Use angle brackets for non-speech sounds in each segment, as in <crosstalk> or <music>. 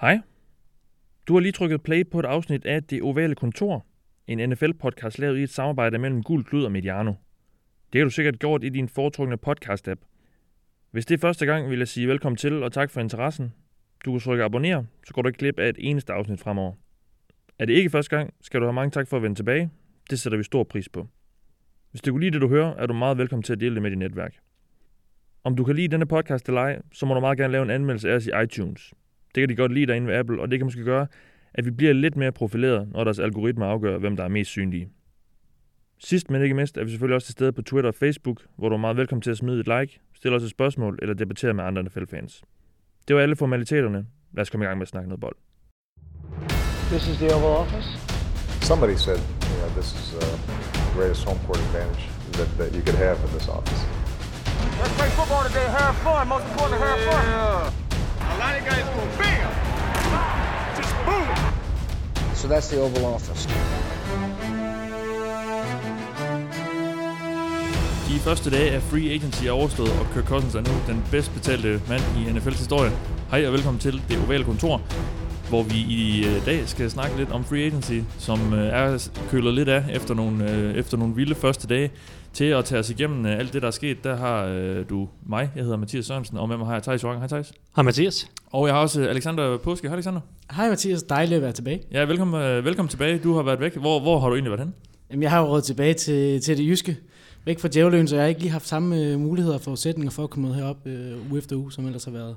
Hej. Du har lige trykket play på et afsnit af Det Ovale Kontor, en NFL-podcast lavet i et samarbejde mellem Gul Klud og Mediano. Det har du sikkert gjort i din foretrukne podcast-app. Hvis det er første gang, vil jeg sige velkommen til og tak for interessen. Du kan trykke abonner, så går du ikke glip af et eneste afsnit fremover. Er det ikke første gang, skal du have mange tak for at vende tilbage. Det sætter vi stor pris på. Hvis du kunne lide det, du hører, er du meget velkommen til at dele det med dit netværk. Om du kan lide denne podcast eller ej, så må du meget gerne lave en anmeldelse af os i iTunes. Det kan de godt lide derinde ved Apple, og det kan måske gøre, at vi bliver lidt mere profileret, når deres algoritmer afgør, hvem der er mest synlige. Sidst men ikke mindst er vi selvfølgelig også til stede på Twitter og Facebook, hvor du er meget velkommen til at smide et like, stille os et spørgsmål eller debattere med andre NFL-fans. Det var alle formaliteterne. Lad os komme i gang med at snakke noget bold. This is the Oval Office. Somebody said, you know, this is uh, the greatest home court advantage that, that you could have in this office. Let's play football today. Have fun. Most important, have fun. A lot of guys go bam, just boom. So that's the Oval Office. De første dage af free agency er overstået, og Kirk Cousins er nu den bedst betalte mand i NFL's historie. Hej og velkommen til det ovale kontor, hvor vi i øh, dag skal snakke lidt om free agency, som øh, er kølet lidt af efter nogle, øh, efter nogle vilde første dage. Til at tage os igennem alt det, der er sket, der har du mig. Jeg hedder Mathias Sørensen, og med mig har jeg Thijs Jorgen. Hej Thijs. Hej Mathias. Og jeg har også Alexander Påske. Hej Alexander. Hej Mathias, dejligt at være tilbage. Ja, velkommen, velkommen tilbage. Du har været væk. Hvor, hvor har du egentlig været hen? Jamen, jeg har jo råd tilbage til, til det jyske væk fra djævløen, så jeg har ikke lige haft samme øh, muligheder og forudsætninger for at komme herop øh, uge efter uge, som ellers har været.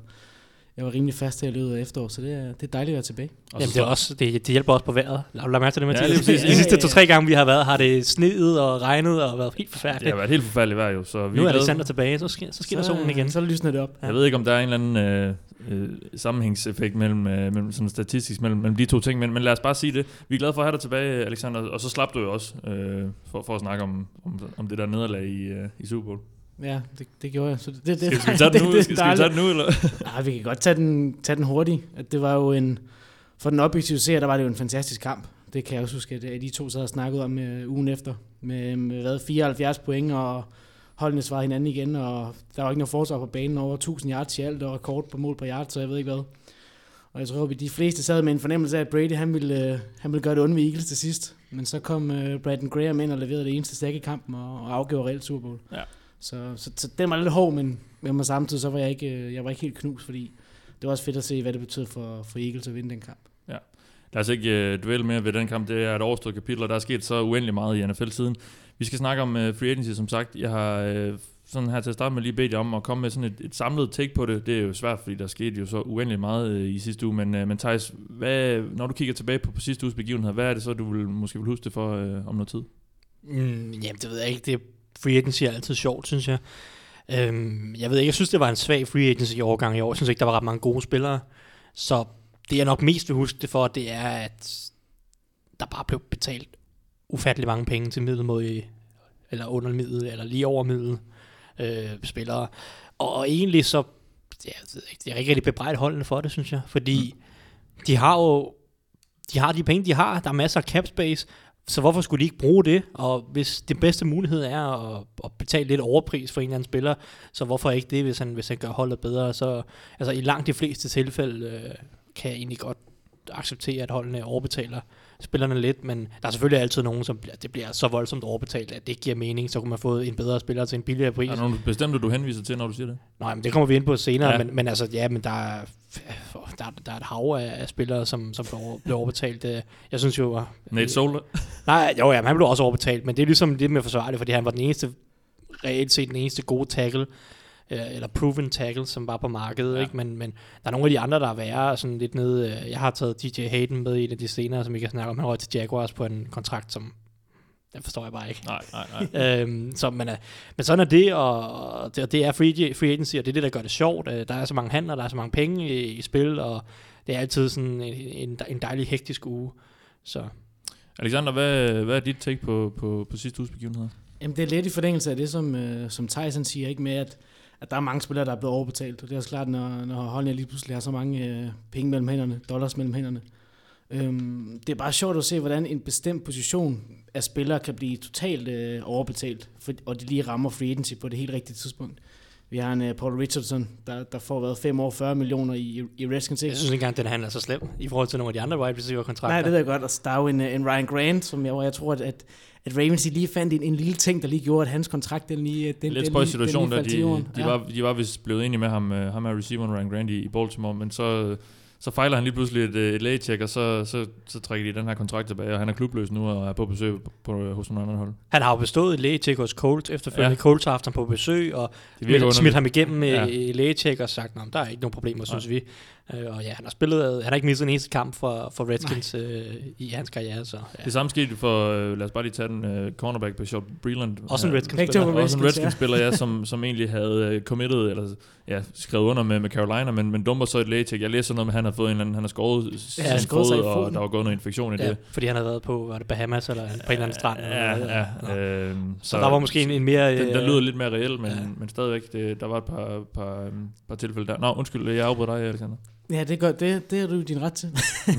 Jeg var rimelig fast her i løbet af efteråret, så det er, det er dejligt at være tilbage. Og Jamen, det, er også, det, det hjælper også på vejret. Lad, lad mærke til det, Mathias. Ja, lige De sidste to-tre gange, vi har været, har det sneet og regnet og været helt forfærdeligt. Det har været helt forfærdeligt vejr jo. Så vi nu er Alexander tilbage, så, sker, så skinner så, solen igen. Så lysner det op. Ja. Jeg ved ikke, om der er en eller anden øh, øh, sammenhængseffekt mellem, øh, mellem sådan statistisk mellem, mellem de to ting, men, men lad os bare sige det. Vi er glade for at have dig tilbage, Alexander, og så slap du jo også øh, for, for at snakke om, om, om det der nederlag i, øh, i Super Bowl. Ja, det, det gjorde jeg. Så det, det, skal, skal, vi tage den nu? Det, skal, skal vi tage den nu, eller? Nej, vi kan godt tage den, tage den hurtigt. At det var jo en, for den objektive seer, der var det jo en fantastisk kamp. Det kan jeg også huske, at de to sad og snakkede om uh, ugen efter. Med, med hvad, 74 point, og holdene svarede hinanden igen, og der var ikke noget forsvar på banen over 1000 yards i alt, og rekord på mål på yard, så jeg ved ikke hvad. Og jeg tror, at de fleste sad med en fornemmelse af, at Brady han ville, uh, han ville gøre det ved Eagles til sidst. Men så kom uh, Brandon Graham ind og leverede det eneste stak i kampen, og, og afgjorde reelt Super Bowl. Ja. Så, så, så den var lidt hård, men med samtidig så var jeg ikke, jeg var ikke helt knus, fordi det var også fedt at se, hvad det betød for, for Eagles at vinde den kamp. Ja. Lad os ikke uh, duelle mere ved den kamp. Det er et overstået kapitel, og der er sket så uendelig meget i NFL siden. Vi skal snakke om uh, free agency, som sagt. Jeg har uh, sådan her til at starte med lige bedt jer om at komme med sådan et, et samlet take på det. Det er jo svært, fordi der skete jo så uendelig meget uh, i sidste uge. Men, uh, men Thijs, hvad, når du kigger tilbage på, på sidste uges begivenhed, hvad er det så, du vil, måske vil huske det for uh, om noget tid? Mm, jamen, det ved jeg ikke. Det free agency er altid sjovt, synes jeg. Øhm, jeg ved ikke, jeg synes, det var en svag free agency i årgang i år. Jeg synes ikke, der var ret mange gode spillere. Så det, jeg nok mest vil huske det for, det er, at der bare blev betalt ufattelig mange penge til middelmåde, eller under middel, eller lige over middel øh, spillere. Og egentlig så, ja, jeg er ikke rigtig bebrejdet holdene for det, synes jeg. Fordi mm. de har jo de har de penge, de har. Der er masser af cap space. Så hvorfor skulle de ikke bruge det? Og hvis det bedste mulighed er at, at betale lidt overpris for en eller anden spiller, så hvorfor ikke det, hvis han, hvis han gør holdet bedre? Så altså, i langt de fleste tilfælde øh, kan jeg egentlig godt acceptere, at holdene overbetaler spillerne lidt, men der er selvfølgelig altid nogen, som bliver, det bliver så voldsomt overbetalt, at det ikke giver mening, så kunne man få en bedre spiller til en billigere pris. Er der nogle bestemte, du henviser til, når du siger det? Nej, men det kommer vi ind på senere, ja. men, men altså, ja, men der er, der, der er et hav af, af spillere, som, som bliver, bliver overbetalt. Jeg synes jo... Nate Solder? Nej, jo, ja, han blev også overbetalt, men det er ligesom lidt mere forsvarligt, fordi han var den eneste, reelt set den eneste gode tackle, eller proven tackle, som var på markedet, ja. ikke? Men, men der er nogle af de andre, der er værre, sådan lidt nede, jeg har taget DJ Hayden med i en af de senere, som vi kan snakke om, han røg til Jaguars på en kontrakt, som den forstår jeg bare ikke. Nej, nej, nej. <laughs> øhm, så, men, men sådan er det, og det, det er free, free agency, og det er det, der gør det sjovt. Der er så mange handler, der er så mange penge i, i spil, og det er altid sådan en, en, en dejlig hektisk uge. Så. Alexander, hvad, hvad er dit take på, på, på sidste uges begivenheder? Jamen, det er lidt i forlængelse af det, som, øh, som Tyson siger, ikke med, at, at der er mange spillere, der er blevet overbetalt. Og det er også klart, når, når holdene lige pludselig har så mange øh, penge mellem hænderne, dollars mellem hænderne. Øhm, det er bare sjovt at se, hvordan en bestemt position af spillere kan blive totalt øh, overbetalt, for, og de lige rammer free agency på det helt rigtige tidspunkt. Vi har en uh, Paul Richardson, der, der får været 5 år 40 millioner i, i Redskins. Jeg ikke? synes ikke engang, den han er så slem i forhold til nogle af de andre wide receiver kontrakter. Nej, det ved jeg godt. Altså, der er jo en, øh, en Ryan Grant, som jeg, jeg tror, at, at, at Ravens lige fandt en, en lille ting, der lige gjorde, at hans kontrakt, den lige... Den, Lidt den spøj lige- situation, den der lige til de, de, var, de var vist blevet enige med ham, øh, ham er receiveren Ryan Grant i, i Baltimore, men så, så fejler han lige pludselig et, øh, et lægecheck, og så, så, så trækker de den her kontrakt tilbage, og han er klubløs nu og er på besøg på, på, hos nogle andre hold. Han har jo bestået et lægetjek hos Colts efterfølgende. Ja. Ja. Colts har haft ham på besøg, og smidt, smidt ham igennem Ja. ja. lægetjek og sagt, at der er ikke nogen problemer, synes vi. Øh, og ja, han har spillet, han har ikke misset en eneste kamp for, for Redskins øh, i hans karriere. Så, ja. Det samme skete for, øh, lad os bare lige tage den, øh, cornerback Bishop Breland. Også en Ja, Redskins Begge to spiller. var Også en Redskins, ja. Redskins-spiller, ja, <laughs> som, som egentlig havde øh, committed, eller ja, skrevet under med, med Carolina, men, men dumper så et lægecheck. Jeg læser noget med, at han har fået en eller anden, han har skåret Ja, skåret fod, og der var gået noget infektion i Ja, det. fordi han havde været på, var det Bahamas eller på en eller anden strand? eller Ja, noget, ja. Øh, Så, der var måske en, en mere... Den, den øh, lyder lidt mere reel, men, ja. ja. men stadigvæk, det, der var et par, par, øhm, par tilfælde der. Nå, undskyld, jeg afbryder dig, Alexander. Ja, det, gør, det, det er du din ret til.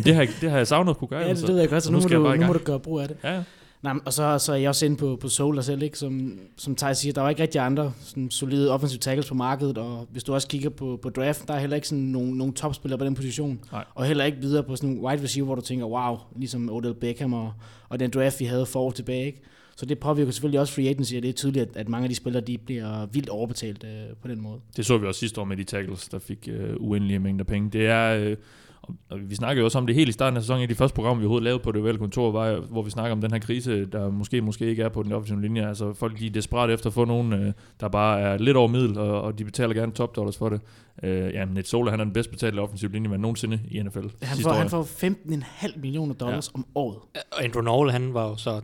Det, har, jeg- det har jeg savnet at kunne gøre. Ja, altså. det ved jeg godt, så Og nu, må du, nu må du gøre brug af det. Ja, ja. Nej, og så, så er jeg også inde på, på Solar selv, ikke? Som, som Thaj siger, der var ikke rigtig andre sådan, solide offensive tackles på markedet, og hvis du også kigger på, på draft, der er heller ikke sådan nogen, nogen topspillere på den position, Nej. og heller ikke videre på sådan en wide receiver, hvor du tænker, wow, ligesom Odell Beckham og, og den draft, vi havde for år tilbage, ikke? Så det påvirker selvfølgelig også free agency, og det er tydeligt, at, at mange af de spillere, de bliver vildt overbetalt øh, på den måde. Det så vi også sidste år med de tackles, der fik øh, uendelige mængder penge. Det er, øh, og- vi snakkede jo også om det helt i starten af sæsonen. Et af de første programmer, vi overhovedet lavede på det ovale kontor, var, hvor vi snakker om den her krise, der måske måske ikke er på den offensive linje. Altså folk de er desperat efter at få nogen, øh, der bare er lidt over middel, og, og de betaler gerne top dollars for det. Øh, ja, Net Sola, han er den bedst betalte offensive linje, man nogensinde i NFL. Han får, år. han får 15,5 millioner dollars ja. om året. Og Andrew Noel, han var jo så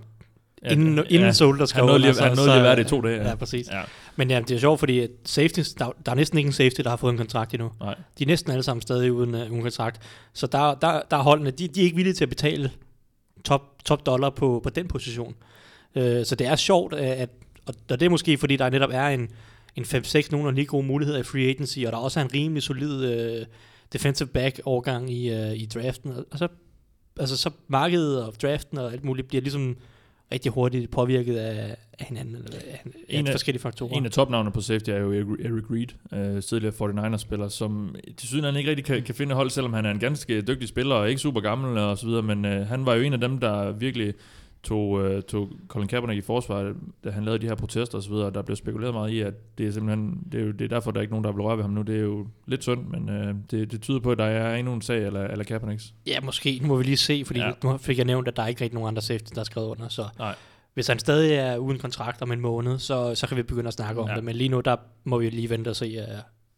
Ja, inden, ja, inden Solder skrev under, han nåede lige at være det i to dage. Ja, præcis. Ja. Men ja, det er sjovt, fordi at safeties, der, der er næsten ikke en safety, der har fået en kontrakt endnu. Nej. De er næsten alle sammen stadig uden, uh, uden kontrakt. Så der, der, der er holdene, de, de er ikke villige til at betale top, top dollar på, på den position. Uh, så det er sjovt, øh, at, og, og det er måske fordi, der netop er en, en 5-6 nogle af lige gode muligheder i free agency, og der også er en rimelig solid uh, defensive back overgang i, uh, i draften. Og, og så, altså, så markedet og draften og alt muligt bliver ligesom rigtig hurtigt påvirket af, af hinanden, eller af, En af- forskellige faktorer. En af topnavnene på safety er jo Eric Reed, øh, tidligere 49ers-spiller, som til syden ikke rigtig kan, kan finde hold, selvom han er en ganske dygtig spiller og ikke super gammel og så videre, men øh, han var jo en af dem, der virkelig tog, øh, tog Colin Kaepernick i forsvar, da han lavede de her protester og så videre, og der blev spekuleret meget i, at det er simpelthen, det er, jo, det er derfor, der er ikke nogen, der vil røre ved ham nu. Det er jo lidt synd, men øh, det, det tyder på, at der er ikke nogen sag eller, eller Kaepernicks. Ja, måske. Nu må vi lige se, fordi Ja. nu fik jeg nævnt, at der er ikke rigtig nogen andre safety, der er skrevet under. Så Nej. hvis han stadig er uden kontrakt om en måned, så, så kan vi begynde at snakke om Ja. det. Men lige nu, der må vi lige vente og se,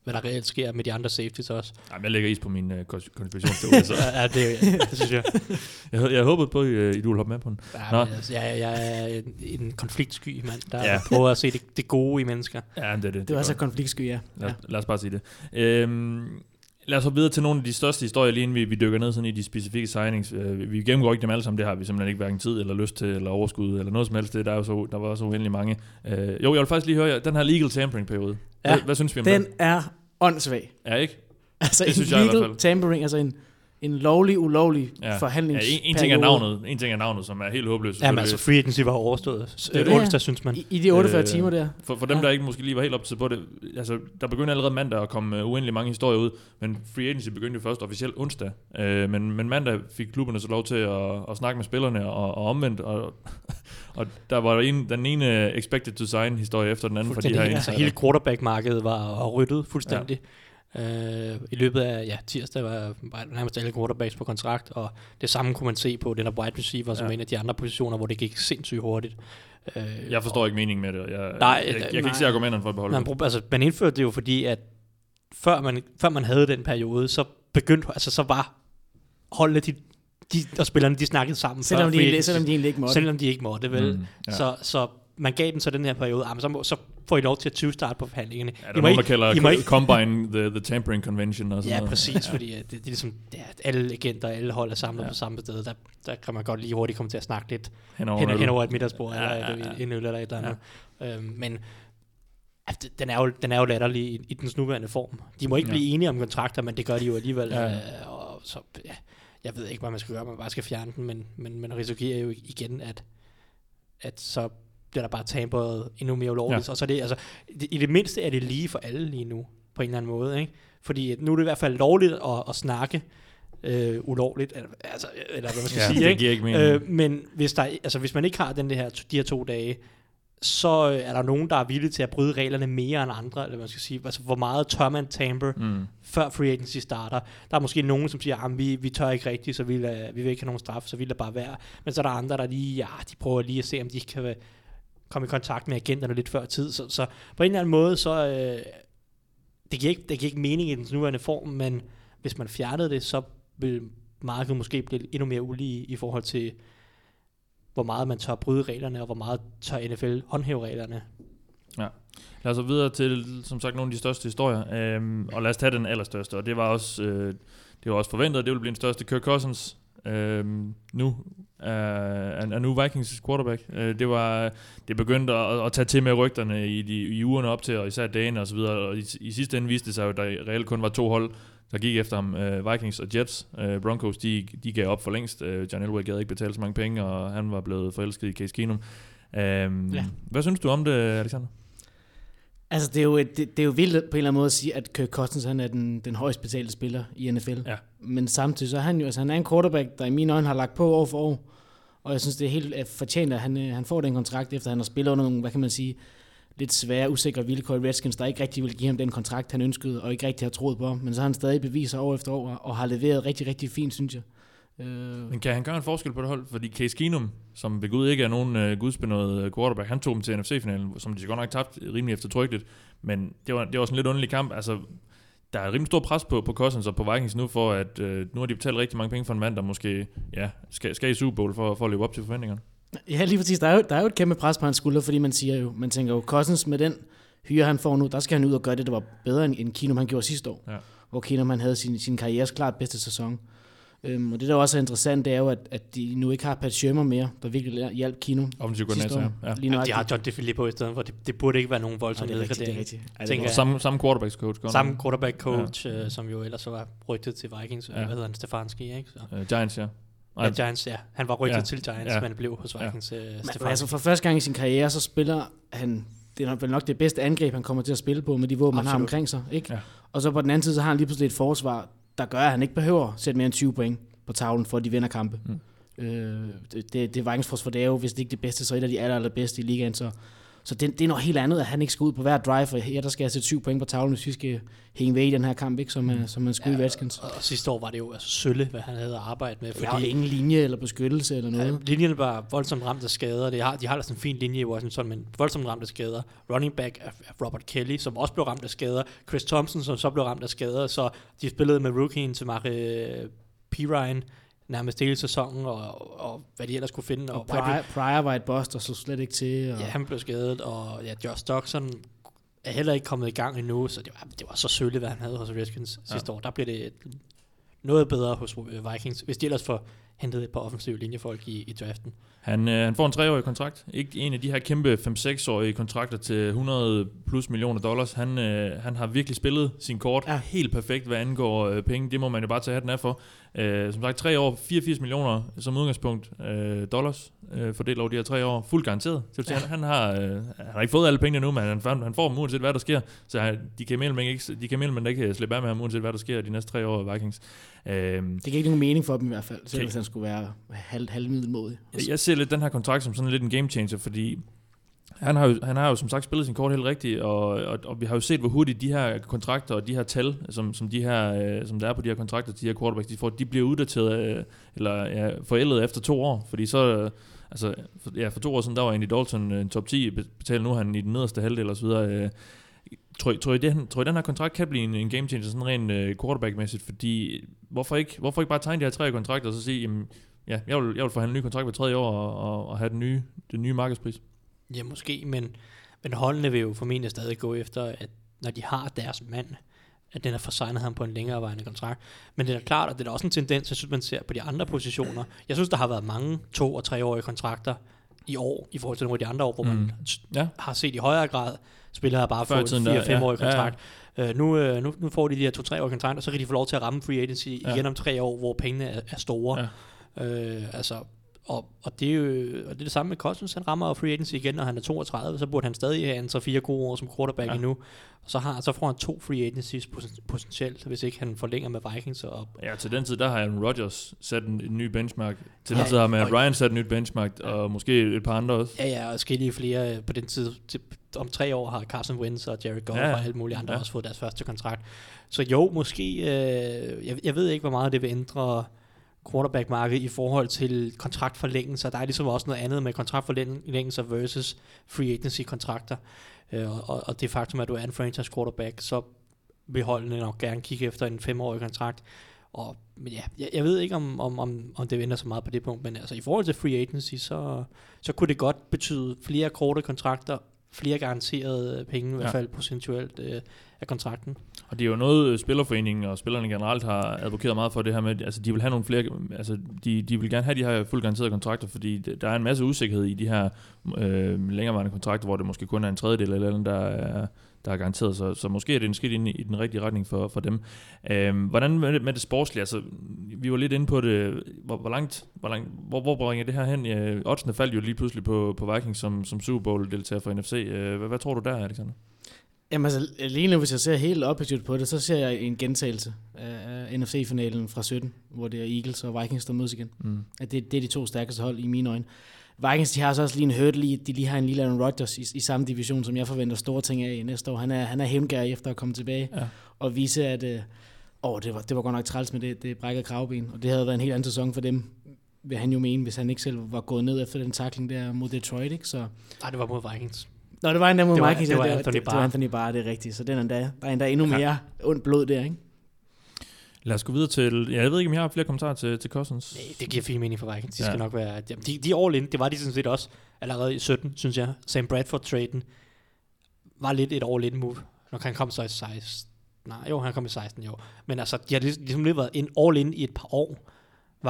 hvad der reelt sker med de andre safeties også. Jamen, jeg lægger is på min øh, kons- konspirationsteori, så ja, <laughs> ja, det, det synes jeg. <laughs> jeg, jeg håbede på, at øh, I ville hoppe med på den. Nå. Ja, men, altså, jeg, jeg er en, en konfliktsky mand, der Ja. prøver at se det, det gode i mennesker. Ja, det er det. Det var er så godt. konfliktsky, ja. Lad, ja. lad os bare sige det. Øhm, lad os hoppe videre til nogle af de største historier, lige inden vi, vi dykker ned sådan i de specifikke signings. Øh, vi gennemgår ikke dem alle sammen, det har vi simpelthen ikke hverken tid eller lyst til, eller overskud, eller noget som helst. Det, der, er jo så, der var så uendelig mange. Øh, jo, jeg vil faktisk lige høre jer, den her legal tampering-periode. Ja, hvad, hvad synes vi om Den den? er åndssvag. Ja, ikke? Altså Det en synes jeg i hvert legal fald. tampering, altså en, en lovlig, ulovlig Ja. ja. Ja, en, en, ting er navnet, en ting er navnet, som er helt håbløst. Jamen selvfølgelig. altså, free agency var overstået. Det er det. onsdag, synes man. I, I de 48 Øh, timer der. For, for dem, Ja. der ikke måske lige var helt optaget på det, altså, der begyndte allerede mandag at komme uh, uendelig mange historier ud, men free agency begyndte jo først officielt onsdag. Uh, men, men mandag fik klubberne så lov til at, at snakke med spillerne og, og omvendt, og, og der var en, den ene expected to sign historie efter den anden for de her altså, hele quarterback-markedet var ryddet fuldstændig. Ja. Øh, I løbet af ja, tirsdag var, var nærmest alle quarterbacks på kontrakt, og det samme kunne man se på den wide receiver, som Ja. en af de andre positioner, hvor det gik sindssygt hurtigt. Øh, Jeg forstår ikke meningen med det. og Jeg, Nej, jeg, jeg, jeg, kan nej. ikke se argumenterne for at beholde man, det. altså, man indførte det jo fordi, at før man, før man havde den periode, så begyndte, altså så var holdene, de, de, og spillerne, de snakkede sammen. Selvom før de, agency. selvom de egentlig ikke måtte. Selvom de ikke måtte, vel? Mm, ja. så, så man gav dem så den her periode, ah, men så, må, så får I lov til at 20 starte på forhandlingerne. Ja, der I er må nogen, der kalder I må ikke- Combine the, the Tampering Convention og sådan Ja, noget. præcis, ja. fordi øh, det, det er ligesom, at alle agenter, alle hold er samlet Ja. ja. på samme sted. Der, der kan man godt lige hurtigt komme til at snakke lidt Hen over hen, øl. hen over et middagsbord, Ja, ja, ja, eller ja. et- en øl eller et eller andet. Ja. Øhm, men altså, den, er jo, den er jo latterlig i, i dens nuværende form. De må ikke Ja. ja. blive enige om kontrakter, men det gør de jo alligevel. Ja, Ja. ja. Øh, og så, ja, jeg ved ikke, hvad man skal gøre, man bare skal fjerne den, men, men man risikerer jo igen, at, at så bliver der bare tamperet endnu mere ulovligt. Ja. Og så er det, altså, det, i det mindste er det lige for alle lige nu, på en eller anden måde. Ikke? Fordi nu er det i hvert fald lovligt at, at snakke øh, ulovligt, altså, eller hvad man skal Ja, sige. det ikke? giver ikke mening. Øh, men hvis, der, altså, hvis man ikke har den det her, de her to dage, så øh, er der nogen, der er villige til at bryde reglerne mere end andre, eller hvad man skal sige. Altså, hvor meget tør man tamper, Mm. før free agency starter. Der er måske nogen, som siger, at vi, vi tør ikke rigtigt, så vi, lader, vi vil ikke have nogen straf, så vi lader bare være. Men så er der andre, der lige, ja, de prøver lige at se, om de kan kom i kontakt med agenterne lidt før tid. Så, så på en eller anden måde, så øh, det, giver ikke, det giver ikke mening i den nuværende form, men hvis man fjernede det, så vil markedet måske blive endnu mere ulige i forhold til, hvor meget man tør bryde reglerne, og hvor meget tør NFL håndhæve reglerne. Ja. Lad os så videre til, som sagt, nogle af de største historier. Øhm, og lad os tage den allerstørste, og det var også, øh, det var også forventet, at det ville blive den største. Kirk Cousins, øhm, nu er, er, er nu Vikings quarterback. Øh, det var det begyndte at, at tage til med rygterne i, de, i ugerne op til, og især dagene og så videre. Og i, i sidste ende viste det sig jo, at der reelt kun var to hold, der gik efter ham. Øh, Vikings og Jets. Øh, Broncos, de, de gav op for længst. Øh, John Elway gad ikke betale så mange penge, og han var blevet forelsket i Case Keenum. Øhm, Ja. Hvad synes du om det, Alexander? Altså, det er, jo, et- det, det er jo vildt på en eller anden måde at sige, at Kirk Cousins han er den, den højst betalte spiller i NFL. Ja. Men samtidig så er han jo, altså han er en quarterback, der i mine øjne har lagt på år for år. Og jeg synes, det er helt fortjent, at han, øh, han får den kontrakt, efter han har spillet under nogle, hvad kan man sige, lidt svære, usikre vilkår i Redskins, der ikke rigtig vil give ham den kontrakt, han ønskede, og ikke rigtig har troet på. Men så har han stadig beviser år efter år, og har leveret rigtig, rigtig fint, synes jeg. Øh, Men kan han gøre en forskel på det hold? Fordi Case Keenum, som ved Gud ikke er nogen uh, gudsbenået quarterback, han tog dem til NFC-finalen, som de godt nok tabt rimelig eftertrykkeligt. Men det var, det var sådan en lidt underlig kamp. Altså, der er rimelig stor pres på, på Cousins og på Vikings nu, for at uh, nu har de betalt rigtig mange penge for en mand, der måske ja, skal, skal i Super Bowl for, for at leve op til forventningerne. Ja, lige præcis. Der er, jo, der er jo et kæmpe pres på hans skulder, fordi man siger jo, man tænker jo, Cousins med den hyre, han får nu, der skal han ud og gøre det, der var bedre end, end Keenum, han gjorde sidste år. Ja. Hvor Keenum, han havde sin, sin karrieres klart bedste sæson. Øhm, og det, der også er interessant, det er jo, at, at de nu ikke har Pat Shermer mere, der virkelig hjalp Keenum Offensiv koordinator, år. ja. Lige Ja, de har John DeFilippo i stedet for. Det, det burde ikke være nogen Ja, voldsom det er rigtigt, det er nedgradering. rigtigt. Det er jeg. Samme, samme quarterbacks coach. godt Samme quarterback coach, ja. øh, som jo ellers så var rygtet til Vikings. Ja. Hvad hedder han? Stefanski, ikke? Så. Uh, Giants, ja. Ja, Giants, ja. Han var rygtet Ja. til Giants, Ja. men blev hos. Vikings. Ja. Uh, Men, altså for første gang i sin karriere, så spiller han, det er nok, vel nok det bedste angreb, han kommer til at spille på, med de våben, han har Absolut. omkring sig. Ikke? Ja. Og så på den anden side, så har han lige pludselig et forsvar, der gør, at han ikke behøver at sætte mere end 20 point på tavlen, for at de vinder kampe. Mm. Øh, det, det, det Vikings forsvar, det er jo, hvis det ikke er det bedste, så et af de aller, allerbedste i ligaen. Så, så det, det er noget helt andet, at han ikke skal ud på hver drive, for her der skal jeg sætte 7 point på tavlen, hvis vi skal hænge ved i den her kamp, ikke? som, mm. som man skulle ja, i Redskins. Og, og sidste år var det jo altså sølle, hvad han havde arbejdet med. Fordi er jo ingen linje eller beskyttelse eller noget. Ja, linjen var voldsomt ramt af skader. Det har, de har da sådan en fin linje i Washington, men voldsomt ramt af skader. Running back er Robert Kelly, som også blev ramt af skader. Chris Thompson, som så blev ramt af skader. Så de spillede med rookien til Mare P. Nærmest hele sæsonen, og, og hvad de ellers kunne finde. Og Og, Pryor, Pryor var et boss, der så slet ikke til. Og... ja, han blev skadet, og ja, Josh Doxson er heller ikke kommet i gang endnu, så det var, det var så sølle, hvad han havde hos Redskins ja. sidste år. Der bliver det noget bedre hos Vikings, hvis de ellers får hentet et par offensive linjefolk i, i draften. Han, øh, han får en treårig kontrakt. Ikke en af de her kæmpe 5-6-årige kontrakter til 100 plus millioner dollars. Han, øh, han har virkelig spillet sin kort ja. helt perfekt, hvad angår øh, penge. Det må man jo bare tage hatten af for. Øh, som sagt, tre år, 84 millioner som udgangspunkt øh, dollars øh, fordelt over de her tre år. Fuldt garanteret. Sige, ja. han, han, har, øh, han har ikke fået alle pengene nu, men han, han, han får dem uanset hvad der sker. Så han, de kan mellem ikke, de kan mellem ikke slippe af med ham uanset hvad der sker de næste tre år Vikings. Øh, Det giver ikke nogen mening for dem i hvert fald, selv Okay. hvis han skulle være halv, halvmiddelmodig. Jeg, jeg ser lidt den her kontrakt som sådan lidt en game changer, fordi han har, jo, han har jo som sagt spillet sin kort helt rigtigt, og, og, og vi har jo set, hvor hurtigt de her kontrakter og de her tal, som, som, de her, øh, som der er på de her kontrakter, de her quarterbacks, de, får, de bliver uddateret, øh, eller ja, forældet efter to år, fordi så, øh, altså, for, ja, for to år siden, der var Andy Dalton øh, en top 10, betaler nu han i den nederste halvdel og så videre. Øh, tror, tror, I, den, tror I, den her kontrakt kan blive en, en game changer, sådan rent øh, quarterback-mæssigt, fordi øh, hvorfor ikke, hvorfor ikke bare tegne de her tre kontrakter, og så sige, jamen, ja, jeg vil, jeg vil forhandle en ny kontrakt hver tredje år, og, og, og have den nye, den nye markedspris. Ja, måske, men, men holdene vil jo formentlig stadig gå efter, at når de har deres mand, at den har forsignet ham på en længerevarende kontrakt. Men det er da klart, og det er også en tendens, jeg synes, man ser på de andre positioner. Jeg synes, der har været mange to- og treårige kontrakter i år, i forhold til nogle af de andre år, hvor mm. man Ja. har set i højere grad spillere bare Før i få tiden en der, 4-5-årig ja, ja, ja. kontrakt. Øh, nu, øh, nu, nu får de de her to-tre-årige kontrakter, så kan de få lov til at ramme free agency Ja. igen om tre år, hvor pengene er, er store. Ja. Øh, altså, Og, og, det er jo og det, er det samme med Cousins. Han rammer free agency igen, når han er 32. Så burde han stadig have en 3-4 gode år som quarterback ja. endnu. Og så, har, så får han to free agencies potentielt, hvis ikke han forlænger med Vikings. Og, ja, til den tid, der har Aaron Rodgers sat en, en ny benchmark. Til ja, den tid har Matt Ryan sat en ny benchmark, og måske et par andre også. Ja, ja, og skille flere på den tid. Til, om tre år har Carson Wentz og Jared Goff ja, og alle mulige andre ja. også fået deres første kontrakt. Så jo, måske, øh, jeg, jeg ved ikke, hvor meget det vil ændre quarterback-marked i forhold til kontraktforlængelser. Der er ligesom også noget andet med kontraktforlængelser versus free agency-kontrakter. Øh, og, og det faktum, at du er en franchise quarterback, så vil holdene nok gerne kigge efter en femårig kontrakt. Og, men ja, jeg, jeg ved ikke, om, om, om, om det vender så meget på det punkt, men altså i forhold til free agency, så, så kunne det godt betyde flere korte kontrakter, flere garanterede penge, i hvert fald procentuelt øh, af kontrakten. Og det er jo noget, øh, Spillerforeningen og spillerne generelt har advokeret meget for det her med, altså de vil have nogle flere, altså de, de vil gerne have de her fuldt garanterede kontrakter, fordi der er en masse usikkerhed i de her øh, længerevarende kontrakter, hvor det måske kun er en tredjedel eller andet, der er, der er garanteret, så, så måske er det en skridt ind i, i den rigtige retning for, for dem. Øhm, hvordan med det, med det sportslige, altså vi var lidt inde på det, hvor, hvor langt, hvor, langt hvor, hvor bringer det her hen? Ja, oddsene faldt jo lige pludselig på, på Vikings som, som Super Bowl deltager for NFC. Øh, hvad, hvad tror du der, Alexander? Jamen altså, lige nu, hvis jeg ser helt objektivt på det, så ser jeg en gentagelse af NFC-finalen fra 17, hvor det er Eagles og Vikings, der mødes igen. Mm. At det, det er de to stærkeste hold i mine øjne. Vikings, de har så også lige en hurdle i, de lige har en lille Aaron Rodgers i, i samme division, som jeg forventer store ting af i næste år. Han er, han er hævngær efter at komme tilbage ja. og vise, at øh, åh, det, var, det var godt nok træls med det, det brækkede kravben, og det havde været en helt anden sæson for dem, vil han jo mene, hvis han ikke selv var gået ned efter den takling der mod Detroit, ikke? Så... Nej, det var mod Vikings. Nå, det var en der mod det var, Vikings. Det var, det, Anthony det, det, var Anthony Barr, det er rigtigt. Så den er endda, der er endda endnu mere ja. ondt blod der, ikke? Lad os gå videre til... Ja, jeg ved ikke, om jeg har flere kommentarer til, til Cousins. Nej, det giver fint mening for Vikings. De ja. skal nok være... De, de er all in. Det var de sådan set også allerede i 17, synes jeg. Sam Bradford-traden var lidt et all in move. Når han kom så i 16. Nej, jo, han kom i 16, jo. Men altså, de har ligesom lidt været en all in i et par år,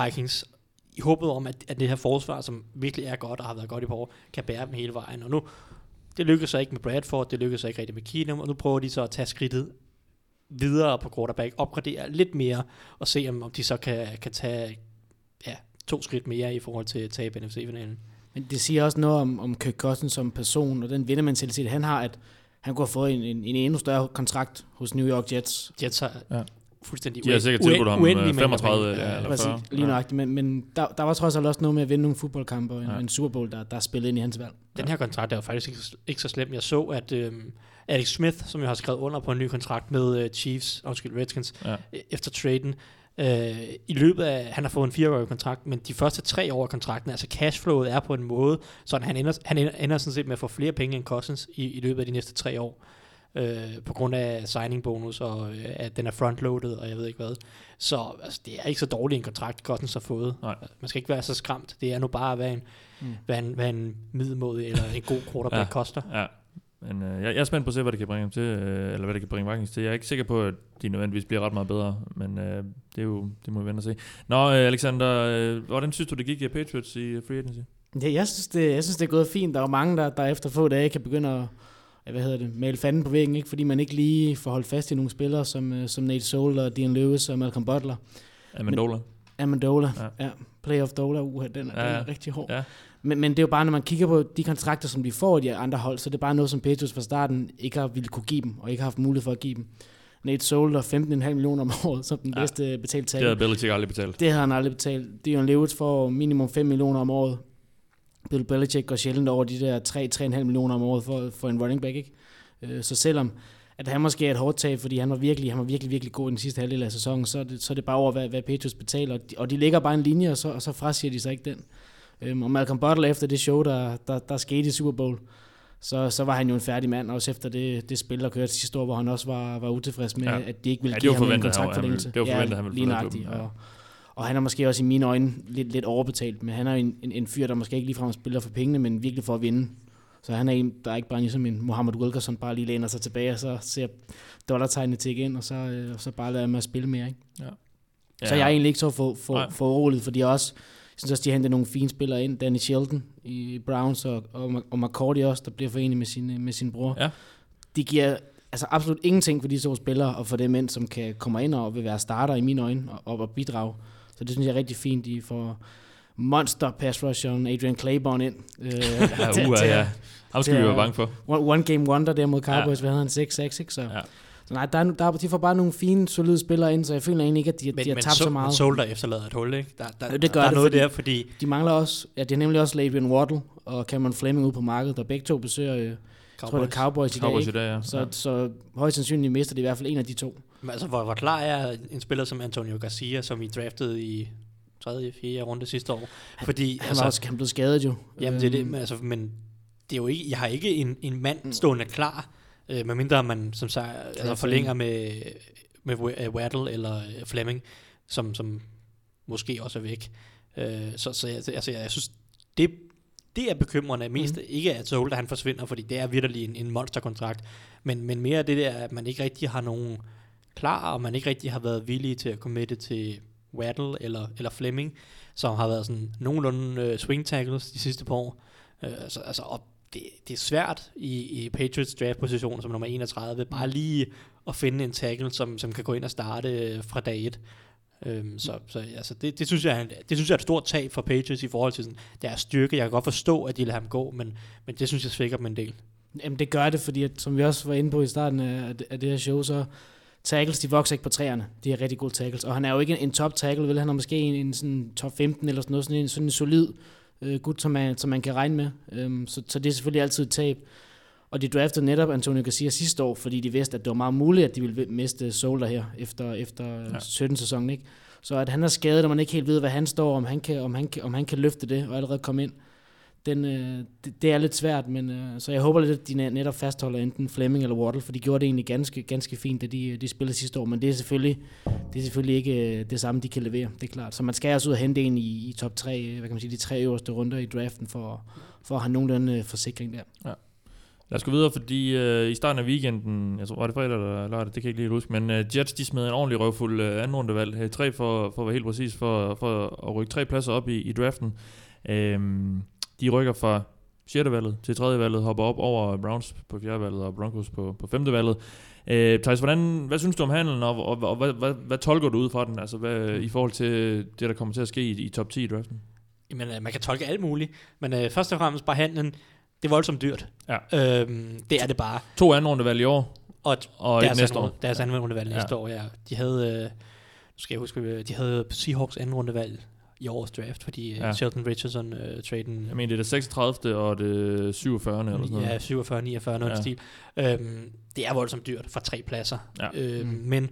Vikings. I håbet om, at, at det her forsvar, som virkelig er godt og har været godt i par år, kan bære dem hele vejen. Og nu, det lykkedes så ikke med Bradford, det lykkedes så ikke rigtig med Keenum, og nu prøver de så at tage skridtet videre på quarterback, opgradere lidt mere, og se om, om de så kan, kan tage ja, to skridt mere i forhold til at tabe NFC-finalen. Men det siger også noget om, om Kirk Cousins som person, og den vindermentalitet, han har, at han kunne have fået en, en, en endnu større kontrakt hos New York Jets. Jets har ja. Fuldstændig De har sikkert tilbudt ham 35 øh, ja, eller 40. Lige nøjagtigt, men, men der, der var trods alt også noget med at vinde nogle fodboldkampe og en, ja. en Super Bowl, der, der spillede ind i hans valg. Den her kontrakt er jo faktisk ikke, ikke så slem. Jeg så, at øhm, Alex Smith, som jo har skrevet under på en ny kontrakt med uh, Chiefs, undskyld, Redskins, ja. Øh, efter traden, øh, i løbet af, han har fået en fireårig kontrakt, men de første tre år af kontrakten, altså cashflowet er på en måde, så han ender, han ender, ender sådan set med at få flere penge end Cousins i, i løbet af de næste tre år, øh, på grund af signing bonus, og øh, at den er frontloaded, og jeg ved ikke hvad. Så altså, det er ikke så dårlig en kontrakt, Cousins har fået. Nej. Man skal ikke være så skræmt. Det er nu bare, hvad en, mm. hvad en, hvad en middelmåde eller en god quarterback <laughs> ja. koster. Ja. Men øh, jeg, jeg er spændt på at se, hvad det kan bringe ham til, øh, eller hvad det kan bringe Vikings til. Jeg er ikke sikker på, at de nødvendigvis bliver ret meget bedre, men øh, det, er jo, det må vi vente og se. Nå, øh, Alexander, øh, hvordan synes du, det gik i Patriots i free agency? Ja, jeg synes, det, jeg synes, det er gået fint. Der er mange, der, der efter få dage kan begynde at hvad hedder det, male fanden på væggen, ikke? fordi man ikke lige får holdt fast i nogle spillere, som, øh, som Nate Solder, Dean Lewis og Malcolm Butler. Amendola. Amendola, ja. ja. Playoff Dola, uh, den, er, ja, den er rigtig hård. Ja. Men, men det er jo bare, når man kigger på de kontrakter, som de får i de andre hold, så det er bare noget, som Patriots fra starten ikke har ville kunne give dem, og ikke har haft mulighed for at give dem. Nate Solder 15,5 millioner om året, som den ja, bedste betalt tag. Det havde Belichick aldrig betalt. Det havde han aldrig betalt. Dion Lewis får minimum 5 millioner om året. Bill Belichick går sjældent over de der 3-3,5 millioner om året for, for en running back, ikke? Øh, så selvom at han måske er et hårdt tag, fordi han var virkelig, han var virkelig, virkelig god i den sidste halvdel af sæsonen, så er det, så er det bare over, hvad, hvad Patriots betaler. Og de, og de lægger bare en linje, og så, og så frasiger de sig ikke den. Øhm, og Malcolm Butler efter det show, der, der, der skete i Super Bowl, så, så var han jo en færdig mand, også efter det, det spil, der kørte sidste år, hvor han også var, var utilfreds med, ja. at de ikke ville ja, give ham en kontraktforlængelse. Det var forventet, ja, han ville lige ja. og, og han er måske også i mine øjne lidt, lidt overbetalt, men han er en, en, en fyr, der måske ikke ligefrem spiller for pengene, men virkelig for at vinde. Så han er en, der er ikke bare ligesom en Mohammed Wilkerson, bare lige læner sig tilbage, og så ser dollartegnene til igen, og så, øh, og så bare lader at spille mere. Ikke? Ja. Ja. Så jeg er egentlig ikke så for, for, for roligt, fordi jeg også, jeg synes også, de har hentet nogle fine spillere ind. Danny Shelton i Browns, og, og, og McCourty også, der bliver forenet med sin, med sin bror. Ja. De giver altså absolut ingenting for de to spillere, og for dem mænd, som kan komme ind og vil være starter i mine øjne, og, og bidrage. Så det synes jeg er rigtig fint, de får monster pass rusher, Adrian Claiborne ind. Øh, Ja, <laughs> til- uha, til- ja. Ham skal vi til- være bange for. One, one game wonder der mod Cowboys, ja. hvad han, 6-6, ikke? Så, Ja. så nej, der, er, der, er- de får bare nogle fine, solide spillere ind, så jeg føler egentlig ikke, at de, Men, de har men, tabt så, så, meget. men Solder efterlader et hul, ikke? Der, der, Ja, det gør der er det, noget fordi- der, fordi De mangler også, ja, det er nemlig også Adrian Waddle og Cameron Fleming ude på markedet, der begge to besøger, øh, jeg tror det er Cowboys i dag, Cowboys i dag, ja. Så, ja. så højst sandsynligt mister de i hvert fald en af de to. Men altså, hvor, hvor klar er en spiller som Antonio Garcia, som I draftede i 3. 4. runde sidste år? Fordi, Han altså, var også han blev skadet jo. jamen, det er det, Øhm, men, altså, men det er jo ikke, jeg har ikke en, en Mm. mand stående klar, øh, medmindre man som sagt, altså, forlænger med, med øh, Waddle eller øh, Fleming, som, som måske også er væk. Øh, så så jeg, altså, jeg synes, det, det er bekymrende mest. Mm. Ikke at Solder han forsvinder, fordi det er virkelig en, en monsterkontrakt, men, men mere det der, at man ikke rigtig har nogen klar, og man ikke rigtig har været villig til at committe til Waddle eller, eller Fleming, som har været sådan nogenlunde øh, swing tackles de sidste par år. Øh, altså, altså, og det, det er svært i, i Patriots draft position som nummer 31, bare lige at finde en tackle, som, som kan gå ind og starte øh, fra dag 1. Øhm, så så altså, det, det, synes jeg, det synes jeg er et stort tab for Patriots i forhold til sådan, deres styrke. Jeg kan godt forstå, at de lader ham gå, men, men det synes jeg svækker dem en del. Jamen det gør det, fordi at, som vi også var inde på i starten af, af det her show, så tackles, de vokser ikke på træerne. De er rigtig gode tackles. Og han er jo ikke en, en top tackle, vel? Han er måske en, en sådan top 15 eller sådan noget, sådan en, sådan en solid øh, gut, som man, som man kan regne med. Øhm, så, så det er selvfølgelig altid et tab. Og de draftede netop Antonio Garcia sidste år, fordi de vidste, at det var meget muligt, at de ville miste Solder her efter, efter Ja. ja. 17 sæsonen, ikke? Så at han er skadet, og man ikke helt ved, hvad han står, om han kan, om han kan, om han kan løfte det, og allerede komme ind, den, øh, det, det, er lidt svært, men øh, så jeg håber lidt, at de net- netop fastholder enten Fleming eller Waddle, for de gjorde det egentlig ganske, ganske fint, da de, de spillede sidste år, men det er selvfølgelig, det er selvfølgelig ikke øh, det samme, de kan levere, det er klart. Så man skal også ud og hente en i, i top 3, øh, hvad kan man sige, de tre øverste runder i draften, for, for at have nogenlunde øh, forsikring der. Lad os gå videre, fordi øh, i starten af weekenden, jeg tror, var det fredag eller lørdag, det kan jeg ikke lige huske, men øh, Jets, de smed en ordentlig røvfuld øh, anden rundevalg, øh, tre for, for at være helt præcis, for, for at rykke tre pladser op i, i draften. Øh, de rykker fra 6. valget til 3. valget, hopper op over Browns på 4. valget og Broncos på, på 5. valget. Øh, Thijs, hvordan, hvad synes du om handlen, og, og, og hvad, hvad, hvad tolker du ud fra den, altså hvad, i forhold til det, der kommer til at ske i, i top 10 i draften? Jamen, øh, man kan tolke alt muligt, men øh, først og fremmest bare handlen, det er voldsomt dyrt. Ja. Øhm, det er det bare. To anden rundevalg i år, Og, og deres næste anden, år. Deres anden rundevalg næste Ja. år, ja. De havde, øh, nu skal jeg huske, øh, de havde Seahawks anden rundevalg i årets draft, fordi Ja. ja. Sheldon Richardson øh, traden Jeg mener, det er det 36. og det 47. eller sådan noget. Ja, 47, 49, noget Ja. stil. Øhm, det er voldsomt dyrt for tre pladser. Ja. Øhm, Mm. Men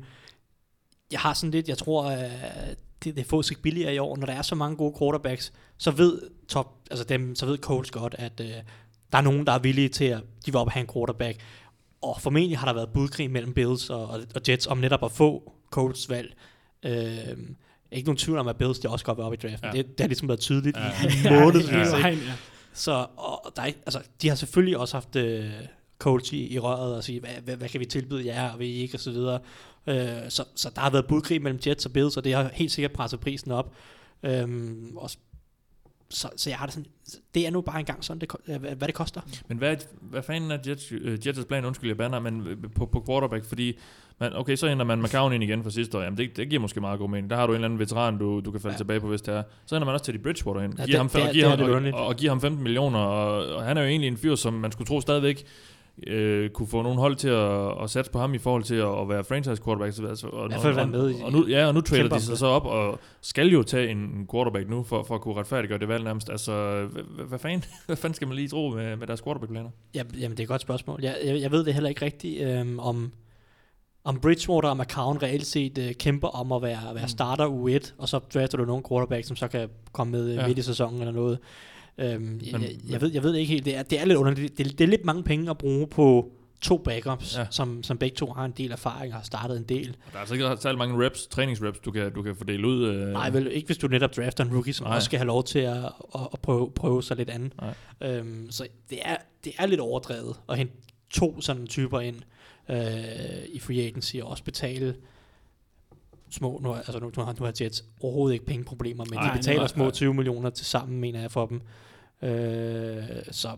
jeg har sådan lidt, jeg tror, at det, det får sig billigere i år, når der er så mange gode quarterbacks, så ved top, altså dem, så ved coach godt, at øh, der er nogen, der er villige til at, de vil op og have en quarterback. Og formentlig har der været budkrig mellem Bills og, og, og Jets om netop at få Colts valg. Øhm, ikke nogen tvivl om, at Bills de også godt vil op i draften. Ja. Ja. Det, det har ligesom været tydeligt Ja. <laughs> ja. i ikke? vejen, ja. Så og der er, altså, de har selvfølgelig også haft øh, coach i, i røret og sige, hvad, hvad, hvad kan vi tilbyde jer, og vi ikke, og så videre. Øh, så, så der har været budkrig mellem Jets og Bills, og det har helt sikkert presset prisen op. Øhm, og, s- så, så jeg har det sådan, det er nu bare engang sådan, det, øh, hvad, det koster. Men hvad, hvad fanden er Jets, uh, Jets' plan, undskyld jeg bander, men øh, på, på quarterback, fordi man, okay, så henter man McCown ind igen fra sidste år, jamen det, det giver måske meget god mening. Der har du en eller anden veteran, du, du kan falde ja. Tilbage på, hvis det er. Så henter man også til de Bridgewater ind, Ja, ja, det- giver ham, det og, giver det ham, lidt og, og, og giver ham 15 millioner, og, og han er jo egentlig en fyr, som man skulle tro stadigvæk øh, kunne få nogle hold til at, at satse på ham i forhold til at, at være franchise quarterback. Så, altså, og, Ja, for at være med i- og, nu, ja, og nu trader de sig så op og skal jo tage en, quarterback nu, for, for at kunne retfærdiggøre det valg nærmest. Altså, hvad, fanden, <laughs> hvad fanden skal man lige tro med, med deres quarterback-planer? Ja, jamen, det er et godt spørgsmål. Jeg, jeg, jeg ved det heller ikke rigtigt, øhm, om, om Bridgewater og McCown reelt set øh, kæmper om at være, være starter u 1, og så drafter du nogle quarterback, som så kan komme med Ja. ja. midt i sæsonen eller noget. Øhm, Men- jeg, jeg, ved, jeg ved ikke helt. Det er, det er lidt underligt. Det, det er lidt mange penge at bruge på to backups, Ja. som, som begge to har en del erfaring og har startet en del. Der er altså ikke særlig mange reps, træningsreps, du kan, du kan fordele ud. Øh. Nej, vel ikke hvis du netop drafter en rookie, som. Nej. også skal have lov til at, at, at prøve, prøve sig lidt andet. Nej. Øhm, så det er, det er lidt overdrevet at hente to sådan typer ind øh, i free agency og også betale små, nu, har- altså nu, nu, har, nu har Jets overhovedet ikke pengeproblemer, men Nej, de betaler nej, små nej. 20 millioner til sammen, mener jeg, for dem. Øh, så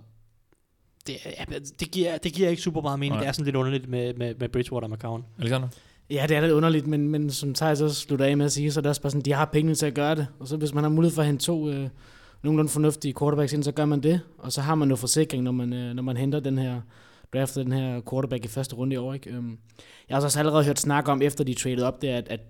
det, ja, det, giver, det giver ikke super meget mening. Nej. Det er sådan lidt underligt med, med, med Bridgewater McCown. Alexander? Ja, det er lidt underligt, men, men som Thijs også slutter af med at sige, så er det også bare sådan, de har pengene til at gøre det. Og så hvis man har mulighed for at hente to øh, nogenlunde fornuftige quarterbacks ind, så gør man det. Og så har man jo forsikring, når man, øh, når man henter den her draftet den her quarterback i første runde i år. Ikke? Øhm, jeg har også allerede hørt snak om, efter de traded op, det at, at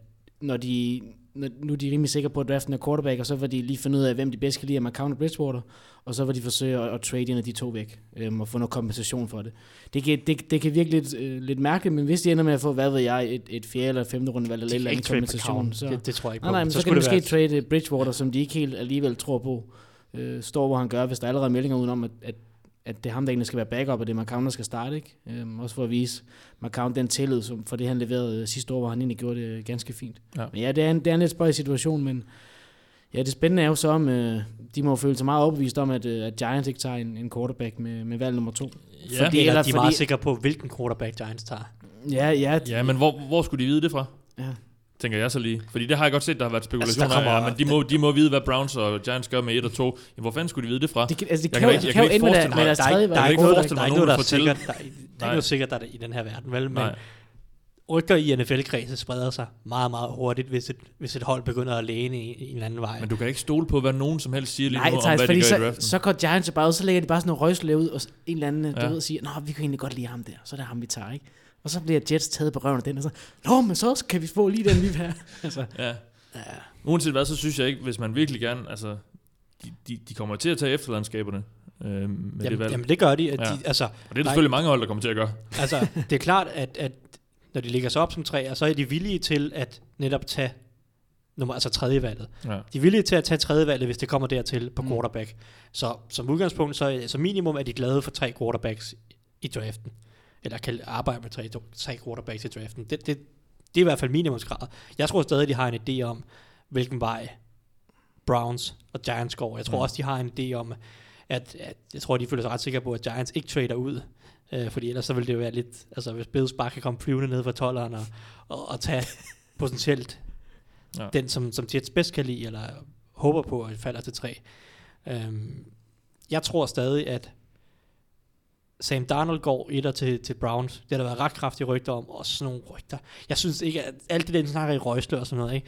når de, når, nu er de rimelig sikre på at drafte en quarterback, og så vil de lige finde ud af, hvem de bedst kan lide af McCown og Bridgewater, og så vil de forsøge at, at trade en af de to væk, øhm, og få noget kompensation for det. Det kan, det, det kan virke lidt, øh, lidt mærkeligt, men hvis de ender med at få, hvad ved jeg, et, et fjerde eller femte runde valg, eller trade kompensation, så, Det, det tror jeg ikke på. nej, nej, men så, så kan de måske trade Bridgewater, som de ikke helt alligevel tror på, øh, står hvor han gør, hvis der er allerede meldinger udenom, at, at at det er ham, der egentlig skal være backup, og det er McCown, der skal starte. Ikke? Øhm, også for at vise McCown den tillid, som for det han leverede øh, sidste år, hvor han egentlig gjorde det ganske fint. Ja. Men ja, det er en, det er en lidt spøj situation, men ja, det spændende er jo så, om øh, de må føle sig meget overbevist om, at, øh, at Giants ikke tager en, en quarterback med, med valg nummer to. Ja, fordi, eller, eller de er fordi- meget sikre på, hvilken quarterback Giants tager. Ja, ja. Ja, men hvor, hvor skulle de vide det fra? ja. Tænker jeg så lige. Fordi det har jeg godt set, der har været spekulationer Altså, kommer- altså, ja, men de må, de må vide, hvad Browns og Giants gør med 1 og 2. Jamen, hvor fanden skulle de vide det fra? Det, kan- altså, det Jeg kan, jo, ikke- jeg kan jo kan ikke ende med, forestille med mig- deres Der er, tredje ikke, der, er valg. ikke noget, der, der, er ikke noget, der er ikke noget sikkert der er i den her verden, vel? Men rygter i NFL-kredse spreder sig meget, meget hurtigt, hvis et, hvis et hold begynder at læne i, i en anden vej. Men du kan ikke stole på, hvad nogen som helst siger lige Nej, nu, om Thijs, hvad fordi de gør i så, draften. så går Giants jo bare ud, så lægger de bare sådan noget røgslæv ud, og en eller anden, ja. Ja. du ved, siger, Nå, vi kan egentlig godt lide ham der, så er det ham, vi tager, ikke? Og så bliver Jets taget på røven af den, og så, Nå, men så kan vi få lige den, vi vil have. altså, Ja. ja. Uanset hvad, så synes jeg ikke, hvis man virkelig gerne... Altså, de, de, de kommer til at tage efterlandskaberne øh, med det Jamen, valg. jamen, det gør de. At Ja. de altså, og det er der nej. selvfølgelig mange hold, der kommer til at gøre. <laughs> altså, det er klart, at, at når de ligger sig op som tre, så er de villige til at netop tage nummer, altså tredje valget. Ja. De er villige til at tage tredje valget, hvis det kommer dertil på Mm. quarterback. Så som udgangspunkt, så som minimum er de glade for tre quarterbacks i draften. Eller kan arbejde med tre, tre quarterbacks i draften. Det, det, det er i hvert fald minimumsgrad. Jeg tror stadig, de har en idé om, hvilken vej Browns og Giants går. Jeg tror Mm. også, de har en idé om, at, at jeg tror, de føler sig ret sikre på, at Giants ikke trader ud. Øh, fordi ellers så ville det jo være lidt, altså hvis Bills bare kan komme flyvende ned fra tolleren og, og, og tage <laughs> potentielt Ja. den, som, som Jets bedst kan lide, eller håber på, at falder til tre. Øhm, jeg tror stadig, at Sam Darnold går etter til, til Browns. Det har der været ret kraftige rygter om, og sådan nogle rygter. Jeg synes ikke, at alt det der, de snakker i røgsler og sådan noget, ikke?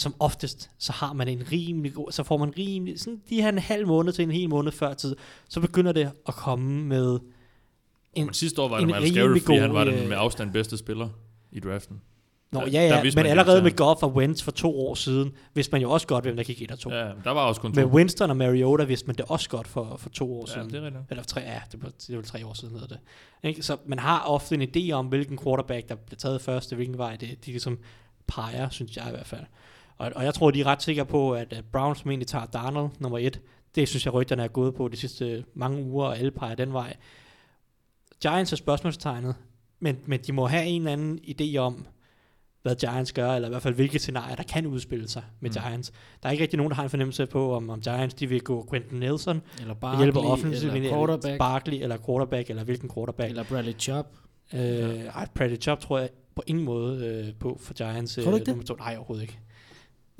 som oftest, så har man en rimelig god, så får man rimelig, sådan de her en halv måned til en hel måned før tid, så begynder det at komme med en, Men sidste år var det Miles Garrett, fordi han var den øh, med afstand bedste spiller i draften. Nå, Der- ja, der ja, vidste men man, allerede de med Goff og Wentz for to år siden, vidste man jo også godt, hvem der gik 1 og 2. Ja, der var også kun Med to. Winston og Mariota vidste man det også godt for, for to år Ja, siden. det er rigtigt. Eller tre, ja, det var, det var tre år siden hedder det. Ikke? Så man har ofte en idé om, hvilken quarterback, der bliver taget først, og hvilken vej det, de ligesom peger, synes jeg i hvert fald. Og, og jeg tror, de er ret sikre på, at, at Browns som egentlig tager Darnold nummer et. Det synes jeg, rygterne er gået på de sidste mange uger, og alle peger den vej. Giants er spørgsmålstegnet, men, men de må have en eller anden idé om, hvad Giants gør, eller i hvert fald hvilke scenarier, der kan udspille sig med Mm. Giants. Der er ikke rigtig nogen, der har en fornemmelse på, om, om Giants de vil gå Quentin Nelson, eller Barkley, Barkley, hjælper offensivt, eller quarterback, Barkley, eller quarterback, eller hvilken quarterback. eller Bradley Chubb. Øh, ej, Bradley Chubb tror jeg på ingen måde øh, på for Giants. Tror du ikke det? nummer to. Nej, overhovedet ikke.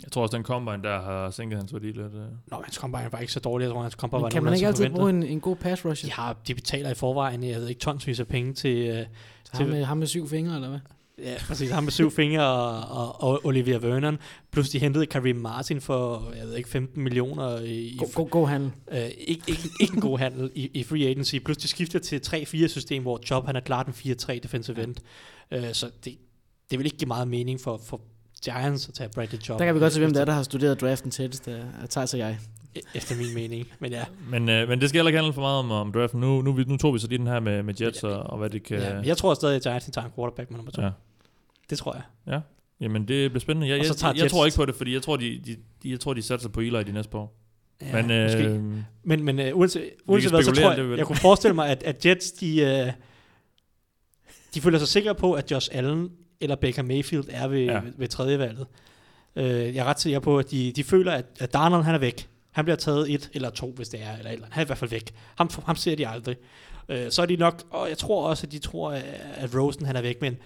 Jeg tror også, den combine der har sænket hans værdi lidt. øh. Nå, hans combine var ikke så dårlig. Jeg tror, hans combine Men var kan man ikke altid forventet. bruge en, en god pass rusher? De, har, de betaler i forvejen, jeg ved ikke, tonsvis af penge til, øh, Ham med, ham med syv fingre, eller hvad? Ja, præcis, ham med syv fingre og, og, og Olivia Vernon. Plus de hentede Kareem Martin for, jeg ved ikke, 15 millioner i, i God, god, god handel. Øh, ikke, ikke, ikke en god handel i, i free agency. Plus de skifter til 3-4 system, hvor Job han er klart en 4-3 defensive end. Øh, så det, det vil ikke give meget mening for, for Giants at tage Bradley Job. Der kan vi godt se, hvem det er, der har studeret draften tættest. Thijs og jeg. E- Efter min mening. Men ja, Men, øh, men det skal heller ikke handle for meget om, om draften. Nu, nu, nu tog vi så lige den her med, med Jets og, og hvad det kan... ja. men jeg tror stadig, at Giants tager en quarterback med nummer 2. Ja. Det tror jeg. Jamen, det bliver spændende. Jeg, jeg, jeg, jeg tror ikke på det, fordi jeg tror, de, de, de, jeg tror, de satser på Eli de næste par år. Ja, men, måske. øh, Men, men uh, uanset, uanset hvad, så tror det, jeg, jeg kunne forestille mig, at, at Jets, de, uh, de føler sig sikre på, at Josh Allen eller Baker Mayfield er ved, Ja. ja. ved, ved tredje valget. Uh, jeg er ret sikker på, at de, de føler, at, at Darnold han er væk. Han bliver taget et eller to, hvis det er, eller, eller. Han er i hvert fald væk. Ham, ham ser de aldrig. Uh, så er de nok, og jeg tror også, at de tror, at- at Rosen han er væk, men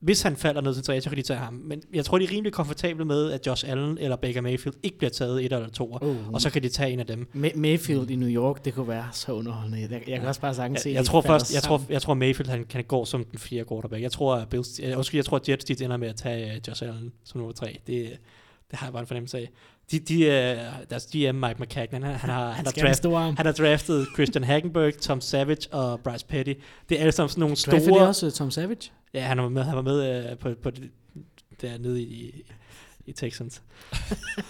hvis han falder ned til 3, så kan de tage ham. Men jeg tror, de er rimelig komfortable med, at Josh Allen eller Baker Mayfield ikke bliver taget et eller to, Oh. og så kan de tage en af dem. May- Mayfield i New York, det kunne være så underholdende. Jeg, jeg kan også bare sagtens se, Jeg, tror først, jeg tror, jeg tror Mayfield han kan gå som den fjerde quarterback. Jeg tror, Bills, jeg, undskyld, jeg tror, at Jets de ender med at tage uh, Josh Allen som nummer tre. Det, det har jeg bare en fornemmelse af. De, de, uh, deres GM, Mike McCagnon, han, han har, han har, draft, han har draftet Christian Hagenberg, Tom Savage og Bryce Petty. Det er alle sammen sådan nogle Draftede de store... også uh, Tom Savage? Ja, han var med, han var med uh, på, på det, dernede i, i Texans.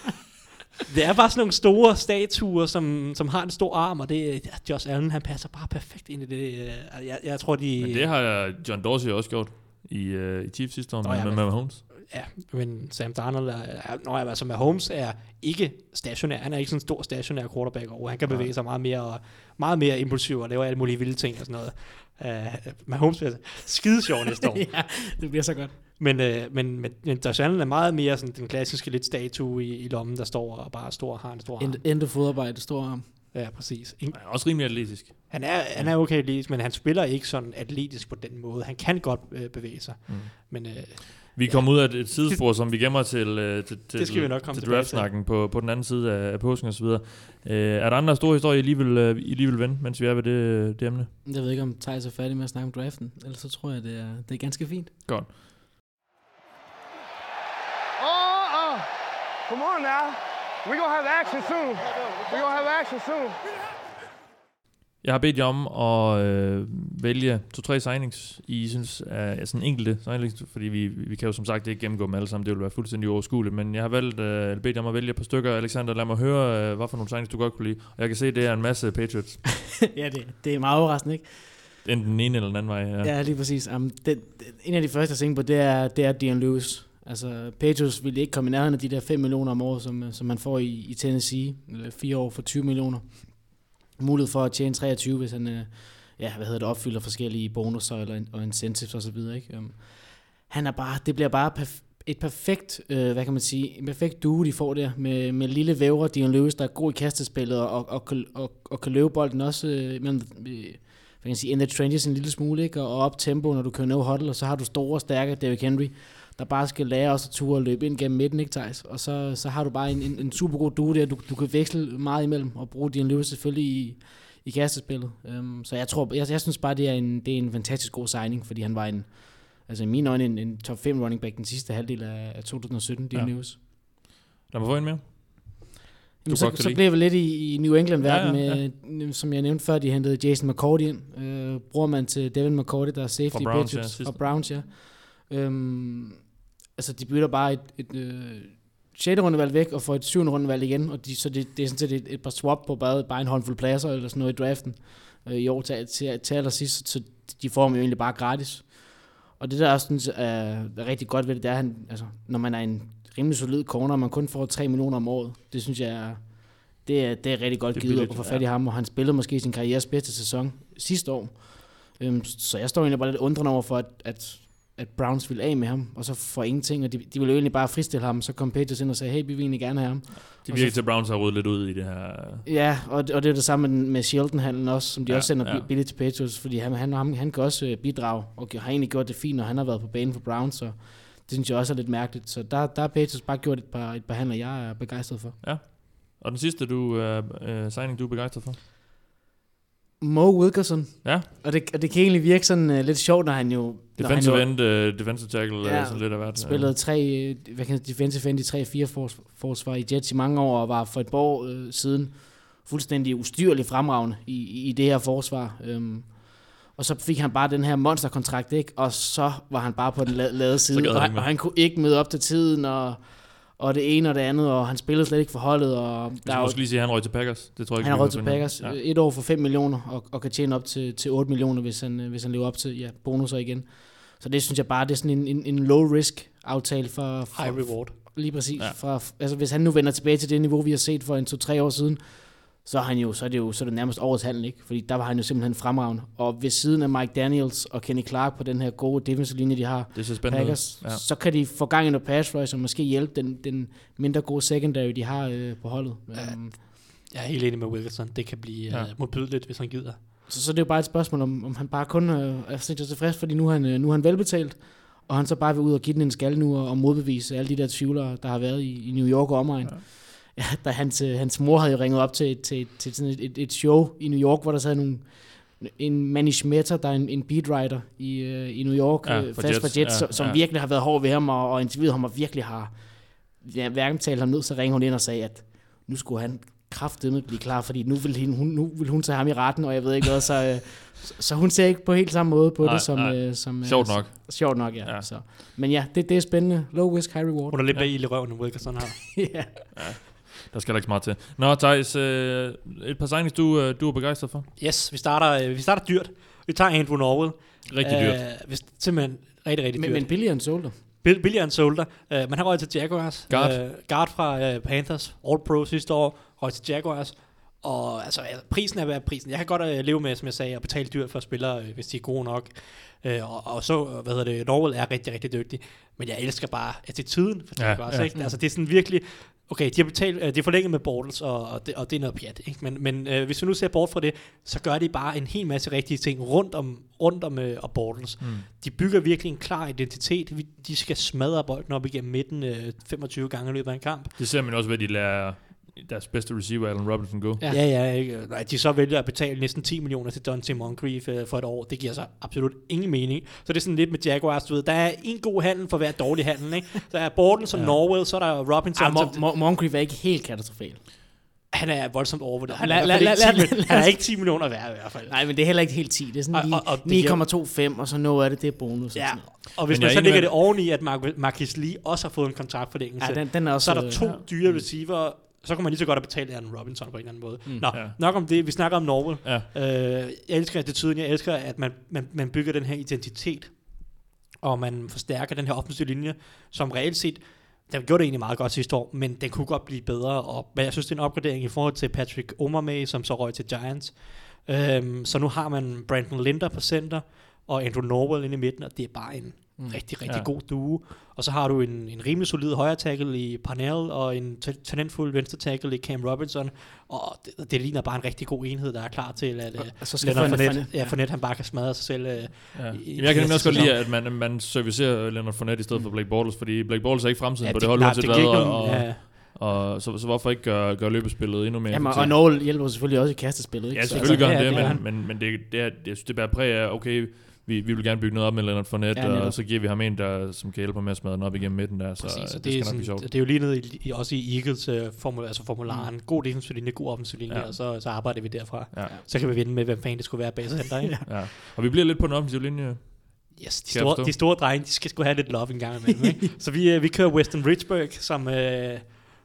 <laughs> det er bare sådan nogle store statuer, som, som har en stor arm, og det er Josh Allen, han passer bare perfekt ind i det. øh, Jeg, jeg tror, de... Men det har John Dorsey også gjort i, uh, i Chiefs sidste år med, ja, med Mahomes. Ja, men Sam Darnold er, er når jeg altså Mahomes er ikke stationær. Han er ikke sådan en stor stationær quarterback over. Han kan bevæge sig meget mere, meget mere impulsiv og lave alle mulige vilde ting og sådan noget. Uh, Mahomes bliver skide sjov næste år. <laughs> ja, det bliver så godt. Men, øh, men, men, men Josh Allen er meget mere sådan den klassiske lidt statue i, i lommen, der står og bare står har en stor arm. End, endte fodarbejde, stor arm. Ja, præcis. Han er også rimelig atletisk. Han er, han er okay atletisk, men han spiller ikke sådan atletisk på den måde. Han kan godt øh, bevæge sig. Mm. Men øh, Vi Ja. kom ud af et, sidespor, som vi gemmer til, øh, til, til, Det skal vi nok komme til draftsnakken på, på den anden side af, af påsken og så videre. Øh, er der andre store historier, I lige vil, øh, I lige vil vende, mens vi er ved det, det emne? Jeg ved ikke, om Thijs er færdig med at snakke om draften. Ellers så tror jeg, det er, det er ganske fint. Godt. Oh, uh, come on now. We gonna have action soon. We gonna have action soon. Jeg har bedt jer om at øh, vælge to-tre signings, I synes er sådan enkelte signings, fordi vi, vi kan jo som sagt ikke gennemgå dem alle sammen, det vil være fuldstændig overskueligt, men jeg har valgt, øh, bedt jer om at vælge et par stykker. Alexander, lad mig høre, øh, hvad for nogle signings du godt kunne lide. Og jeg kan se, det er en masse Patriots. <laughs> ja, det, det er meget overraskende, ikke? Enten den ene eller den anden vej. Ja. Ja, lige præcis. Um, det, en af de første, jeg tænker på, det er, det er Dion Lewis. Altså, Patriots ville ikke komme i nærheden af de der 5 millioner om året, som, som man får i, i Tennessee. Eller 4 år for 20 millioner. Mulighed for at tjene 23, hvis han øh, ja, hvad hedder det, opfylder forskellige bonusser eller, og incentives osv. Ikke? Um, han er bare, det bliver bare perf- et perfekt, øh, hvad kan man sige, en perfekt duo, de får der, med, med lille vævre, Dion Lewis, der er god i kastespillet, og, og, og, kan- og, og kan løbe bolden også øh, mellem, øh, hvad kan man sige, in the trenches en lille smule, ikke? og op tempo, når du kører no huddle, og så har du store, stærke Derrick Henry, der bare skal lære os at ture og løbe ind gennem midten, ikke Thijs? Og så, så har du bare en, en, en super god duo der, du, du kan veksle meget imellem, og bruge Dion Lewis selvfølgelig i, i kastespillet. Um, så jeg tror, jeg, jeg synes bare, det er, en, det er en fantastisk god signing, fordi han var en, altså i mine øjne, en, en top 5 running back den sidste halvdel af, af 2017, Dion Ja. Lewis. Lad mig få en mere. Jamen, så, så blev vi lidt i, i New England-verden, Ja, ja, ja, med, som jeg nævnte før, de hentede Jason McCourty ind, øh, bror man til Devin McCourty, der er safety Fra Browns, ja, sidste. og Browns, ja. Øhm, altså, de bytter bare et, et øh, 6. rundevalg væk, og får et 7. rundevalg igen, og de, så det, det er sådan set et, et par swap på bare, bare en håndfuld pladser, eller sådan noget i draften, øh, i år til, til, til allersidst, så de får dem jo egentlig bare gratis. Og det der også synes, er, er rigtig godt ved det, det er, han, altså, når man er en rimelig solid corner, og man kun får 3 millioner om året, det synes jeg er, det er, det er rigtig godt er givet billigt, at få fat i ham, og han spillede måske sin karrieres bedste sæson sidste år. Øhm, så jeg står egentlig bare lidt undrende over for, at, at, at Browns ville af med ham, og så får ingenting, og de, de ville jo egentlig bare fristille ham, så kom Patriots ind og sagde, hey, vi vil egentlig gerne have ham. Det virker til, at Browns har ryddet lidt ud i det her. Ja, og, det- og det er det samme med, med Sheldon-handlen også, som de Ja, ja, også sender ja. ja. billigt til Patriots, fordi han, han, han, han kan også øh, bidrage, og har egentlig gjort det fint, når han har været på banen for Browns, så det synes jeg også er lidt mærkeligt. Så der, der har Patriots bare gjort et par, et par handler, jeg er begejstret for. Og den sidste du, uh, uh, signing, du er begejstret for? Mo Wilkerson. Ja. Og det, og det kan egentlig virke sådan uh, lidt sjovt, når han jo... når han Defensive jo end, uh, defensive tackle, ja, Ja, sådan lidt af hvert. spillede tre, øh, hvad kan defensive end i 3-4 fors, forsvar i Jets i mange år, og var for et par år øh, siden fuldstændig ustyrligt fremragende i, i, det her forsvar. Øhm, og så fik han bare den her monsterkontrakt, ikke? Og så var han bare på den la- lade side, og, og han kunne ikke møde op til tiden, og, og det ene og det andet, og han spillede slet ikke for holdet, og Der er er jo, måske lige sige, at han røg til Packers. Det tror jeg ikke, han kan til. Packers Ja. et år for 5 millioner, og, og kan tjene op til, til 8 millioner, hvis han, øh, hvis han lever op til ja, bonusser igen. Så det synes jeg bare, det er sådan en, en, en low-risk aftale for, for, High reward. Lige præcis. Ja. Fra, altså, hvis han nu vender tilbage til det niveau, vi har set for en to-tre år siden, så er, han jo, så er det jo så er det nærmest årets handel, ikke? Fordi der var han jo simpelthen fremragende. Og ved siden af Mike Daniels og Kenny Clark på den her gode defensive linje, de har, Det ser Packers. Ja. så kan de få gang i noget pass rush, og måske hjælpe den, den mindre gode secondary, de har øh, på holdet. Ja. Um, Jeg er helt enig med Wilkerson. Det kan blive Ja. uh, modbydeligt, hvis han gider. så, så det er jo bare et spørgsmål, om, om han bare kun øh, er sindssygt tilfreds, fordi nu er han, øh, nu er han velbetalt, og han så bare vil ud og give den en skal nu og, og modbevise alle de der tvivlere, der har været i, i New York og omegn. Ja. Ja, da hans, øh, hans mor havde jo ringet op til, til, til sådan et, et, et show i New York, hvor der sad nogle, en Manny Schmetter, der er en, en beatwriter i, øh, i New York, Ja, ja, for fast Jets, for Jets, ja, ja, som ja. virkelig har været hård ved ham, og, og interviewet ham, og virkelig har ja, hverken talt ham ned, så ringer hun ind og sagde, at nu skulle han kraftedeme blive klar, fordi nu vil, hende, hun, nu vil hun tage ham i retten, og jeg ved ikke hvad, så, øh, så, så hun ser ikke på helt samme måde på Nej, det, som... nej. Øh, som øh, Sjovt nok. Sjovt nok, ja. Ja. ja. Så. Men ja, det, det er spændende. Low risk, high reward. Hun er lidt bag i røven, Wilkerson har. <laughs> ja. Der skal der ikke så meget til. Nå, Thijs, øh, et par signings, du, øh, du er begejstret for. Yes, vi starter, øh, vi starter dyrt. Vi tager Andrew Norwell. Rigtig dyrt. Øh, hvis, simpelthen rigtig, rigtig dyrt. Men, men billigere end Solder. Bill, billigere end Solder. Uh, men han røg til Jaguars. Guard. Uh, guard fra uh, Panthers. All-Pro sidste år. Røg til Jaguars. Og altså, prisen er hvad prisen. Jeg kan godt uh, leve med, som jeg sagde, at betale dyrt for spillere, uh, hvis de er gode nok. Uh, og, og så, hvad hedder det, Norwell er rigtig, rigtig dygtig. Men jeg elsker bare attituden for Ja, Jaguars. ja. Ikke? Altså, det er sådan virkelig... Okay, de har, betalt, uh, de har forlænget med Bortles, og, og, det, og det er noget pjat. Ikke? Men, men uh, hvis vi nu ser bort fra det, så gør de bare en hel masse rigtige ting rundt om, rundt om uh, og Bortles. Mm. De bygger virkelig en klar identitet. Vi- De skal smadre bolden op igennem midten øh, 25 gange i løbet af en kamp. Det ser man også ved, at de lader deres bedste receiver, Allen Robinson, gå. Ja. Ja, ja, ikke? At de så vælger at betale næsten 10 millioner til Dante Moncrief øh, for et år, det giver så absolut ingen mening. Så det er sådan lidt med Jaguars, du ved, der er en god handel for hver dårlig handel, ikke? Der er Borden som Ja. Norwell, så er der Robinson, Ah, som, Mon- Mon- Moncrief er ikke helt katastrofal. han er voldsomt overvurderet. Han, er 10 lad- mi- han er ikke 10 millioner værd i hvert fald. Nej, men det er heller ikke helt 10. Det er sådan Og- og- og det lige giver- 9,25, og så noget af det, det er bonus. Ja. Sådan. og hvis Men man er så lægger med- det oveni, at Mar- Marcus Lee også har fået en kontraktforlængelse, ja, den, den er også... så er der øh, to dyre receiver, så kan man lige så godt have betalt Aaron Robinson på en eller anden måde. Mm. Nå, Ja. nok om det. Vi snakker om Norwell. Ja. Øh, jeg elsker attituden. Jeg elsker, at man, man, man bygger den her identitet, og man forstærker den her offensive linje, som reelt set, den gjorde det egentlig meget godt sidste år, men den kunne godt blive bedre, og, men jeg synes, det er en opgradering i forhold til Patrick Omameh, som så røg til Giants. Øhm, så nu har man Brandon Linder på center, og Andrew Norwell inde i midten, og det er bare en mm. rigtig, rigtig ja. god duo. Og så har du en, en rimelig solid højre tackle i Parnell, og en ta- talentfuld venstre tackle i Cam Robinson, og det, det ligner bare en rigtig god enhed, der er klar til, at uh, Og så skal Leonard Fournette- ja, Fournette, han bare kan smadre sig selv. Uh, Ja. i- jeg kan også godt lide, at man, man servicerer Leonard Fournette i stedet for Blake Bortles, fordi Blake Bortles er ikke fremtiden ja, på det hold, uanset det hvad, og, nogen, og, ja, og så, så hvorfor ikke gøre, gøre løbespillet endnu mere Jamen, og? Noel hjælper selvfølgelig også i kastespillet, ikke? Ja, selvfølgelig gør altså, han ja, det, det gør men, men, men det, det, er, det, jeg synes, det bærer præg af, okay, vi, vi vil gerne bygge noget op med Leonard Fournette, Ja, ja, og netop. så giver vi ham en, der, som kan hjælpe med at smadre den op igennem midten der, så Præcis, det, det, skal er nok sådan, blive sjovt. det er jo lige ned i, også i Eagles uh, altså formularen. Mm. God defensiv linje, god offensiv linje, Ja. og så, så arbejder vi derfra. Ja. Så kan vi vinde med, hvem fanden det skulle være bag center, ikke? <laughs> Ja. Og vi bliver lidt på den offensive linje. Yes, de store, de store drenge, de skal sgu have lidt love en gang imellem. Ikke? <laughs> så vi, øh, vi kører Weston Richburg, som, øh,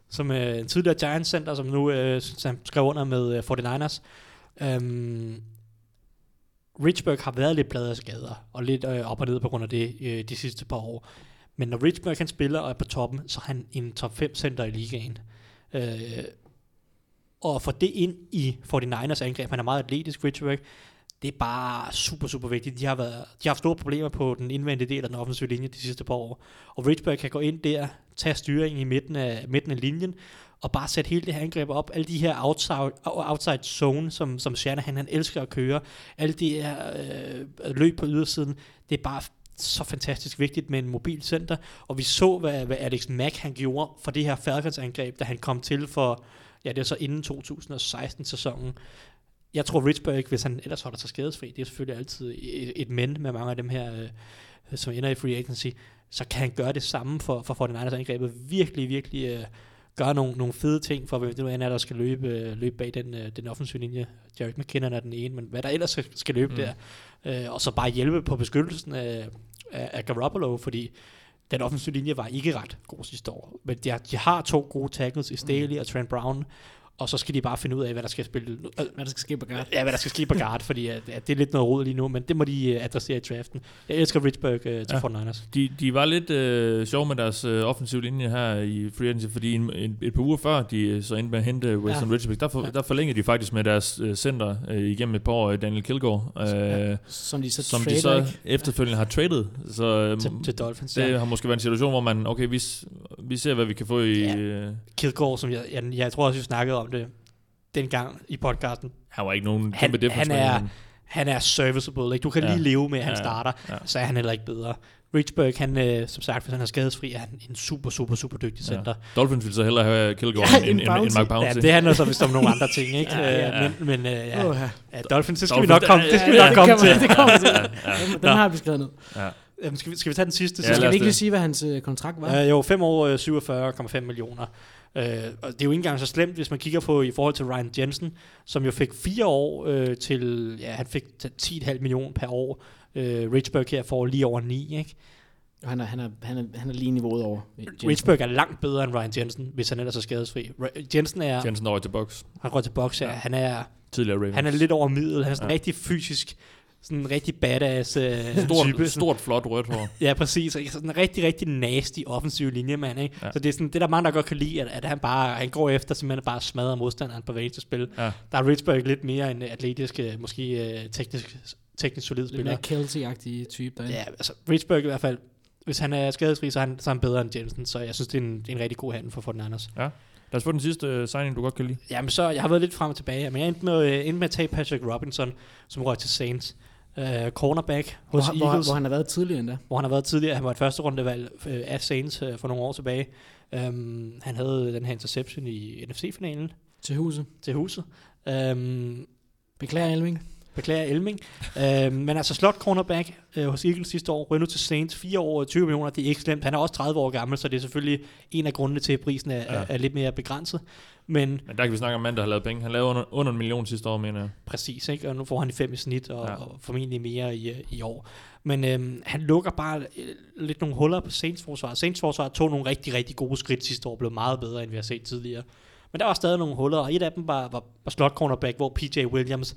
som øh, en tidligere Giants center, som nu øh, synes, han skrev under med øh, 49ers. Um, Richburg har været lidt bladet af skader, og lidt øh, op og ned på grund af det øh, de sidste par år. Men når Richburg kan spiller og er på toppen, så er han en top 5 center i ligaen. Øh, og få det ind i 49ers angreb, han er meget atletisk, Richburg, det er bare super, super vigtigt. De har, været, de har haft store problemer på den indvendige del af den offensive linje de sidste par år. Og Richburg kan gå ind der, tage styringen i midten af, midten af linjen, og bare sætte hele det her angreb op. Alle de her outside, outside zone, som, som Shanahan han elsker at køre. Alle de her øh, løb på ydersiden. Det er bare så fantastisk vigtigt med en mobil center. Og vi så, hvad, hvad Alex Mack han gjorde for det her Falcons angreb, da han kom til for, ja det er så inden 2016-sæsonen. Jeg tror Richburg, hvis han ellers holder sig skadesfri, det er selvfølgelig altid et, et men med mange af dem her, øh, som ender i free agency, så kan han gøre det samme for, for 49ers angrebet. Virkelig, virkelig øh, gøre nogle, nogle fede ting for, hvem det nu end er, der skal løbe, øh, løbe bag den, øh, den offensive linje. Jarek McKinnon er den ene, men hvad der ellers skal, løbe mm. der. Øh, og så bare hjælpe på beskyttelsen af, af, af Garoppolo, fordi den offensive linje var ikke ret god sidste år. Men de har, de har to gode tackles i Staley mm. og Trent Brown, og så skal de bare finde ud af, hvad der skal spille. Øh, Hvad der skal ske på guard. Ja, hvad der skal ske på guard, fordi at, at det er lidt noget rod lige nu, men det må de uh, adressere i draften. Jeg elsker Richburg uh, til Ja. ja. 49ers. De, de var lidt øh, sjove med deres øh, offensive linje her i free agency, fordi en, en, et par uger før de øh, så endte med at hente Weston ja. Ja. Richburg, der, for, Ja. der forlængede de faktisk med deres øh, center øh, igennem et par år, øh, Daniel Kilgore, øh, Som de så som de trader, så ikke? efterfølgende har traded. Så øh, Til, til Dolphins. det Ja. har måske været en situation, hvor man, okay, vi, vi ser, hvad vi kan få i... Ja. Øh, Kilgore, som jeg, jeg, jeg tror også, vi snakkede om det dengang i podcasten. han var ikke nogen Han- kæmpe han er- Han er serviceable. Ikke? Du kan Ja. lige leve med, at han Ja. starter, Ja. så er han heller ikke bedre. Richburg, han, øh, som sagt, hvis han er skadesfri, er han en super, super, super dygtig center. Ja. Dolphins vil så hellere have Kilgore <laughs> Ja, end, en end, end. Mark Bouncy. Ja, det handler så vist om nogle andre ting, <laughs> ikke? Ja, ja, ja. Øh, Men, men øh, ja, Åh, ja. ja, Dolphins, det skal vi Dolphins, nok komme, det skal vi Ja, nok komme til. Det kommer til. <laughs> dem har vi skrevet ned. Ja. Jamen, skal, vi, skal vi tage den sidste? Ja, Skal vi ikke lige sige, hvad hans øh, kontrakt var? Uh, jo, 5 år, øh, 47,5 millioner. Uh, og det er jo ikke engang så slemt, hvis man kigger på i forhold til Ryan Jensen, som jo fik 4 år uh, til, ja, han fik 10,5 millioner per år. Uh, Richburg her får lige over 9, ikke? Han er, han, er, han, er, han er lige niveauet over. Jensen. Richburg er langt bedre end Ryan Jensen, hvis han ellers er skadesfri. Jensen er, Jensen over til box. han går til boks Ja. han er, Tidligere Ravens. han er lidt over middel, han er sådan Ja. rigtig fysisk, sådan en rigtig badass uh, stort, type. Stort, flot rødt hår. Ja, præcis. Ikke? Sådan en rigtig, rigtig nasty offensiv linjemand. Ikke? Ja. Ja. Så det er sådan, det er der mange, der godt kan lide, at, at han bare han går efter simpelthen bare smadrer modstanderen på hver eneste spil. Ja. Der er Richburg lidt mere en atletisk, øh, måske uh, teknisk, teknisk solid Lidt spiller. mere Kelsey-agtig type derinde. Ja, altså Richburg i hvert fald, hvis han er skadesfri, så er han, så er han bedre end Jensen, så jeg synes, det er en, en rigtig god handel for Forten Anders. Lad os få den sidste uh, signing, du godt kan lide. Jamen så, jeg har været lidt frem og tilbage, men jeg endte med, øh, endte med at tage Patrick Robinson, som røg til Saints. Uh, cornerback hos Hvor, hvor, Eagles. hvor, han har været tidligere endda. hvor han har været tidligere. Han var et første rundevalg øh, af Saints øh, for nogle år tilbage. Um, han havde den her interception i NFC-finalen Til huset. til huset. Um, Beklager, Elving. Beklager Elming. um, men altså slot cornerback øh, hos Eagles sidste år, nu til Saints, 4 år og 20 millioner, det er ikke slemt. Han er også 30 år gammel, så det er selvfølgelig en af grundene til, at prisen er, Ja. er, er lidt mere begrænset. Men Men der kan vi snakke om mand, der har lavet penge. Han lavede under, under en million sidste år, mener jeg. Præcis, ikke? og nu får han i fem i snit, og, Ja. og formentlig mere i, øh, i år. Men øhm, han lukker bare øh, lidt nogle huller på Saints forsvar. Saints forsvar tog nogle rigtig, rigtig gode skridt sidste år, blev meget bedre, end vi har set tidligere. Men der var stadig nogle huller, og et af dem var, var, var slot cornerback, hvor PJ Williams,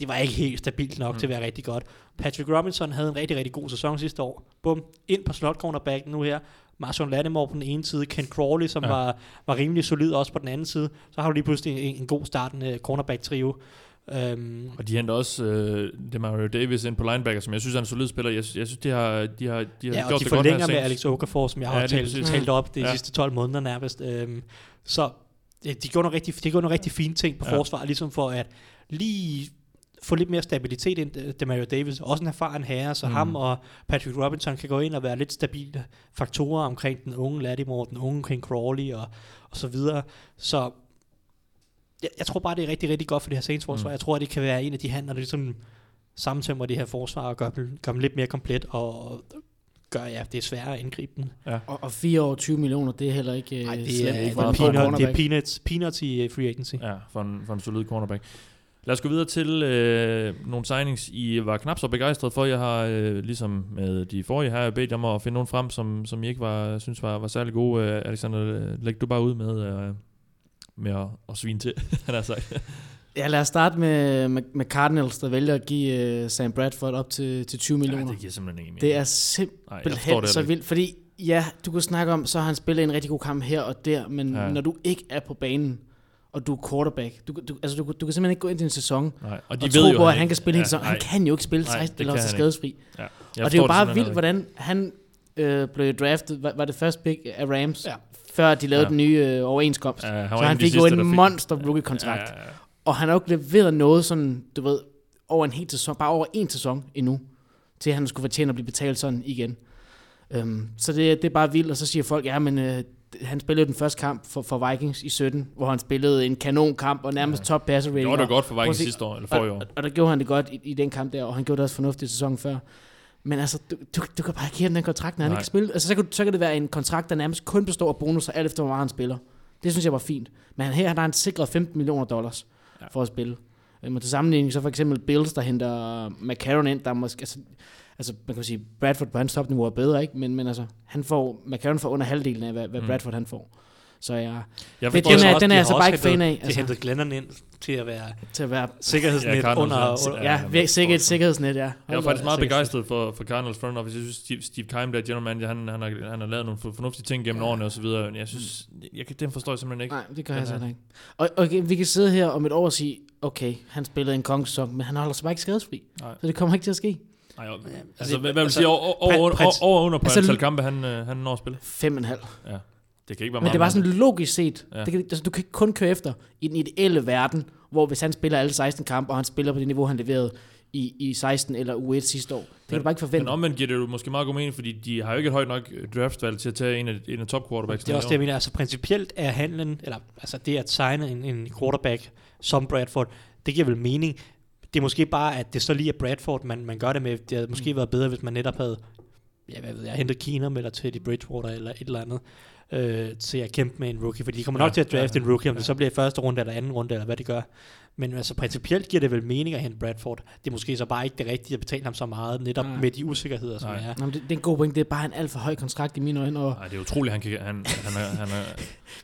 det var ikke helt stabilt nok mm. til at være rigtig godt. Patrick Robinson havde en rigtig, rigtig god sæson sidste år. Bum, ind på slot cornerback nu her. Marshawn Lattimore på den ene side, Ken Crawley, som Ja. ja. var, var rimelig solid også på den anden side. Så har du lige pludselig en, en god startende cornerback-trio. Um, Og de henter også øh, Demario Davis ind på linebacker, som jeg synes er en solid spiller. Jeg, jeg synes, de har, de har, de har ja, og gjort de det godt her. forlænger med. Alex Okafor, som jeg Ja, har lige talt, talt op de Ja. ja. sidste 12 måneder nærmest. Um, så ja, de gjorde nogle rigtig, de gjorde nogle rigtig fine ting på Ja. ja. forsvaret, ligesom for at lige få lidt mere stabilitet ind. øh, Demario Davis, også en erfaren herre, så Mm. ham og Patrick Robinson kan gå ind og være lidt stabile faktorer omkring den unge Lattimore, den unge Ken Crawley og, og så videre. Så jeg, jeg tror bare, det er rigtig, rigtig godt for det her Saints forsvar. Mm. Jeg tror, at det kan være en af de handler, der ligesom sammentømmer det her forsvar og gør dem, gør dem lidt mere komplet og gør, ja, det er sværere at angribe den. Og, og 4 år 20 millioner, det er heller ikke Nej, øh, det, slemt er, for for en peanut, det er peanuts, peanuts i free agency. Ja, for en, for en solid cornerback. Lad os gå videre til øh, nogle signings, I var knap så begejstret for. Jeg har, øh, ligesom med de forrige her, bedt om at finde nogle frem, som, som I ikke var, synes var, var særlig gode. Øh, Alexander, læg du bare ud med, øh, med at, at svine til, <laughs> han har sagt. Ja, lad os starte med, med, med Cardinals, der vælger at give uh, Sam Bradford op til, til 20 millioner. Ja, det giver simpelthen ingen mening. Det er Nej, simpelthen forstår det så ikke. vildt, fordi ja, du kunne snakke om, så har han spillet en rigtig god kamp her og der, men ja. når du ikke er på banen, og du er quarterback, du, du, altså, du, du kan simpelthen ikke gå ind i en sæson Nej, og, de og tro ved jo, på, at ikke- han kan spille ja, en sæson. Han nej. kan jo ikke spille Nej, 16 det eller han skadesfri. Ja, jeg og det er jo bare simpelthen vildt, hvordan han øh, blev draftet, var, var det første pick af Rams, Ja. før de lavede Ja. den nye øh, overenskomst. Ja, han så han fik jo en monster rookie-kontrakt. Ja, ja, ja. Og han har jo ikke leveret noget sådan, du ved, over en hel sæson, bare over en sæson endnu, til han skulle fortjene at blive betalt sådan igen. Um, så det, det er bare vildt, og så siger folk, ja, men øh, han spillede den første kamp for, for Vikings i 17, hvor han spillede en kanonkamp og nærmest Ja. top passer Det rating. gjorde det godt for Prøv Vikings se- sidste år, eller forrige og, år. og, og der gjorde han det godt i, i den kamp der, og han gjorde det også fornuftigt i sæsonen før. Men altså, du, du, du kan bare ikke give den kontrakt, når han Nej. ikke kan spille. Altså, så kan, så kan det være en kontrakt, der nærmest kun består af bonusser, alt efter hvor meget han spiller. Det synes jeg var fint. Men han- her har han sikret 15 millioner dollars Ja. for at spille. Øh, Men til sammenligning, så for eksempel Bills, der henter McCarron ind, der er måske, altså, altså man kan sige, Bradford på hans topniveau er bedre, ikke? Men, men altså, han får, McCarron får under halvdelen af, hvad, hvad Mm. Bradford han får. Så jeg, Jeg forstår den er- også- den er de jeg altså bare ikke fan af, De altså. hentede Glennon ind til at være til at være sikkerhedsnet Ja, under, er- under Ja, ja, var sikkert sikkerhedsnet, ja. Jeg er Hold faktisk meget begejstret for, for Cardinals front office. Jeg synes, Steve, Steve Keim, der er general manager, han, han, har, han har lavet nogle for- fornuftige ting gennem Ja. årene og så videre. Men jeg synes, jeg, kan- den forstår jeg simpelthen ikke. Nej, det gør jeg er- heller ikke. Og okay, vi kan sidde her om et år og sige, okay, han spillede en kongesæson, men han holder sig bare ikke skadesfri. Nej. Så det kommer ikke til at ske. Nej, altså, altså, hvad, hvad vil altså, sige, over, over, prins- over, under på altså, antal kampe, han, øh, han når at spille? Fem og en halv. Det kan ikke være Men meget. det mere. sådan logisk set. Ja. Ja. Det kan, altså, du kan ikke kun køre efter i den ideelle verden, hvor hvis han spiller alle 16 kampe, og han spiller på det niveau, han leverede i, i 16 eller U1 sidste år. Det kan du bare ikke forvente. Men omvendt giver det jo måske meget god mening, fordi de har jo ikke et højt nok øh, draftvalg til at tage en af, en af top quarterbacks. Det er også det, jeg mener. Altså principielt er handlen, eller altså det at signe en, en quarterback som Bradford, det giver vel mening. Det er måske bare, at det så lige er Bradford, man, man gør det med. Det havde måske været bedre, hvis man netop havde ja, hvad ved jeg, hentet Keenum eller Teddy Bridgewater eller et eller andet øh, til at kæmpe med en rookie, fordi de kommer nok Ja, til at drafte ja, en rookie, om det ja. så bliver i første runde eller anden runde, eller hvad det gør. Men altså principielt giver det vel mening at hente Bradford. Det er måske så bare ikke det rigtige at betale ham så meget, netop Nej. med de usikkerheder, som Nej. er. Nå, men det, det, er en god point. Det er bare en alt for høj kontrakt i mine øjne. Og, Nej, det er utroligt, han, kan, han, han, er, han, er,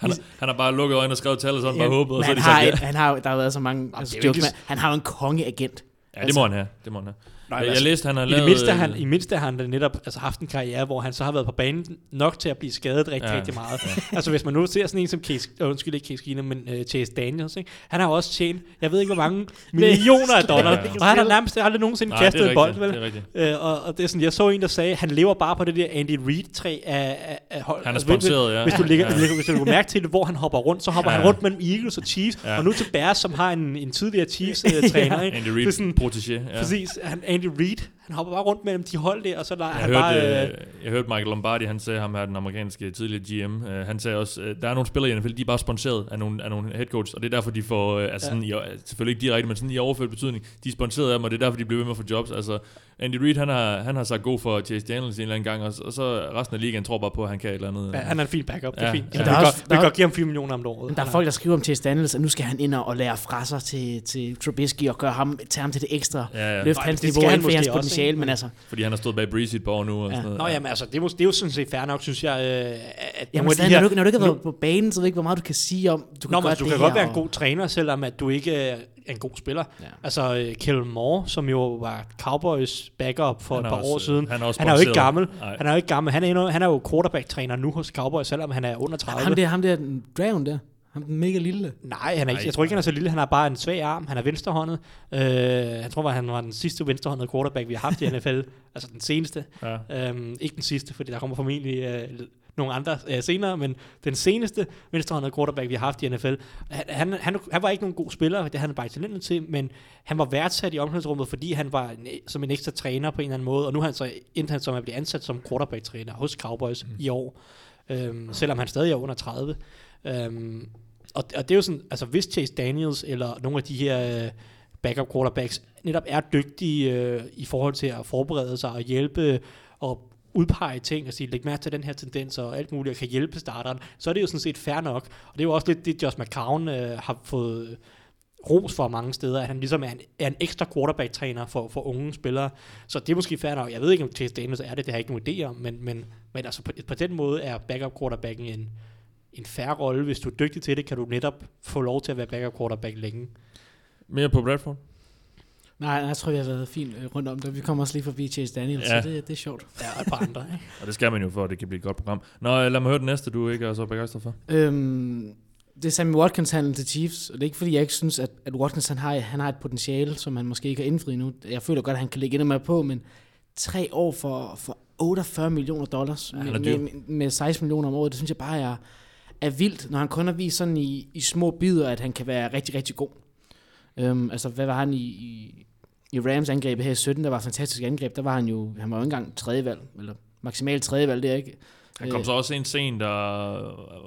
han, er, <laughs> han har bare lukket øjnene og skrevet tallet, sådan bare håbet, og så er han, de har, sagt ja. han har, der har været så mange altså, det er jo jokes ikke- han har jo en kongeagent. Ja, det må han have. Det må han have. Nej, jeg, jeg altså, læste, han har I lavet... det mindste, øh, han, I mindste har han da netop altså, haft en karriere, hvor han så har været på banen nok til at blive skadet rigtig, Ja, rigtig meget. Ja. altså hvis man nu ser sådan en som Case, uh, undskyld ikke Case Keenum, men uh, Chase Daniels, ikke? han har også tjent, jeg ved ikke hvor mange <laughs> millioner af dollars, Ja, ja. og han har nærmest aldrig nogensinde Nej, kastet en bold, vel? det. Øh, og, og det er sådan, jeg så en, der sagde, han lever bare på det der Andy Reid-træ af, af, af hold. Han er Altså, sponsoreret, ja. Hvis du, ligger, Ja. hvis du lægger mærke til det, hvor han hopper rundt, så hopper Ja. han rundt mellem Eagles og Chiefs, Ja. og nu til Bears, som har en, en tidligere Chiefs-træner. <laughs> ikke? Andy Reid, protégé. Ja. Præcis, han, Andy Reid, han hopper bare rundt mellem de hold der, og så der, Jeg han hørte, bare... øh, jeg hørte Michael Lombardi, han sagde ham her, den amerikanske tidligere GM, øh, han sagde også, øh, der er nogle spillere i NFL, de er bare sponsoreret af nogle, af nogle head coach, og det er derfor, de får, øh, altså Ja. sådan, i, selvfølgelig ikke direkte, men sådan i overført betydning, de er sponsoreret af dem, og det er derfor, de bliver ved med at få jobs. Altså, Andy Reid, han har, han har sagt god for Chase Daniels en eller anden gang, og, og så resten af ligaen tror bare på, at han kan et eller andet. Ja, han er en fin backup, det er Ja. fint. Ja. Ja, Der vi, er kan også- godt, vi kan godt give ham 4 millioner om året. Der er folk, der skriver om Chase Daniels, at nu skal han ind og lære fra sig til, til Trubisky og gøre ham, tage ham til det ekstra. Ja, ja. Løft Nej, hans det niveau han inden for måske hans ikke? men altså, Fordi han har stået bag Breeze i et par år nu. Og Ja. sådan noget. Nå jamen altså, det er, mås- det er jo sådan set fair nok, synes jeg, øh, at jamen, stadig, her... når, du, når du ikke har nu- været på banen, så ved jeg ikke, hvor meget du kan sige om, du kan Nå, men du kan godt være en god træner, selvom at du ikke er en god spiller. Ja. Altså, øh, Kellen Moore, som jo var Cowboys backup for Han et par også- år siden. han er også han er jo ikke gammel. Nej. Han er jo ikke gammel. Han er, endnu, han er jo quarterback-træner nu hos Cowboys, selvom han er under 30. Ham der, ham der, Draven der, ham den mega lille. Nej, han er ikke, jeg tror ikke, han er så lille. Han har bare en svag arm. Han er venstrehåndet. Øh, jeg tror, at han var den sidste venstrehåndede quarterback, vi har haft i <laughs> NFL. altså den seneste. Ja. Øhm, ikke den sidste, fordi der kommer formentlig øh, nogle andre øh, senere, men den seneste venstrehåndede quarterback, vi har haft i NFL. Han, han, han, han var ikke nogen god spiller, det havde han bare ikke talentet til, men han var værdsat i omklædningsrummet, fordi han var en, som en ekstra træner på en eller anden måde, og nu har han så endte han som at blive ansat som quarterback-træner hos Cowboys mm. i år, øhm, selvom han stadig er under 30. Øhm, og, og det er jo sådan, altså hvis Chase Daniels eller nogle af de her øh, backup quarterbacks netop er dygtige øh, i forhold til at forberede sig og hjælpe og udpege ting og sige, læg mærke til den her tendens og alt muligt, og kan hjælpe starteren, så er det jo sådan set fair nok. Og det er jo også lidt det, Josh McCown øh, har fået øh, ros for mange steder, at han ligesom er en, er en ekstra quarterback-træner for, for unge spillere. Så det er måske fair nok. Jeg ved ikke, om Chase Daniels er det, det har jeg ikke nogen idé om, men, men, men altså på, på den måde er backup quarterbacken en, en fair rolle. Hvis du er dygtig til det, kan du netop få lov til at være backup quarterback længe. Mere på Bradford? Nej, nej, jeg tror, vi har været fint øh, rundt om det. Vi kommer også lige forbi Chase Daniels, Ja. så det, det er sjovt. Ja, og et par andre. Ikke? Og det skal man jo for, at det kan blive et godt program. Nå, lad mig høre det næste, du ikke er så begejstret for. Øhm, det er Sammy Watkins handel til Chiefs, og det er ikke fordi, jeg ikke synes, at, at Watkins han har, han har et potentiale, som han måske ikke har indfriet nu. Jeg føler godt, at han kan lægge endnu mere på, men tre år for, for 48 millioner dollars med, med, med 16 millioner om året, det synes jeg bare er, er vildt, når han kun har vist sådan i, i små bidder, at han kan være rigtig, rigtig god. Øhm, altså, hvad var han i, i, i Rams angrebet her i 17, der var et fantastisk angreb, der var han jo, han var jo ikke engang tredje valg, eller maksimalt tredje valg, det er ikke. Han kom Øh, så også en scene, der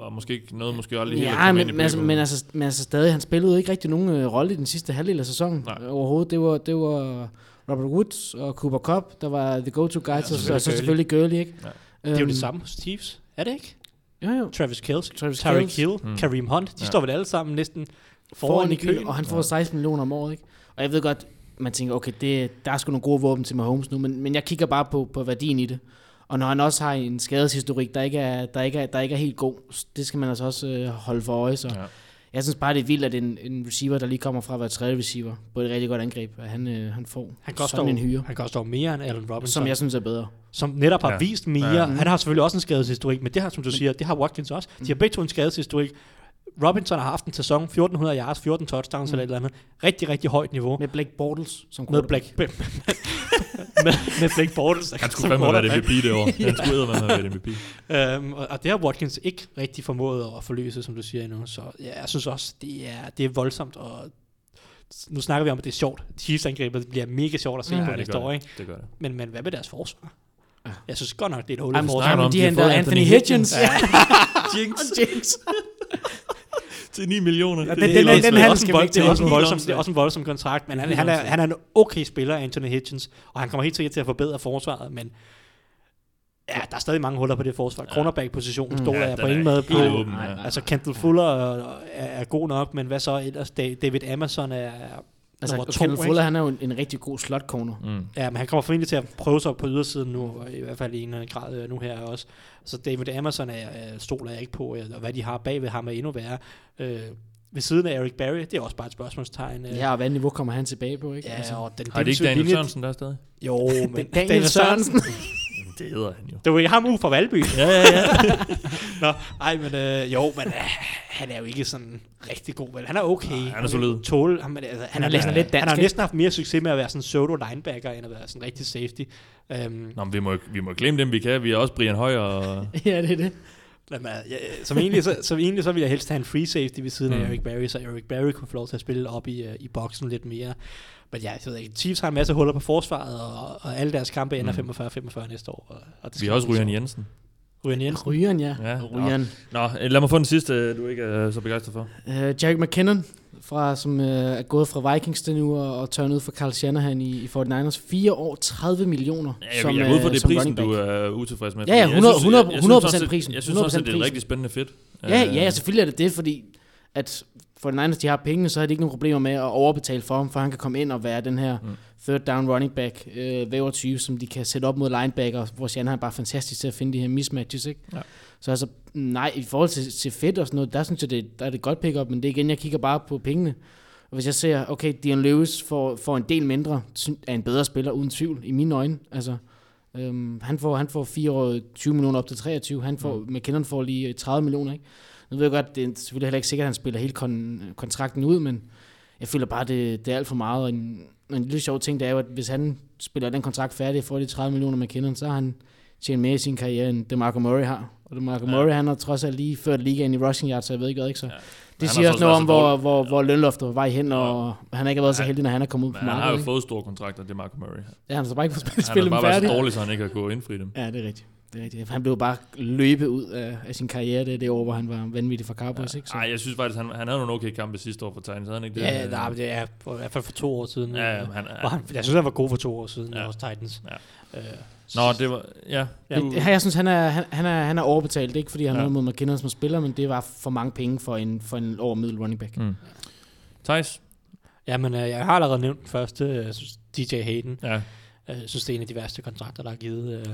var måske ikke noget, måske aldrig helt Ja, komme men, ind men, altså, men, altså, men altså stadig, han spillede jo ikke rigtig nogen øh, rolle i den sidste halvdel af sæsonen Nej. Overhovedet. Det var, det var Robert Woods og Cooper Cup, der var the go-to guys, ja, og så, selvfølgelig så selvfølgelig Gurley, ikke? Ja. Det er jo Øhm, det samme hos Chiefs, er det ikke? Jo, jo. Travis Kelce, Travis Tyreek. Hill, Mm. Kareem Hunt, de Ja. står vel alle sammen næsten foran, Foran i køen. og han får Ja. 16 millioner om året, ikke? Og jeg ved godt, man tænker, okay, det, der er sgu nogle gode våben til Mahomes nu, men, men jeg kigger bare på, på værdien i det. Og når han også har en skadeshistorik, der ikke er, der ikke er, der ikke er helt god, det skal man altså også øh, holde for øje. Så. Ja. Jeg synes bare, det er vildt, at en, en receiver, der lige kommer fra at være tredje receiver, på et rigtig godt angreb, at han, øh, han får Han koster, sådan en hyre, han koster jo mere end Allen Robinson, som jeg synes er bedre. som netop har Ja. vist mere. Ja. Ja. Han har selvfølgelig også en skadeshistorik, men det har, som du siger, det har Watkins også. De har begge to en skadeshistorik. Robinson har haft en sæson, 1400 yards, 14 touchdowns mm. eller et eller andet. Rigtig, rigtig højt niveau. Med Blake Bortles som Med quarterback. Black, med, med Blake Bortles. Han skulle fandme have været MVP det år. Han skulle <laughs> have været MVP. Øhm, og, og det har Watkins ikke rigtig formået at forløse, som du siger endnu. Så ja, jeg synes også, det er, det er voldsomt. Og nu snakker vi om, at det er sjovt. Chiefs-angrebet bliver mega sjovt at se på Ja, det næste år, det. ikke? Det gør det. Men, men hvad med deres forsvar? Jeg synes godt nok, det er et hul i forsvaret. de de har henter Anthony Anthony Hitchens. <laughs> Ja. Jinx Jinx. <laughs> til 9 millioner. Ja, Det den- er den- den handel også skal en vi vold, ikke det, er til. også en voldsom, det er også en voldsom kontrakt, men han, han, er, han er en okay spiller, Anthony Hitchens, og han kommer helt sikkert til at forbedre forsvaret, men ja, der er stadig mange huller på det forsvar. Cornerback-positionen stoler Ja, jeg på ingen måde på. helt åben, ja. Altså, Kendall Fuller er, er god nok, men hvad så ellers? Da- David Amazon er Altså, nummer to, Kendall ikke? Fuller, han er jo en, en rigtig god slot corner. Mm. Ja, men han kommer formentlig til at prøve sig på ydersiden nu, og i hvert fald i en eller anden grad øh, nu her også. Så David Amazon er, er, stoler jeg ikke på, øh, og hvad de har bagved ham er endnu værre. Øh, ved siden af Eric Barry, det er også bare et spørgsmålstegn. øh. Ja, og hvad niveau kommer han tilbage på, ikke? Altså, ja og den Har de ikke Daniel Sørensen der stadig? Jo, <laughs> men Daniel Sørensen. Det hedder han jo. Det var ikke ham ude fra Valby. Ja, ja, ja. <laughs> Nå, ej, men øh, jo, men øh, han er jo ikke sådan rigtig god. Vel? Han er okay. Nej, han er solid. Tåle, han, altså, han, er er, næsten lidt dansk, han har næsten haft mere succes med at være sådan pseudo linebacker, end at være sådan rigtig safety. Um, Nå, men vi må, vi må glemme dem, vi kan. Vi er også Brian Høj og... <laughs> ja, det er det. Jamen, ja, som, egentlig, så, som egentlig så ville jeg helst have en free safety ved siden af Mm. Eric Barry, så Eric Barry kunne få lov til at spille op i, uh, i boksen lidt mere. Men ja, jeg ved ikke, Chiefs har en masse huller på forsvaret, og, og alle deres kampe ender Mm. 45-45 næste år. Og, og det Vi har også Ryan. Jensen. Ryan Jensen. Rygeren, ja. Ja, Rygeren. Nå, øh, lad mig få den sidste, du ikke er så begejstret for. Uh, Jack McKinnon, fra, som uh, er gået fra Vikings til nu og, og tørnet ud for Carl Shanahan i, i 49ers. Fire år, 30 millioner. Ja, jeg, som, jeg er ude for øh, det som prisen, du er utilfreds med. Ja, ja, fordi jeg 100 synes- 100 jeg- jeg synes 100% også, det- prisen. Jeg synes også, at det er 100% et rigtig spændende fedt. Ja, ja, selvfølgelig er det det, fordi at for den de har pengene, så har de ikke nogen problemer med at overbetale for ham, for han kan komme ind og være den her Mm. third down running back, øh, væver 20, som de kan sætte op mod linebacker, hvor Shanahan er bare fantastisk til at finde de her mismatches, ikke? Ja. Så altså, nej, i forhold til, til fedt og sådan noget, der synes jeg, det, der er det godt pick-up, men det er igen, jeg kigger bare på pengene. Og hvis jeg ser, okay, Dion Lewis får, får en del mindre, er en bedre spiller, uden tvivl, i mine øjne. Altså, øhm, han, får, han får 4 år 20 millioner op til 23, han får, mm. McKinnon får lige 30 millioner, ikke? Nu ved jeg godt, det er selvfølgelig heller ikke sikkert, at han spiller hele kon- kontrakten ud, men jeg føler bare, det, det er alt for meget. Og en, en lille sjov ting, det er jo, at hvis han spiller den kontrakt færdig og får de 30 millioner med McKinnon, så har han tjent mere i sin karriere, end DeMarco Murray har. Og DeMarco Ja. ja. Murray, han har trods alt lige ført ligaen i rushing yards, så jeg ved ikke hvad, ikke så. Ja. Ja. han Det siger så også noget om, hvor, hvor, hvor lønloftet var vej hen, og han har ikke været så Ja. heldig, når han er kommet ud på Men han har jo markedet. ikke? fået store kontrakter, det Marco Murray. Ja, han har så bare ikke fået Han spillet har bare dem været så dårlig, så han ikke har kunnet indfri dem. Ja, det er rigtigt. Det er rigtigt. Han blev bare løbet ud af, af sin karriere det, det år, hvor han var vanvittig for Cowboys. Ikke? Så. Nej, jeg synes faktisk, han, han havde nogle okay kampe sidste år for Titans, havde han ikke det? Ja, nej, men det er for, i hvert fald for to år siden. Ja, øh, han, hvor han, jeg synes, han var god for to år siden Ja. ja. hos Titans. Ja. Øh, Nå, det var... Ja, Ja. du, jeg synes, han er, han, han, er, han er overbetalt. Ikke fordi han Ja. har noget mod McKinnon som spiller, men det var for mange penge for en, for en overmiddel running back. Mm. Thijs? ja, men øh, jeg har allerede nævnt den første, øh, synes, DJ Hayden. Ja. Øh, Jeg synes, det er en af de værste kontrakter, der er givet. Øh,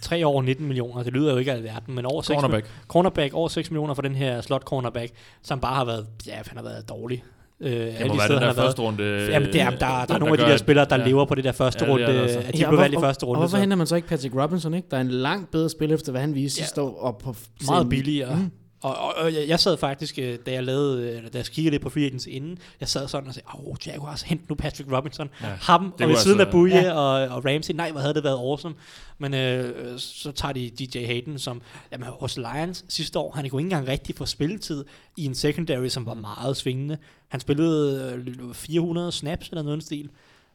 tre år 19 millioner, det lyder jo ikke af alverden, men over 6 Cornerback. cornerback over 6 millioner for den her slot cornerback, som bare har været, ja, han har været dårlig. Øh, Det må være den der første runde... Jamen, det er, der, der, der er nogle af de der spillere, der ja. lever på det der første Ja, ja, det er runde, altså. at de Ja, blev og valgt i første runde. Og hvorfor så henter man så ikke Patrick Robinson? Ikke? Der er en langt bedre spil efter, hvad han viste Ja. sidste år. Og på meget billigere. Mm. Og, og, og jeg, jeg sad faktisk, øh, da jeg lavede, øh, da jeg kiggede lidt på free agents inden, jeg sad sådan og sagde, åh, oh, Jaguars, hent nu Patrick Robinson. Ja. Ham, og ved siden altså- af Bouye Ja. og, og Ramsey, nej, hvor havde det været awesome. Men øh, så tager de DJ Hayden, som jamen, hos Lions sidste år, han kunne ikke engang rigtig få spilletid i en secondary, som var meget svingende. Han spillede øh, 400 snaps eller noget stil.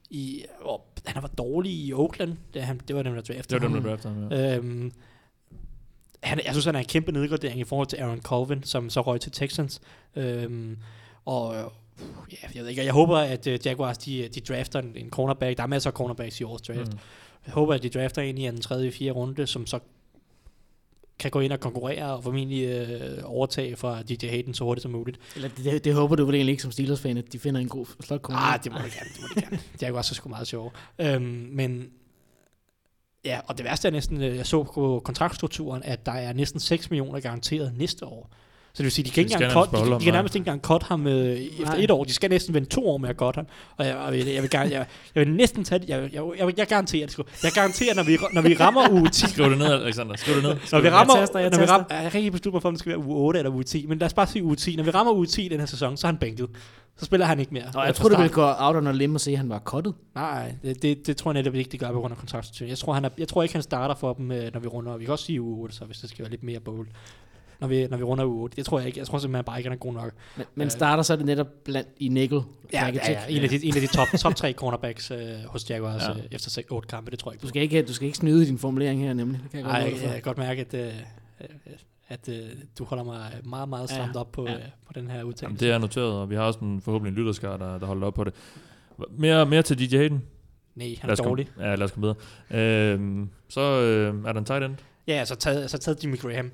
I, og han var dårlig i Oakland, det, han, det var dem, der Det draftede var dem, ham. der draftede ham, ja. Øhm, han, jeg synes, han er en kæmpe nedgradering i forhold til Aaron Colvin, som så røg til Texans. Øhm, og øh, ja, jeg ved ikke, jeg håber, at uh, Jaguars, de, de drafter en, en cornerback. Der er masser af cornerbacks i årets draft. Mm. Jeg håber, at de drafter en i den tredje, fjerde runde, som så kan gå ind og konkurrere og formentlig øh, overtage fra DJ Hayden så hurtigt som muligt. Eller det, det, det, håber du vel egentlig ikke som Steelers-fan, at de finder en god slot. Ah, det må de gerne, det må de gerne. <laughs> Jaguars er sgu meget sjove. Øhm, men ja, og det værste er næsten, øh, jeg så på kontraktstrukturen, at der er næsten 6 millioner garanteret næste år. Så det vil sige, de kan, de ikke engang cut, de, de kan ham, nærmest ikke engang cut ham øh, efter Nej. et år. De skal næsten vente to år med at cut ham. Og jeg, jeg, jeg, vil, gerne, jeg, jeg vil næsten tage det. Jeg, jeg, jeg, jeg garanterer det sgu. Jeg garanterer, når vi, når vi rammer uge 10, Skriv det ned, Alexander. Skriv det ned. når Skriv vi det rammer, Jeg taster, jeg når vi rammer, jeg kan ikke beslutte mig for, om det skal være uge 8 eller uge 10, men lad os bare sige uge 10. Når vi rammer uge 10 i den her sæson, så er han bænket. Så spiller han ikke mere. Og jeg tror, det ville gå out on a limb og se, at han var cuttet. Nej, det, det, det tror jeg netop ikke, de gør på grund af kontraktstrukturen. Jeg tror, han er, jeg tror ikke, han starter for dem, øh, når vi runder. Vi kan også sige uge 8, så hvis det skal være lidt mere bold. Når vi, når vi runder uge 8. Det tror jeg ikke. Jeg tror simpelthen bare ikke, han er god nok. Men, men starter så er det netop blandt i nickel. Ja, ja, ja, en, af de, en af de top, top tre <laughs> cornerbacks øh, hos Jaguars Ja. øh, efter sek- otte kampe, det tror jeg ikke. Du skal ikke, du skal ikke snyde i din formulering her, nemlig. Det kan jeg godt dig for. jeg kan godt mærke, at, øh, at øh, du holder mig meget, meget Ja, stramt op på, ja. øh, på den her Jamen, udtalelse. det er noteret, og vi har også en forhåbentlig en lytterskar, der, der holder op på det. Mere, mere til DJ Hayden. Nej, han er os komme- dårlig. Ja, lad os komme videre. Øhm, så øh, er der en tight end. Ja, altså taget, altså taget Jimmy Graham.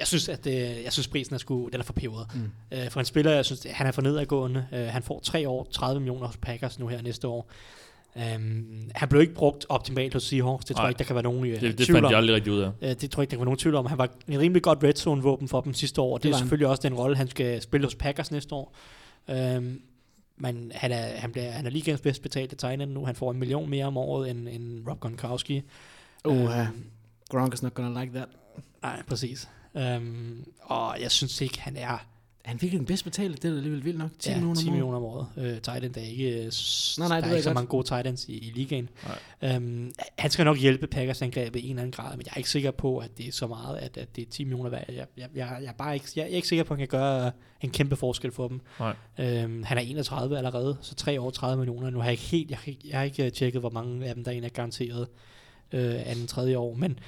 Jeg synes, at øh, jeg synes prisen er sgu, den er for peberet. Mm. Øh, for en spiller, jeg synes, han er for nedadgående. Øh, han får tre år, 30 millioner hos Packers nu her næste år. Um, han blev ikke brugt optimalt hos Seahawks. Det tror jeg ikke, der kan være nogen øh, Det, det tvivl fandt om. jeg aldrig rigtig ud af. Øh, det tror jeg ikke, der kan være nogen tvivl om. Han var en rimelig godt red zone våben for dem sidste år. og Det, Det det er var han. selvfølgelig også den rolle, han skal spille hos Packers næste år. Um, men han er, han, bliver, han er ligegens bedst betalte end nu. Han får en million mere om året end, end Rob Gronkowski. Uh, Øhm, Gronk is not gonna like that. Nej, præcis. Um, og jeg synes ikke, han er han virkelig den bedst betalte? Det er alligevel vildt nok. 10 ja, millioner 10 om året. millioner om året. Uh, tight end er ikke, uh, s- Nej, nej, det der er ikke så godt. mange gode tight ends i, i ligaen. Um, han skal nok hjælpe Packers angreb i en eller anden grad, men jeg er ikke sikker på, at det er så meget, at, at det er 10 millioner værd. Jeg, jeg, jeg, jeg, er bare ikke, jeg, er ikke sikker på, at han kan gøre en kæmpe forskel for dem. Nej. Um, han er 31 allerede, så 3 år 30 millioner. Nu har jeg ikke helt, jeg, har ikke- jeg har ikke øh, tjekket, hvor mange af dem, der er en er garanteret uh, anden, tredje år, men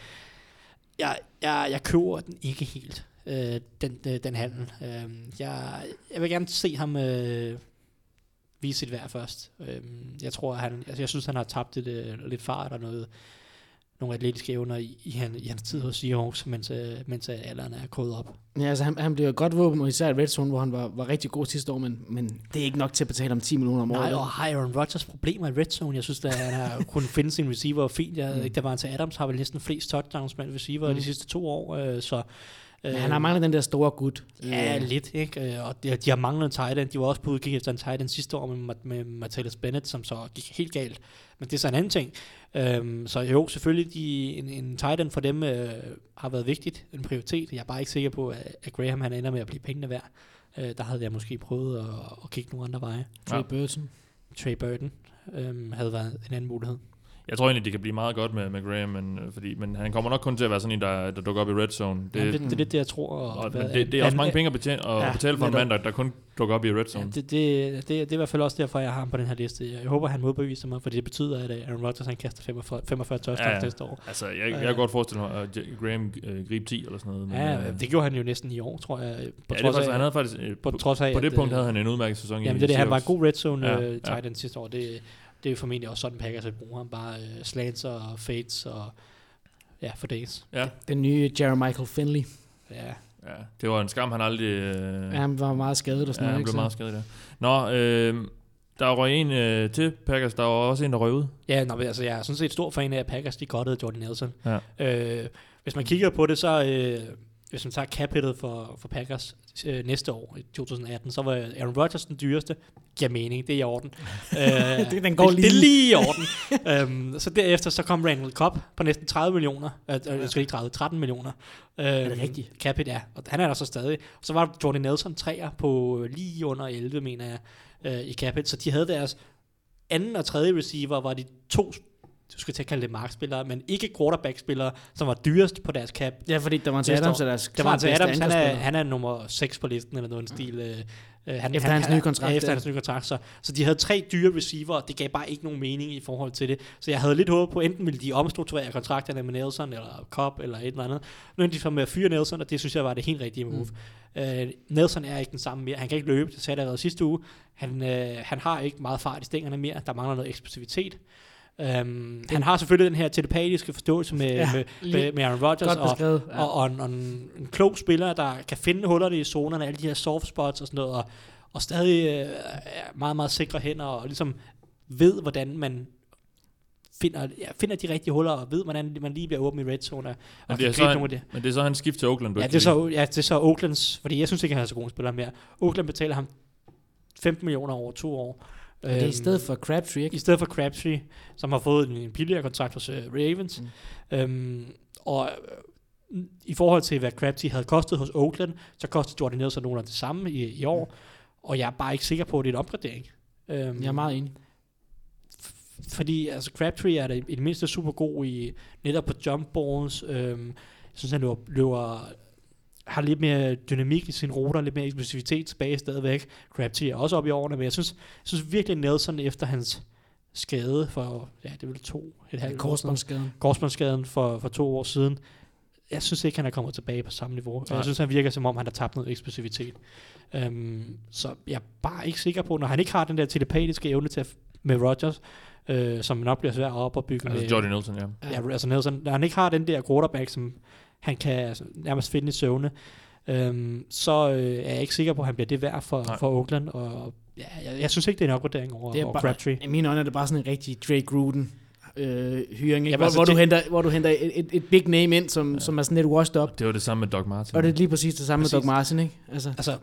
jeg, jeg, jeg køber den ikke helt, øh, den, øh, den handel. Øh, jeg, jeg vil gerne se ham øh, vise sit værd først. Øh, jeg tror, han, altså, jeg synes, han har tabt lidt, øh, lidt fart og noget, nogle atletiske evner i, i, han, i hans tid hos Seahawks, mens, øh, mens øh, alderen er krydret op. Ja, altså han, han bliver et godt våben, og især i Red Zone, hvor han var, var rigtig god sidste år, men, men det er ikke nok til at betale om 10 millioner om året. Nej, og har Aaron Rodgers problemer i red zone. Jeg synes, at han har <laughs> kunnet finde sin receiver fint. Jeg, mm. der var til Adams, har vel næsten flest touchdowns med receiver mm. De sidste to år. Øh, så, øh, Men han har manglet den der store gut. Ja, Øh, lidt, ikke? Øh, Og de, de har manglet en tight end. De var også på udkig efter en tight end sidste år med, med Martellus Bennett, som så gik helt galt. Men det er så en anden ting. Øhm, så jo, selvfølgelig, de, en, en tight end for dem øh, har været vigtigt, en prioritet. Jeg er bare ikke sikker på, at, at Graham han ender med at blive pengene værd. Øh, der havde jeg måske prøvet at, at kigge nogle andre veje. Trey Ja. Burton. Trey Burton øhm, havde været en anden mulighed. Jeg tror egentlig, det kan blive meget godt med, med Graham, men, øh, fordi, men han kommer nok kun til at være sådan en, der, der dukker op i red zone. Det, ja, Det, det, det er lidt det, jeg tror. Og, og, hvad- det, det er også an- mange penge at betale, at Ja, betale for en mand, der, der kun dukker op i red Ja, zone. det, det, det, det, er i hvert fald også derfor, jeg har ham på den her liste. Jeg håber, han modbeviser mig, for det betyder, at øh, Aaron Rodgers han kaster 45, 45 touchdowns Ja, ja, ja. næste år. Altså, jeg, jeg kan godt forestille mig, at Graham øh, gribe 10 eller sådan noget. Men, Ja, øh, det gjorde han jo næsten i år, tror jeg. På ja, det trods faktisk, af, han havde faktisk, øh, på trods af, på det at, punkt øh, havde han en udmærket sæson Jamen i det er det, han var en god red zone Ja, ja, ja. tight end sidste år. Det, det er jo formentlig også sådan, Packers vil bruge ham. Bare uh, slants og fades og ja, for days. Ja, Den nye Jeremichael Finley. Ja, ja, det var en skam, han aldrig... Øh, Ja, han var meget skadet og sådan ja, noget. han blev meget skadet der. Nå, øh, der røg en øh, til Packers, der var også en, der røg ud. ja nå, altså, jeg er sådan set stor fan af, at Packers de gottede Jordan Nelson. Ja. Øh, hvis man kigger på det, så øh, hvis man tager capittet for, for Packers øh, næste år, i 2018, så var Aaron Rodgers den dyreste. Giver mening, det er i orden. <laughs> øh, Det- den går det, det er lige. lige i orden. <laughs> øhm, så derefter så kom Randall Cobb på næsten 30 millioner. Øh, øh, jeg skal ikke 30, 13 millioner. Øhm, er det rigtigt? Capit, ja. Og han er der så stadig. Så var Jordan Nelson træer på øh, lige under 11, mener jeg, øh, i Capit. Så de havde deres anden og tredje receiver, var de to du skal til at kalde det markspillere, men ikke quarterback-spillere, som var dyrest på deres cap. Ja, fordi der var Næste Adams, er deres Der var Adams, han er, han er nummer 6 på listen, eller noget i den stil. Øh, øh, han, Efter hans nye kontrakt, Ja, efter ja. hans nye kontrakt. Så, så de havde tre dyre receiver, og det gav bare ikke nogen mening i forhold til det. Så jeg havde lidt håb på, enten ville de omstrukturere kontrakterne med Nelson, eller Cobb, eller et eller andet. Nu endte de så med at fyre Nelson, og det synes jeg var det helt rigtige move. Mm. Øh, Nelson er ikke den samme mere. Han kan ikke løbe, det sagde jeg allerede sidste uge. Han, øh, han har ikke meget fart i stængerne mere. Der mangler noget eksplosivitet. Um, han har selvfølgelig den her telepatiske forståelse med, Ja, med, med, med Aaron Rodgers, og. Ja. og, og, en, og en, en klog spiller, der kan finde hullerne i zonerne, alle de her soft spots og sådan noget, og, og stadig øh, er meget, meget sikre hænder, og ligesom ved, hvordan man finder, ja, finder de rigtige huller, og ved, hvordan man lige bliver åben i red zone, og Men det, er så, nogle af han, det. men det er så hans skift til Oakland, du Ja, det er, så, ja, det er så Oaklands, fordi jeg synes ikke, han er så god spiller mere. Oakland betaler ham 15 millioner over to år. Og det er i Øhm, stedet for Crabtree, ikke? i stedet for Crabtree, som har fået en, en billigere kontrakt hos uh, Ravens. Mm. Øhm, og øh, i forhold til, hvad Crabtree havde kostet hos Oakland, så kostede Jordan Nelson nogenlunde det samme i, i år. Og jeg er bare ikke sikker på, at det er en opgradering. Øhm, Jeg er meget enig. fordi altså Crabtree er da i det mindste super god i netop på jump balls. Øhm, jeg synes, han løber, løber har lidt mere dynamik i sin ruter, lidt mere eksplosivitet tilbage stadigvæk. Crabtree er også oppe i årene, men jeg synes, jeg synes virkelig Nelson efter hans skade for, ja, det er vel to, et halvt. Korsbåndsskaden. Korsbåndsskaden for, for to år siden. Jeg synes ikke, han er kommet tilbage på samme niveau. Og Nej. jeg synes, han virker som om, han har tabt noget eksplosivitet. Um, så jeg er bare ikke sikker på, når han ikke har den der telepatiske evne til at, med Rodgers, øh, som nok bliver svært at opbygge med, Altså Jordy Nelson, ja. Ja, altså Nelson, når han ikke har den der quarterback, som han kan altså, nærmest finde i søvne, øhm, så øh, er jeg ikke sikker på, at han bliver det værd for, Nej. for Oakland. Og ja, jeg, jeg synes ikke, det er en opgradering over, Det er over bare, Crabtree. I mine øjne er det bare sådan en rigtig Drake Gruden øh, hyring, ikke? Ja, hvor, altså, hvor, du henter, hvor du henter et, et, et big name ind, som, ja. som er sådan lidt washed up. Det var det samme med Doc Martin. Og det er lige præcis det samme Præcis. med Doug Martin, ikke? Altså, Altså,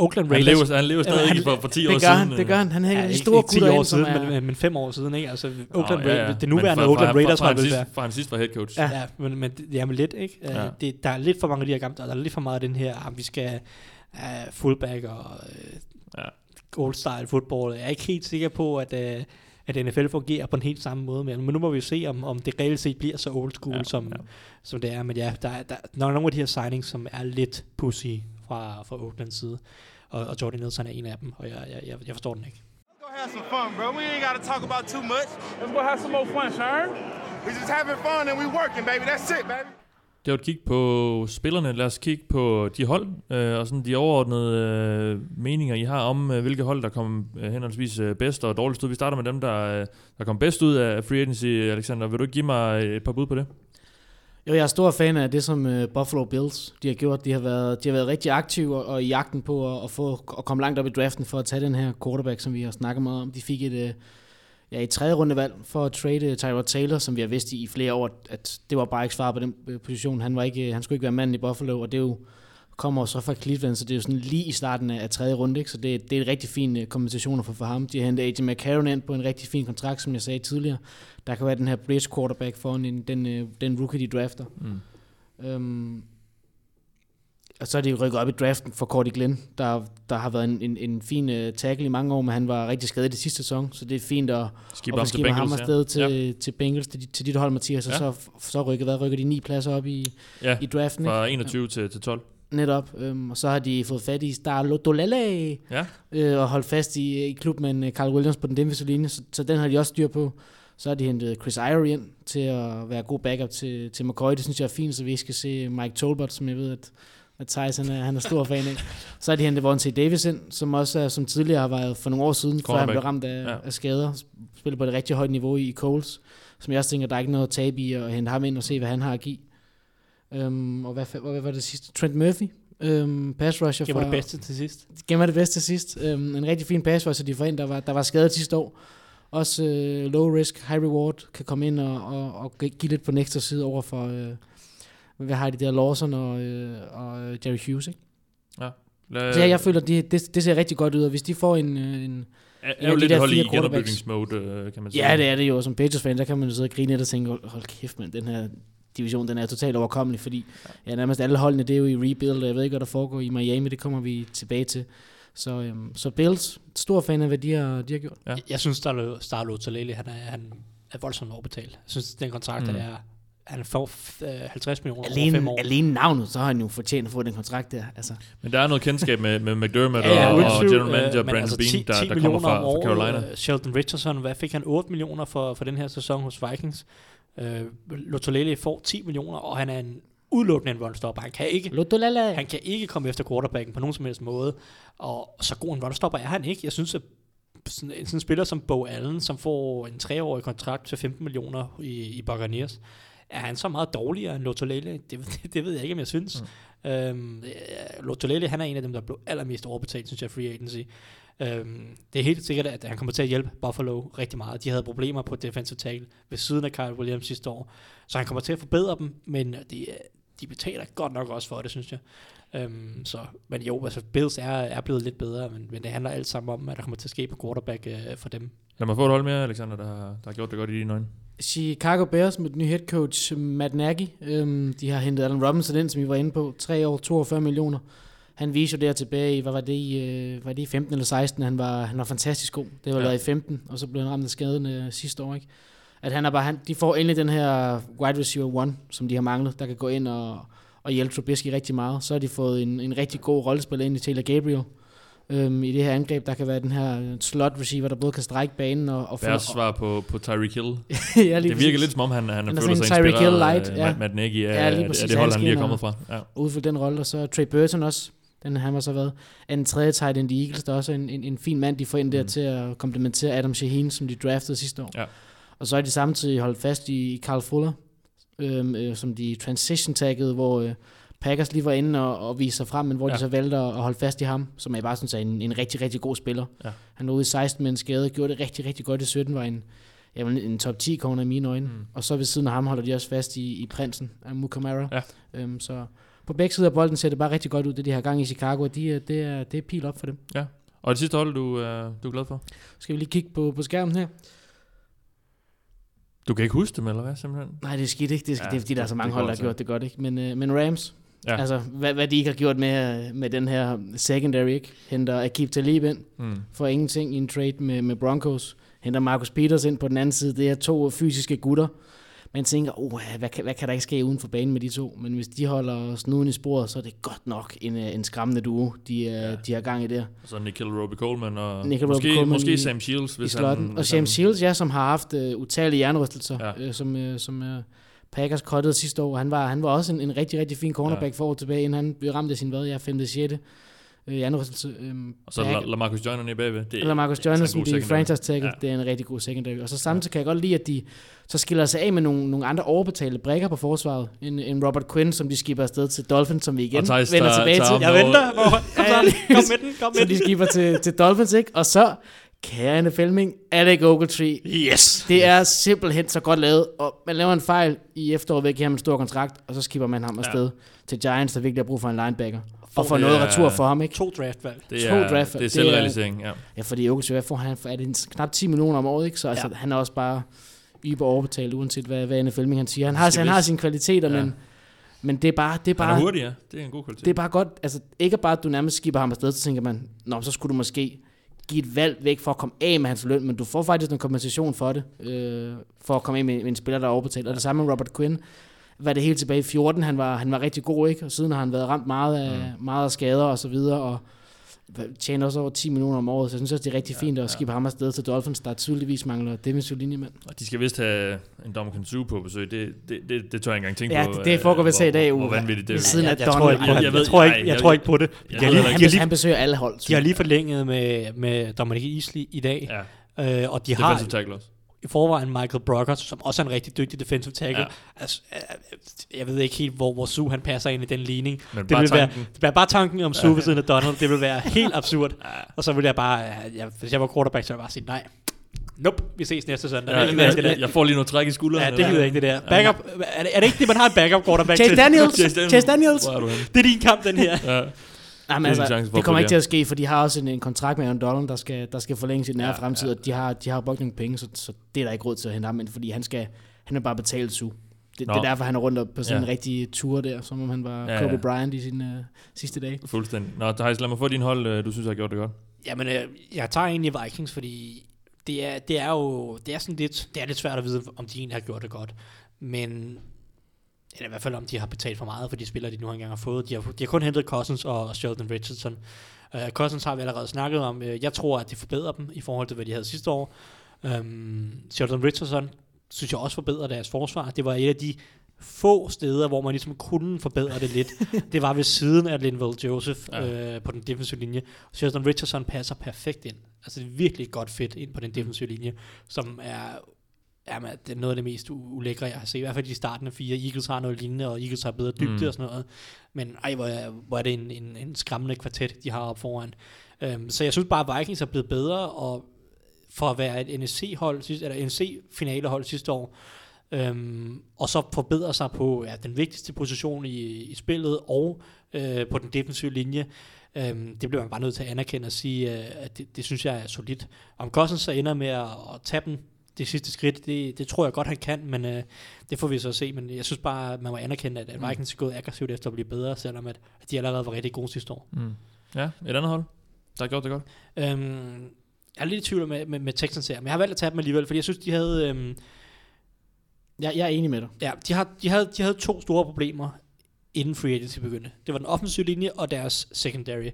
Oakland han Raiders... lever, han lever stadig han- ikke for, for 10 år det gør siden. han, det gør han. Han hænger Ja, de store ikke 10 gutter år siden, er... men, men fem år siden, ikke? Altså, Oakland Nå, ja, ja. Raiders, det nuværende fra- Oakland fra- Raiders fra, var han vel sidst, fra han sidst var head coach. Ja. Ja, men, men jamen lidt, ikke? Ja. Det, der er lidt for mange af de her gamle, der er lidt for meget af den her, ah, vi skal uh, fullback og uh, Ja. old style football. Jeg er ikke helt sikker på, at, uh, at NFL fungerer på en helt samme måde, men, men nu må vi jo se, om, om det reelt set bliver så old school, Ja, som, ja. ja. som det er. Men ja, der, er- der, der er nogle af de her signings, som er lidt pussy fra, fra Oaklands side, og, og Jordan Nelson er en af dem, og jeg, jeg, jeg, jeg forstår den ikke. Let's go have some fun, bro. We ain't got to talk about too much. Let's go have some more fun, Sharon. We just having fun and we working, baby. That's it, baby. Det var et kig på spillerne. Lad os kigge på de hold, øh, og sådan de overordnede øh, meninger, I har om, øh, hvilke hold, der kom øh, henholdsvis øh, bedst og dårligst ud. Vi starter med dem, der, øh, der kom bedst ud af free agency. Alexander, vil du ikke give mig et par bud på det? Jo, jeg er stor fan af det, som øh, Buffalo Bills de har gjort. De har været, de har været rigtig aktive og, og i jagten på at, at, få, at komme langt op i draften for at tage den her quarterback, som vi har snakket meget om. De fik et, øh, ja, et tredje rundevalg for at trade øh, Tyrod Taylor, som vi har vidst i, i flere år, at det var bare ikke svar på den position. Han, var ikke, han skulle ikke være manden i Buffalo, og det er jo kommer så fra Cleveland, så det er jo sådan lige i starten af, af tredje runde, ikke? så det, det er en rigtig fin uh, kompensation for, for ham. De har hentet AJ McCarron ind på en rigtig fin kontrakt, som jeg sagde tidligere. Der kan være den her bridge quarterback for en, den, uh, den rookie, de drafter. Mm. Øhm, og så er de rykket op i draften for Cordy Glenn, der, der har været en, en, en fin uh, tackle i mange år, men han var rigtig skadet i sidste sæson, så det er fint at, Skib at skibet ham afsted til, ja. ja. til Bengals, til, til dit hold, Mathias, og Ja. så, så rykker, hvad, rykker de ni pladser op i, Ja, i draften, ikke? fra 21 til, til 12. netop. Øhm, og så har de fået fat i Star Lotolale, Ja, øh, og holdt fast i, i klubmanden øh, Carl Williams på den defensive linje, så, så den har de også styr på. Så har de hentet Chris Irie ind til at være god backup til, til McCoy. Det synes jeg er fint, så vi skal se Mike Tolbert, som jeg ved, at, at Thijs han er, han er stor fan af. Så har de hentet Vontae Davis ind, som også er, som tidligere har været for nogle år siden, før han blev ramt af, ja. af skader. Spiller på et rigtig højt niveau i, i Coles, som jeg også tænker, der er ikke noget at tabe i at hente ham ind og se, hvad han har at give. Um, og hvad, fa- hvad var det sidste? Trent Murphy, um, pass rusher fra, det bedste til sidst. gemmer det bedste til sidst. Um, en rigtig fin pass rusher, de får ind, der var, der var skadet sidste år. Også uh, low risk, high reward, kan komme ind og, og, og gi- give lidt på den ekstra side over for, uh, hvad har de der, Lawson og, uh, og Jerry Hughes, ikke? Lad, Så ja, jeg føler, det, det, det ser rigtig godt ud, og hvis de får en... øh, en er, ja, er jo lidt hold i genopbygningsmode, øh, kan man sige. ja, det er det jo. Som Patriots-fan, der kan man jo sidde og grine lidt og tænke, hold kæft, men den her division, den er totalt overkommelig, fordi ja, nærmest alle holdene, det er jo i rebuild, og jeg ved ikke, hvad der foregår i Miami, det kommer vi tilbage til. Så, øhm, så Bills, stor fan af, hvad de har, de har gjort. Ja. Ja. Jeg synes, Starlo, Talele, han er, han er voldsomt overbetalt. Jeg synes, den kontrakt Mm. mm. er, han får øh, 50 millioner over fem Alene, år. alene navnet, så har han jo fortjent at få den kontrakt der. Altså, Men der er noget kendskab med, med McDermott <laughs> Ja, og, og Richard, general manager øh, Brandon altså Bean, 10 der, 10 der kommer fra, fra Carolina. øh, Sheldon Richardson, hvad fik han? 8 millioner for, for den her sæson hos Vikings. Øh, Lotolele får 10 millioner, og han er en udelukkende en runstopper. Han kan ikke Lotolala. han kan ikke komme efter quarterbacken på nogen som helst måde. Og så god en runstopper er han ikke. Jeg synes, at sådan, en sådan spiller som Bo Allen, som får en treårig kontrakt til 15 millioner i, i Buccaneers, er han så meget dårligere end Lotolele? Det, det, <laughs> det ved jeg ikke, om jeg synes. Mm. Øhm, øh, Lotolele, han er en af dem, der blev allermest overbetalt, synes jeg, free agency. Øhm, det er helt sikkert, at han kommer til at hjælpe Buffalo rigtig meget. De havde problemer på defensive tackle ved siden af Kyle Williams sidste år. Så han kommer til at forbedre dem, men det, er- de betaler godt nok også for det, synes jeg. Øhm, så, men jo, altså Bills er, er blevet lidt bedre, men, men det handler alt sammen om, at der kommer til at ske på quarterback øh, for dem. Lad mig få et hold mere, Alexander, der, har- der har gjort det godt i dine øjne. Chicago Bears med den nye head coach Matt Nagy. Øhm, de har hentet Allen Robinson ind, som vi var inde på. 3 år, 42 millioner. Han viste jo der tilbage i, hvad var det, i, øh, var det i 15 eller 16, han var, han var fantastisk god. Det var Ja. været i 15, og så blev han ramt af skaden øh, sidste år, ikke? At han er bare, han, de får endelig den her wide receiver one, som de har manglet, der kan gå ind og, og hjælpe Trubisky rigtig meget. Så har de fået en, en rigtig god rollespiller ind i Taylor Gabriel. Øhm, I det her angreb, der kan være den her slot receiver, der både kan strække banen og, og. Deres svar på, på Tyreek Hill. <laughs> ja, lige Det virker lidt som om, han, han, Han er føler sig Tyreek Hill light, af ja. Matt, Nagy af, Ja, lige af præcis. det hold, han lige er kommet fra. Ja. udfyldt den rolle, og så Trey Burton også. Den han har så været en tredje tight end i Eagles, der er også en, en, en fin mand, de får ind der Mm. til at komplementere Adam Shaheen, som de draftede sidste år. Ja. Og så er de samtidig holdt fast i Carl Fuller, øhm, øh, som de transition taggede, hvor øh, Packers lige var inde og, og viste sig frem, men hvor ja. De så valgte at, at holde fast i ham, som jeg bare synes er en, en rigtig, rigtig god spiller. Ja. Han lå ude i 16 med en skade, gjorde det rigtig, rigtig godt i 17, var en, ja, en, top 10 corner i mine øjne. Mm. Og så ved siden af ham holder de også fast i, i prinsen, Amu Kamara. Ja. Øhm, så på begge sider af bolden ser det bare rigtig godt ud, det de har gang i Chicago, de, det, er, det er pil op for dem. Og det sidste hold, du, uh, du er glad for? Skal vi lige kigge på, på skærmen her? Du kan ikke huske dem, eller hvad, simpelthen? Nej, det er skidt ikke. Det er, skidt. Ja, det er fordi, der er så mange hold, der har altså. gjort det godt. Ikke? Men, øh, men Rams, Ja. ja. altså hvad, hvad de ikke har gjort med, med den her secondary, ikke? henter Akib Talib ind Mm. for ingenting i en trade med, med Broncos. Henter Marcus Peters ind på den anden side. Det er to fysiske gutter. Man tænker, oh, hvad, kan, hvad kan der ikke ske uden for banen med de to? Men hvis de holder snuden i sporet, så er det godt nok en, øh, en skræmmende duo, de, ja. Ja. de har gang i der. Så Nikhil Roby Coleman, og måske, Roby Coleman måske i- Sam Shields, i hvis slotten. han... og James han- Shields, ja, som har haft øh, utallige jernrystelser, Ja. øh, som, øh, som øh, Packers cuttede sidste år. Han var, han var også en, en rigtig, rigtig fin cornerback Ja. ja. for år tilbage, inden han blev ramt af sin hvad, ja, 5. 6. Øh, jernrystelse. Øh, Og så La- Lamarcus Joyner nede bagved. Det, eller Marcus er altså Joyner, en som de franchise tackle, Ja. det er en rigtig god secondary. Og så samtidig kan jeg godt lide, at de så skiller sig af med nogle, nogle andre overbetalte brækker på forsvaret. En, en Robert Quinn, som de skipper afsted til Dolphins, som vi igen Theis, vender der tilbage til. Jeg venter. Hvor, kom Ja, så, kom med den, kom Så med de den. skipper til, til Dolphins, ikke? Og så, kære NFL-ming, Alec Ogletree, Yes. Det er simpelthen så godt lavet, og man laver en fejl i efteråret ved at give ham en stor kontrakt, og så skipper man ham afsted ja. til Giants, der virkelig har brug for en linebacker. Og det noget er- retur for ham, ikke? To draftvalg. Det to er, draft- det er det er- selvrealisering, ja. Ja, fordi Ogletree, hvad får han? Er det en, knap 10 millioner om året, ikke? Så altså, Ja. han er også bare yber overbetalt, uanset hvad, hvad NFL han siger. Han har, han har sine kvaliteter, Ja. men, men det er bare, det er Han er bare, hurtig, ja. Det er en god kvalitet. det er bare godt, altså ikke bare, at du nærmest skipper ham afsted, så tænker man, nå, så skulle du måske give et valg væk for at komme af med hans løn, men du får faktisk en kompensation for det, øh, for at komme af med, med en spiller, der er overbetalt. Og det samme med Robert Quinn, var det helt tilbage i 14, han var, han var rigtig god, ikke? Og siden har han været ramt meget af, mm. meget af skader og så videre, og tjener også over 10 millioner om året, så jeg synes også, det er rigtig Ja, fint at ja. skibe ham afsted til Dolphins, der tydeligvis mangler defensiv linjemand. Og de skal vist have en Dominic Sue på besøg. Det, det, det, det tør jeg ikke engang tænke Ja, på. det- det øh, foregår vist i dag, Hvor, hvor vanvittigt det er. siden af jeg, jeg, tror Donald. ikke på det. Jeg Jeg, ved- tror ikke, jeg jeg- tror ikke på det. jeg de har Han, lige, han besøger alle hold. de har lige forlænget med, med Dominic Easley i dag, Ja, øh, og de har defensive tackle også. I forvejen Michael Brockers, som også er en rigtig dygtig defensive tackle. Ja. Altså, øh, jeg ved ikke helt, hvor, hvor Sue han passer ind i den ligning. Men Det bare vil være, det bliver bare tanken om Sue Ja. <laughs> ved siden af Donald. Det vil være helt absurd. Ja. Og så vil jeg bare, øh, jeg, hvis jeg var quarterback, så ville jeg bare sige nej. Nope, vi ses næste søndag. Ja, jeg jeg, der. jeg får lige noget træk i skulderen. Ja, det gider jeg ikke det der. Backup, er, det, er det ikke det, man har en backup quarterback Chase til? Daniels! Chase Daniels. Chase Daniels! Hvor er du henne? Det er din kamp, den her. Ja. Jamen, Det er altså, det at kommer ikke til at ske, for de har også en, en kontrakt med Aaron Donald, der skal, der skal forlænges i den nære Ja, fremtid, ja, og de har, de har brugt nogle penge, så, så det er der ikke råd til at hente ham, men fordi han skal, han er bare betalt su. Det, Nå. det, er derfor, han er rundt på sådan Ja. en rigtig tur der, som om han var Ja, Kobe ja. Bryant i sin uh, sidste dag. Fuldstændig. Nå, Thijs, lad mig få din hold, øh, du synes, jeg har gjort det godt. Jamen, øh, jeg tager egentlig Vikings, fordi det er, det er jo det er sådan lidt, det er lidt svært at vide, om de egentlig har gjort det godt. Men eller i hvert fald om de har betalt for meget for de spillere, de nu engang har fået. De har, de har kun hentet Cousins og Sheldon Richardson. Uh, Cousins har vi allerede snakket om. Uh, jeg tror, at det forbedrer dem i forhold til, hvad de havde sidste år. Um, Sheldon Richardson synes jeg også forbedrer deres forsvar. Det var et af de få steder, hvor man ligesom kunne forbedre det lidt. <laughs> det var ved siden af Linval Joseph Ja. øh, på den defensive linje. Sheldon Richardson passer perfekt ind. Altså det er virkelig godt fit ind på den defensive linje, som er Jamen, det er noget af det mest ulækre, jeg har set. I hvert fald i starten af fire. Eagles har noget lignende, og Eagles har bedre dybde Mm. og sådan noget. Men ej, hvor er, hvor er det en, en, en skræmmende kvartet, de har op foran. Um, så jeg synes bare, at Vikings er blevet bedre, og for at være et sidste- eller NFC-finalehold sidste år, um, og så forbedre sig på ja, den vigtigste position i, i spillet, og øh, på den defensive linje. Um, det bliver man bare nødt til at anerkende og sige, uh, at det, det synes jeg er solidt. Om Cousins så ender med at, at tage dem det sidste skridt, det, det tror jeg godt, han kan, men øh, det får vi så se. Men jeg synes bare, at man må anerkende, at, at Vikings er gået aggressivt efter at blive bedre, selvom at, at de allerede var rigtig gode sidste år. Mm. Ja, et andet hold, der har gjort det godt. Øhm, jeg er lidt i tvivl med, med, med Texans her, men jeg har valgt at tage dem alligevel, fordi jeg synes, de havde, øhm, Jeg, jeg er enig med dig. ja, de, har, de, havde, de havde to store problemer inden free agency begyndte. Det var den offensive linje og deres secondary.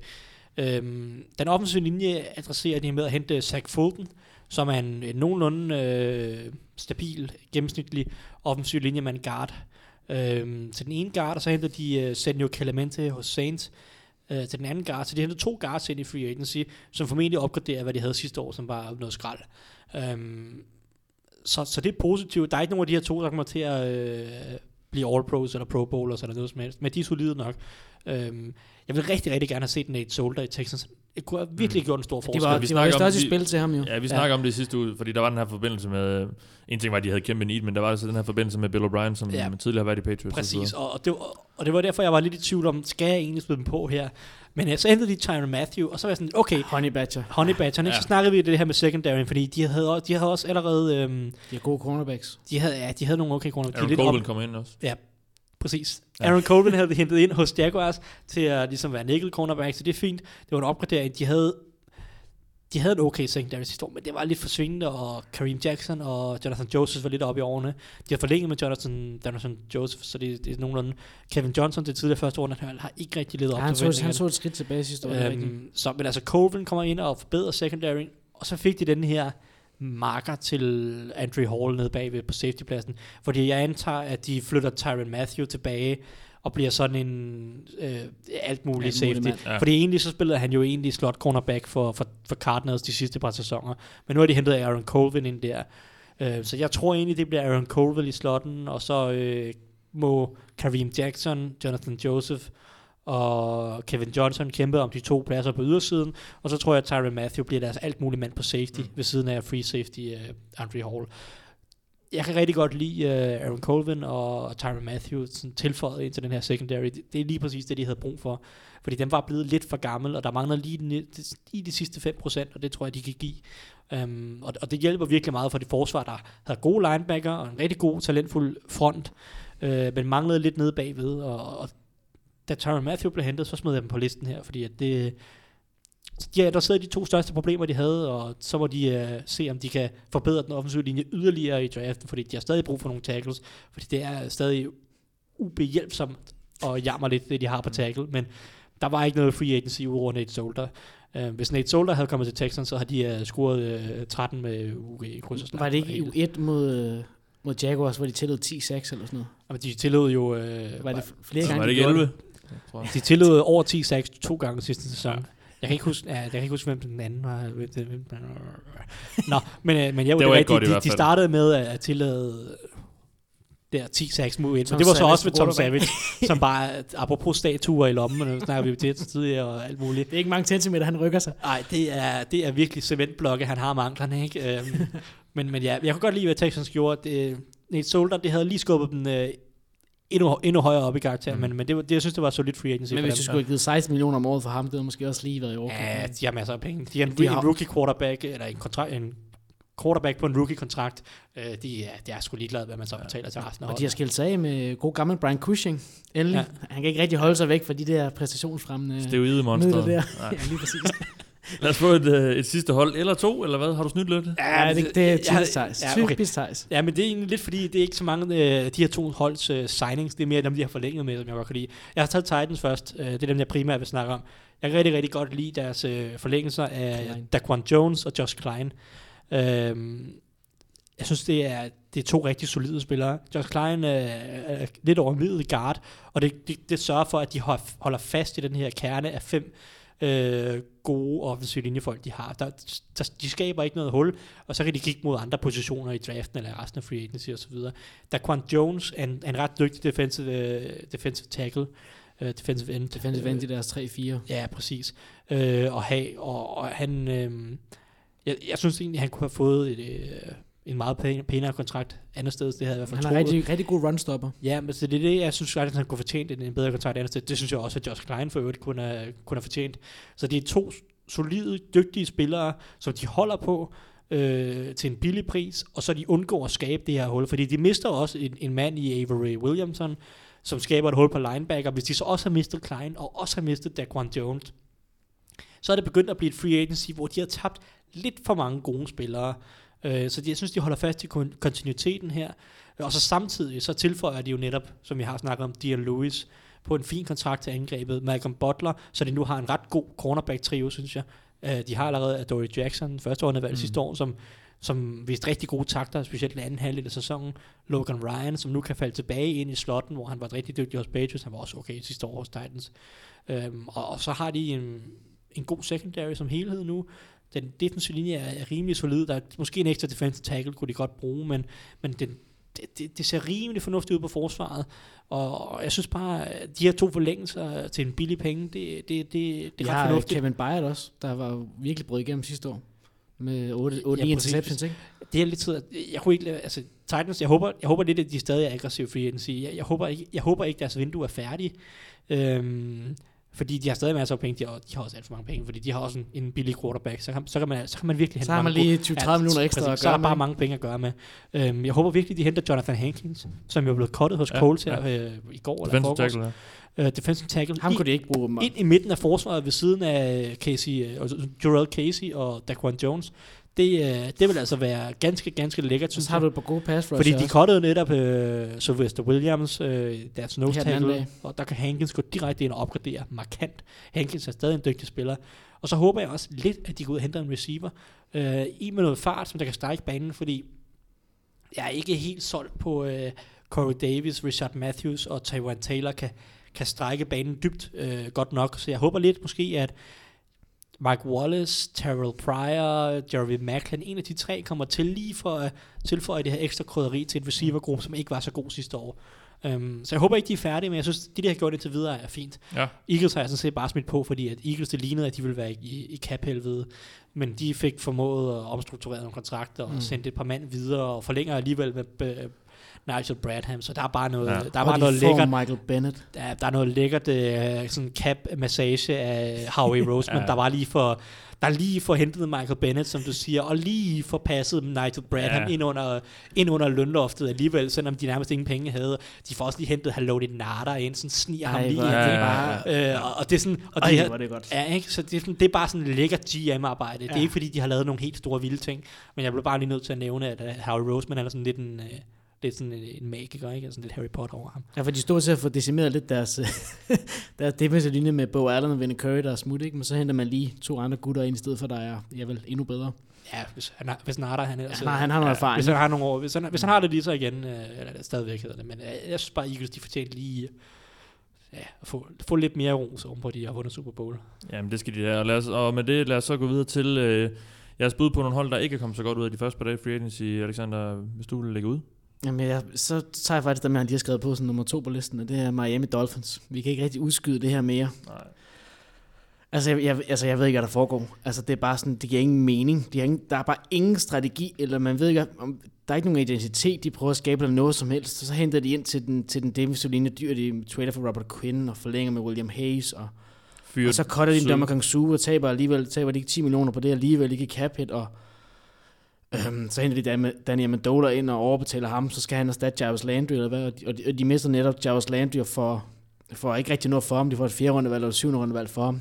Øhm, den offensive linje adresserer de med at hente Zach Fulton, som er en, en nogenlunde øh, stabil, gennemsnitlig offensiv linjemand guard. Øhm, til den ene guard, og så henter de øh, Senio Clemente hos Saints øh, til den anden guard. Så de hentede to guards ind i free agency, som formentlig opgraderer, hvad de havde sidste år, som var noget skrald. Øhm, så, så det er positivt. Der er ikke nogen af de her to, der kommer til at øh, blive All-Pros eller Pro Bowlers eller noget som helst, men de er solide nok. Øhm, jeg vil rigtig, rigtig gerne have set Nate Solder i Texans. Det kunne have virkelig gjort en stor Det forskel. var, vi det var snakker det om største spil til ham jo. Ja, vi snakker om det sidste uge, fordi der var den her forbindelse med... En ting var, at de havde kæmpe need, men der var altså den her forbindelse med Bill O'Brien, som Ja. ja. tidligere har været i Patriots. Præcis, og, og, det, var- og det var derfor, jeg var lidt i tvivl om, skal jeg egentlig smide dem på her? Men så hentede de Tyron Matthew, og så var jeg sådan, okay, Honey Badger. Honey Badger, ja. Ja. så snakkede vi det her med secondary, fordi de havde, også- de havde også allerede, øhm, De har gode cornerbacks. de havde, ja, de havde nogle okay er Aaron Colvin kommer ind også. Ja, præcis. Aaron Colvin havde vi hentet ind hos Jaguars til at ligesom være nickel cornerback, så det er fint. Det var en opgradering. De havde de havde en okay secondary sidste år, men det var lidt forsvindende, og Kareem Jackson og Jonathan Joseph var lidt oppe i årene. De har forlænget med Jonathan, Jonathan Joseph, så det, det er nogenlunde. Kevin Johnson, det tidligere første år, han har ikke rigtig levet op Ja, han, til så, han så et skridt tilbage sidste år. Øhm, så, men altså, Colvin kommer ind og forbedrer secondary, og så fik de den her marker til Andrew Hall nede bagved på safetypladsen, fordi jeg antager, at de flytter Tyron Matthew tilbage, og bliver sådan en øh, alt muligt Alt safety. mand. Ja. Fordi egentlig så spillede han jo egentlig slot cornerback for, for, for Cardinals de sidste par sæsoner. Men nu har de hentet Aaron Colvin ind der. Øh, så jeg tror egentlig, det bliver Aaron Colvin i slotten, og så øh, må Kareem Jackson, Jonathan Joseph og Kevin Johnson kæmpe om de to pladser på ydersiden, og så tror jeg, at Tyron Matthew bliver deres alt muligt mand på safety, mm. ved siden af free safety uh, Andre Hall. Jeg kan rigtig godt lide uh, Aaron Colvin og Tyron Matthew sådan tilføjet ind til den her secondary. Det, det er lige præcis det, de havde brug for. Fordi den var blevet lidt for gammel, og der mangler lige, den, lige de sidste 5%, og det tror jeg, de kan give. Um, og, og det hjælper virkelig meget for de forsvar, der havde gode linebacker og en rigtig god, talentfuld front, uh, men manglede lidt nede bagved, og, og da Tyron Matthew blev hentet, så smed jeg dem på listen her, fordi at det, ja, der sidder de to største problemer, de havde, og så må de uh, se, om de kan forbedre den offensive linje yderligere i draften, fordi de har stadig brug for nogle tackles, fordi det er stadig ubehjælpsomt og jammer lidt, det de har på tackle, men der var ikke noget free agency over Nate Solder. Uh, hvis Nate Solder havde kommet til Texans, så har de uh, scoret uh, 13 med UG i kryds. Var det ikke i U1 mod, øh, mod Jaguars, hvor de tillod 10-6 eller sådan noget? Og de tillod jo... Uh, Var det flere gange? var det de ikke gjorde 11? Tror jeg. De tillod over 10 sacks to gange sidste sæson. Ja. Jeg kan ikke huske, ja, jeg kan ikke huske, hvem den anden var. Det- Nå, men, øh, men jeg, Det det var i de, de startede med at tillade der 10 sacks mod ind. Men det var så Savage også med Tom. Savage, <laughs> som bare, apropos statuer i lommen, nu snakker vi til tidligere og alt muligt. Det er ikke mange centimeter, han rykker sig. Nej, det er, det er virkelig cementblokke, han har om anklerne, ikke? Øhm, <laughs> men, men ja, jeg kunne godt lide, hvad Texans gjorde. Det, Nate Solder, det havde lige skubbet dem øh, endnu, endnu højere op i karakter, mm. men, men det, det, jeg synes, det var solid free agency Men hvis dem. du skulle have givet 16 millioner om året for ham, det havde måske også lige været i overkant. Ja, de har masser af penge. De har en, De de har- en rookie quarterback, eller en, kontrakt, en quarterback på en rookie-kontrakt. Øh, de, er, de er sgu ligeglade, hvad man så betaler til resten af Og de har skilt sig af med god gammel Brian Cushing. Endelig. Ja. Ja. Han kan ikke rigtig holde sig væk fra de der præstationsfremmende Steroide monster. der. Nej. <laughs> ja, lige præcis. <laughs> Lad os få et, øh, et sidste hold, eller to, eller hvad? Har du snydt lidt? Ja, det, det er typisk Thijs. ja, okay. Typisk Thijs. Ja, men det er egentlig lidt fordi, det er ikke så mange af de her to holds uh, signings, det er mere dem, de har forlænget med, som jeg godt kan lide. Jeg har taget Titans først, uh, det er dem, jeg primært vil snakke om. Jeg kan rigtig, rigtig godt lide deres uh, forlængelser af Klein. Daquan Jones og Josh Klein. Um, jeg synes, det er, det er to rigtig solide spillere. Josh Klein uh, er lidt over middel guard, og det, det, det sørger for, at de hold- holder fast i den her kerne af fem øh, gode offensive linjefolk, de har. Der, der, de skaber ikke noget hul, og så kan de kigge mod andre positioner i draften eller resten af free agency og så videre. Daquan Jones er en, en ret dygtig defensive, uh, defensive tackle, uh, defensive end. Defensive end i deres 3-4. Ja, præcis. Øh, og, have, og, og han, øh, jeg, jeg synes egentlig, han kunne have fået et, øh, en meget pæn, pænere kontrakt andet sted. Det havde jeg i hvert fald Han har troet. rigtig, rigtig god runstopper. Ja, men så det er det, jeg synes faktisk, han kunne fortjent en, en bedre kontrakt andet sted. Det synes jeg også, at Josh Klein for øvrigt kunne have, kunne have fortjent. Så det er to solide, dygtige spillere, som de holder på øh, til en billig pris, og så de undgår at skabe det her hul. Fordi de mister også en, en mand i Avery Williamson, som skaber et hul på linebacker. Hvis de så også har mistet Klein, og også har mistet Daquan Jones, så er det begyndt at blive et free agency, hvor de har tabt lidt for mange gode spillere. Øh, så de, jeg synes, de holder fast i kon- kontinuiteten her. Og så samtidig, så tilføjer de jo netop, som jeg har snakket om, Dion Lewis, på en fin kontrakt til angrebet. Malcolm Butler, så de nu har en ret god cornerback-trio, synes jeg. Uh, de har allerede Dory Jackson, første rundevalg mm. sidste år, som, som viste rigtig gode takter, specielt i anden halvdel af sæsonen. Logan Ryan, som nu kan falde tilbage ind i slotten, hvor han var rigtig dygtig hos Patriots. Han var også okay sidste år hos Titans. Og, og så har de en, en god secondary som helhed nu. Den defensive linje er, er rimelig solid. Der er måske en ekstra defensive tackle, kunne de godt bruge, men, men den, det, det, det ser rimelig fornuftigt ud på forsvaret. Og, og jeg synes bare, at de her to forlængelser til en billig penge, det, det, det, det er Ja, ret fornuftigt. Kevin Byard også, der var virkelig brød igennem sidste år. Med 8, 8 Ja, interceptions, ikke? det er lidt tid, jeg kunne ikke, altså Titans, jeg håber, jeg håber lidt, at de stadig er aggressive free agency. Jeg, jeg, håber ikke, jeg håber ikke, deres vindue er færdig. Øhm, fordi de har stadig masser af penge, de har, de har også alt for mange penge, fordi de har også en, en billig quarterback, så kan, så kan, man, så kan man virkelig hente Så har man lige gode- 20-30 millioner ekstra at Så er gøre der bare mange penge at gøre med. Øhm, jeg håber virkelig, de henter Jonathan Hankins, som jo er blevet cuttet hos Ja, Colts her ja. øh, i går eller Defensive forgårs. tackle, ja. Øh, defensive tackle. Ham I- kunne de ikke bruge. ind i midten af forsvaret ved siden af Casey, øh, altså Jarrell Casey og Daquan Jones. Det, øh, det vil altså være ganske, ganske lækkert, synes Så har du et par gode pass Fordi de cuttede netop øh, Sylvester Williams, øh, deres nose tackle, og der kan Hankins gå direkte ind og opgradere markant. Hankins er stadig en dygtig spiller. Og så håber jeg også lidt, at de går ud og henter en receiver. Øh, I med noget fart, som der kan strække banen, fordi jeg er ikke helt solgt på øh, Corey Davis, Richard Matthews og Taiwan Taylor kan, kan strække banen dybt øh, godt nok. Så jeg håber lidt måske, at Mike Wallace, Terrell Pryor, Jeremy Macklin, en af de tre kommer til lige for at tilføje det her ekstra krydderi til et receivergruppe, som ikke var så god sidste år. Um, så jeg håber ikke, de er færdige, men jeg synes, de der har gjort indtil videre er fint. Ja. Eagles har jeg sådan set bare smidt på, fordi at Eagles det lignede, at de ville være i, i cap-helvede. Men de fik formået at omstrukturere nogle kontrakter og Mm. mm. sendt et par mand videre og forlænger alligevel med uh, Nigel Bradham. Så der er bare noget, Ja. ja. der er bare noget lækkert Michael Bennett. der, der er noget lækkert øh, sådan cap massage af Howie <laughs> Roseman, Ja. ja. der var lige for der lige for hentet Michael Bennett, som du siger, og lige for passet Nigel Bradham Ja. ja. ind, under, ind under lønloftet alligevel, selvom de nærmest ingen penge havde. De får også lige hentet Haloti Nada ind, sådan sniger ham lige det Ja, bare... Øh, og, og, det er sådan, og Ej, de hvor her, er det godt. Ja, ikke? Så det er, sådan, det er bare sådan et lækkert GM-arbejde. Ja. Det er Ja. ikke fordi, de har lavet nogle helt store vilde ting, men jeg blev bare lige nødt til at nævne, at uh, Howie Roseman er sådan lidt en, uh, lidt sådan en, en magiker, ikke? Sådan lidt Harry Potter over ham. Ja, for de stod til at få decimeret lidt deres, <laughs> deres defensive linje med Bo Allen og Vinnie Curry, der er smut, ikke? Men så henter man lige to andre gutter ind i stedet for, der er ja, vel endnu bedre. Ja, hvis, han har, hvis Narder han ellers... Ja, nej, han har noget erfaring. Hvis han har nogle år, hvis han, hvis han har det lige så igen, øh, eller stadigvæk hedder det, men øh, jeg synes bare, Eagles, de fortjener lige ja, at få, få lidt mere ros oven på, de har vundet Super Bowl. Jamen, det skal de have. Og, lad os, og med det, lad os så gå videre til øh, jeres bud på nogle hold, der ikke er kommet så godt ud af de første par dage i free agency. Alexander, hvis du vil lægge ud. Jamen, jeg, så tager jeg faktisk dem, han lige har skrevet på som nummer to på listen, og det er Miami Dolphins. Vi kan ikke rigtig udskyde det her mere. Nej. Altså jeg, jeg, altså, jeg ved ikke, hvad der foregår. Altså, det er bare sådan, det giver ingen mening. De har ingen, der er bare ingen strategi, eller man ved ikke, om, der er ikke nogen identitet, de prøver at skabe eller noget som helst. Så, så henter de ind til den, til den defensive linje, dyr de trailer for Robert Quinn, og forlænger med William Hayes, og, Fyret og så cutter de Syd- Dommer Kang Su, og taber alligevel, taber de ikke 10 millioner på det alligevel, ikke cap hit, og øhm, så henter de Dan- Danny Amendola ind og overbetaler ham, så skal han erstatte Jarvis Landry, eller hvad, og de, og de, og mister netop Jarvis Landry for, for ikke rigtig noget for ham, de får et fjerde rundevalg eller et syvende rundevalg for ham.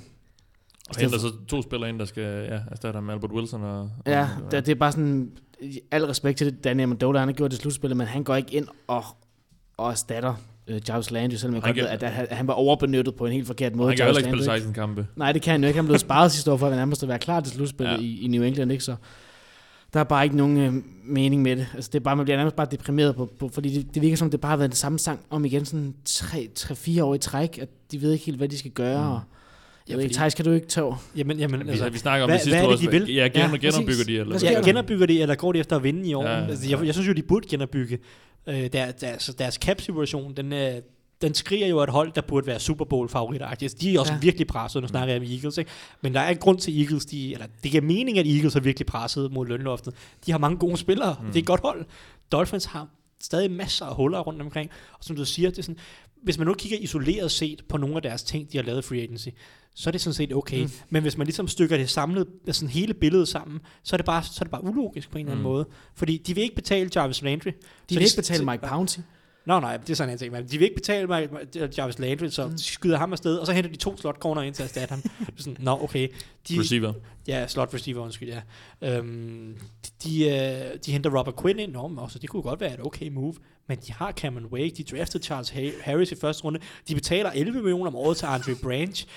Og henter så to spillere ind, der skal ja, erstatte ham, Albert Wilson og... Ja, og, det, det er bare sådan, al respekt til det, Danny Amendola, han har gjort det slutspillet, men han går ikke ind og, og erstatter uh, Jarvis Landry, selvom jeg Han godt ved, at, at, han- han var overbenyttet på en helt forkert måde. Han kan jo ikke spille Landry. 16 kampe. Nej, det kan han jo ikke. Han blev sparet sidste år for at nærmest at være klar til slutspillet ja. i, i New England, ikke? Så der er bare ikke nogen øh, mening med det. Altså, det er bare, man bliver nærmest bare deprimeret på, på fordi det, det, virker som, det bare har været den samme sang om igen sådan 3-4 år i træk, at de ved ikke helt, hvad de skal gøre. Mm. Og, jeg Ja, ved ikke, Thijs, kan du ikke tage? Jamen, jamen, Vi, altså, vi snakker om hvad- det sidste hvad er år. det, de vil? Ja, gen, Ja, genopbygger præcis. de, eller ja, genopbygger de, eller går de efter at vinde i år? Ja, altså, jeg, jeg synes jo, de burde genopbygge. Øh, der, der, altså, deres cap-situation, den, øh, den skriger jo et hold, der burde være Super bowl favoritter altså, De er også ja. Virkelig presset, nu snakker jeg om Eagles. Ikke? Men der er en grund til Eagles, de, eller det giver mening, at Eagles er virkelig presset mod lønloftet. De har mange gode spillere, mm. det er et godt hold. Dolphins har stadig masser af huller rundt omkring, og som du siger, det er sådan, hvis man nu kigger isoleret set på nogle af deres ting, de har lavet i free agency, så er det sådan set okay. Mm. Mm. Men hvis man ligesom stykker det samlet, sådan hele billedet sammen, så er det bare, så er det bare ulogisk på en eller anden Mm. måde. Fordi de vil ikke betale Jarvis Landry. De vil ikke betale Mike Pouncey. Nå nej, det er sådan en ting. Men de vil ikke betale mig Jarvis Landry, så de skyder ham afsted, og så henter de to slot corner ind til at erstatte ham. <laughs> Sådan, Nå, okay. De, Receiver. Ja, slot receiver, undskyld, ja. Øhm, de, de, øh, de henter Robert Quinn ind, Nå, men også, det kunne godt være et okay move, men de har Cameron Wake, de draftede Charles Ha- Harris i første runde, de betaler 11 millioner om året til Andre Branch,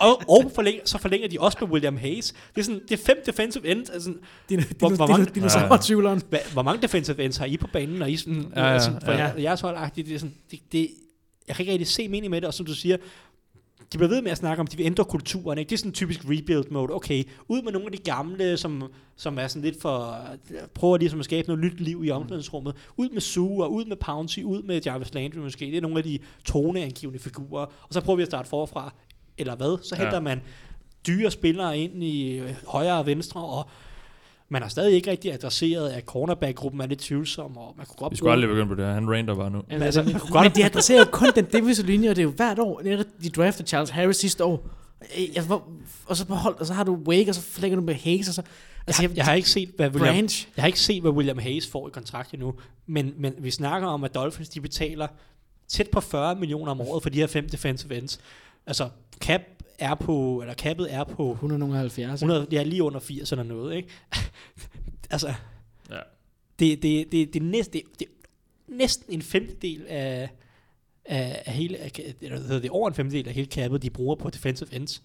og, og forlænger, så forlænger de også med William Hayes. Det er, sådan, det er fem defensive ends. Altså, Dine, Hvor- dine, hvor mange- ja. sommertvivleren. Hva, hvor mange defensive ends har I på banen, og I sådan, Ja, ja, sådan for ja. ja. jeres holdagtigt, det er sådan, det, det, jeg kan ikke rigtig se mening med det, og som du siger, de bliver ved med at snakke om, de vil ændre kulturen, ikke? Det er sådan en typisk rebuild mode. Okay, ud med nogle af de gamle, som, som er sådan lidt for, prøver ligesom at skabe noget nyt liv i omklædningsrummet. Ud med Sue, og ud med Pouncy, ud med Jarvis Landry måske. Det er nogle af de toneangivende figurer. Og så prøver vi at starte forfra. Eller hvad? Så Ja. henter man dyre spillere ind i øh, højre og venstre, og man har stadig ikke rigtig adresseret, at cornerback-gruppen er lidt tvivlsom, og man kunne godt Vi skulle aldrig begynde på det her. Han rander bare nu. Men altså, man kunne godt Men de adresserer jo kun den defensive linje, og det er jo hvert år. De draftede Charles Harris sidste år. Jeg- hvor- Og så, behold, og så har du Wake, og så forlænger du med Hayes, og så... Altså, jeg, jeg, har ikke set, hvad William, Branch. jeg har ikke set, hvad William Hayes får i kontrakt endnu, men, men vi snakker om, at Dolphins de betaler tæt på 40 millioner om året for de her fem defensive ends. Altså, cap er på, eller cappet er på 170. 100, ja, lige under 80 eller noget, ikke? <laughs> altså, Ja. det, det, det, det, er næsten, det, det er næsten en femtedel af, af, af hele, af, eller hedder det, over en femtedel af hele cappet, de bruger på defensive ends.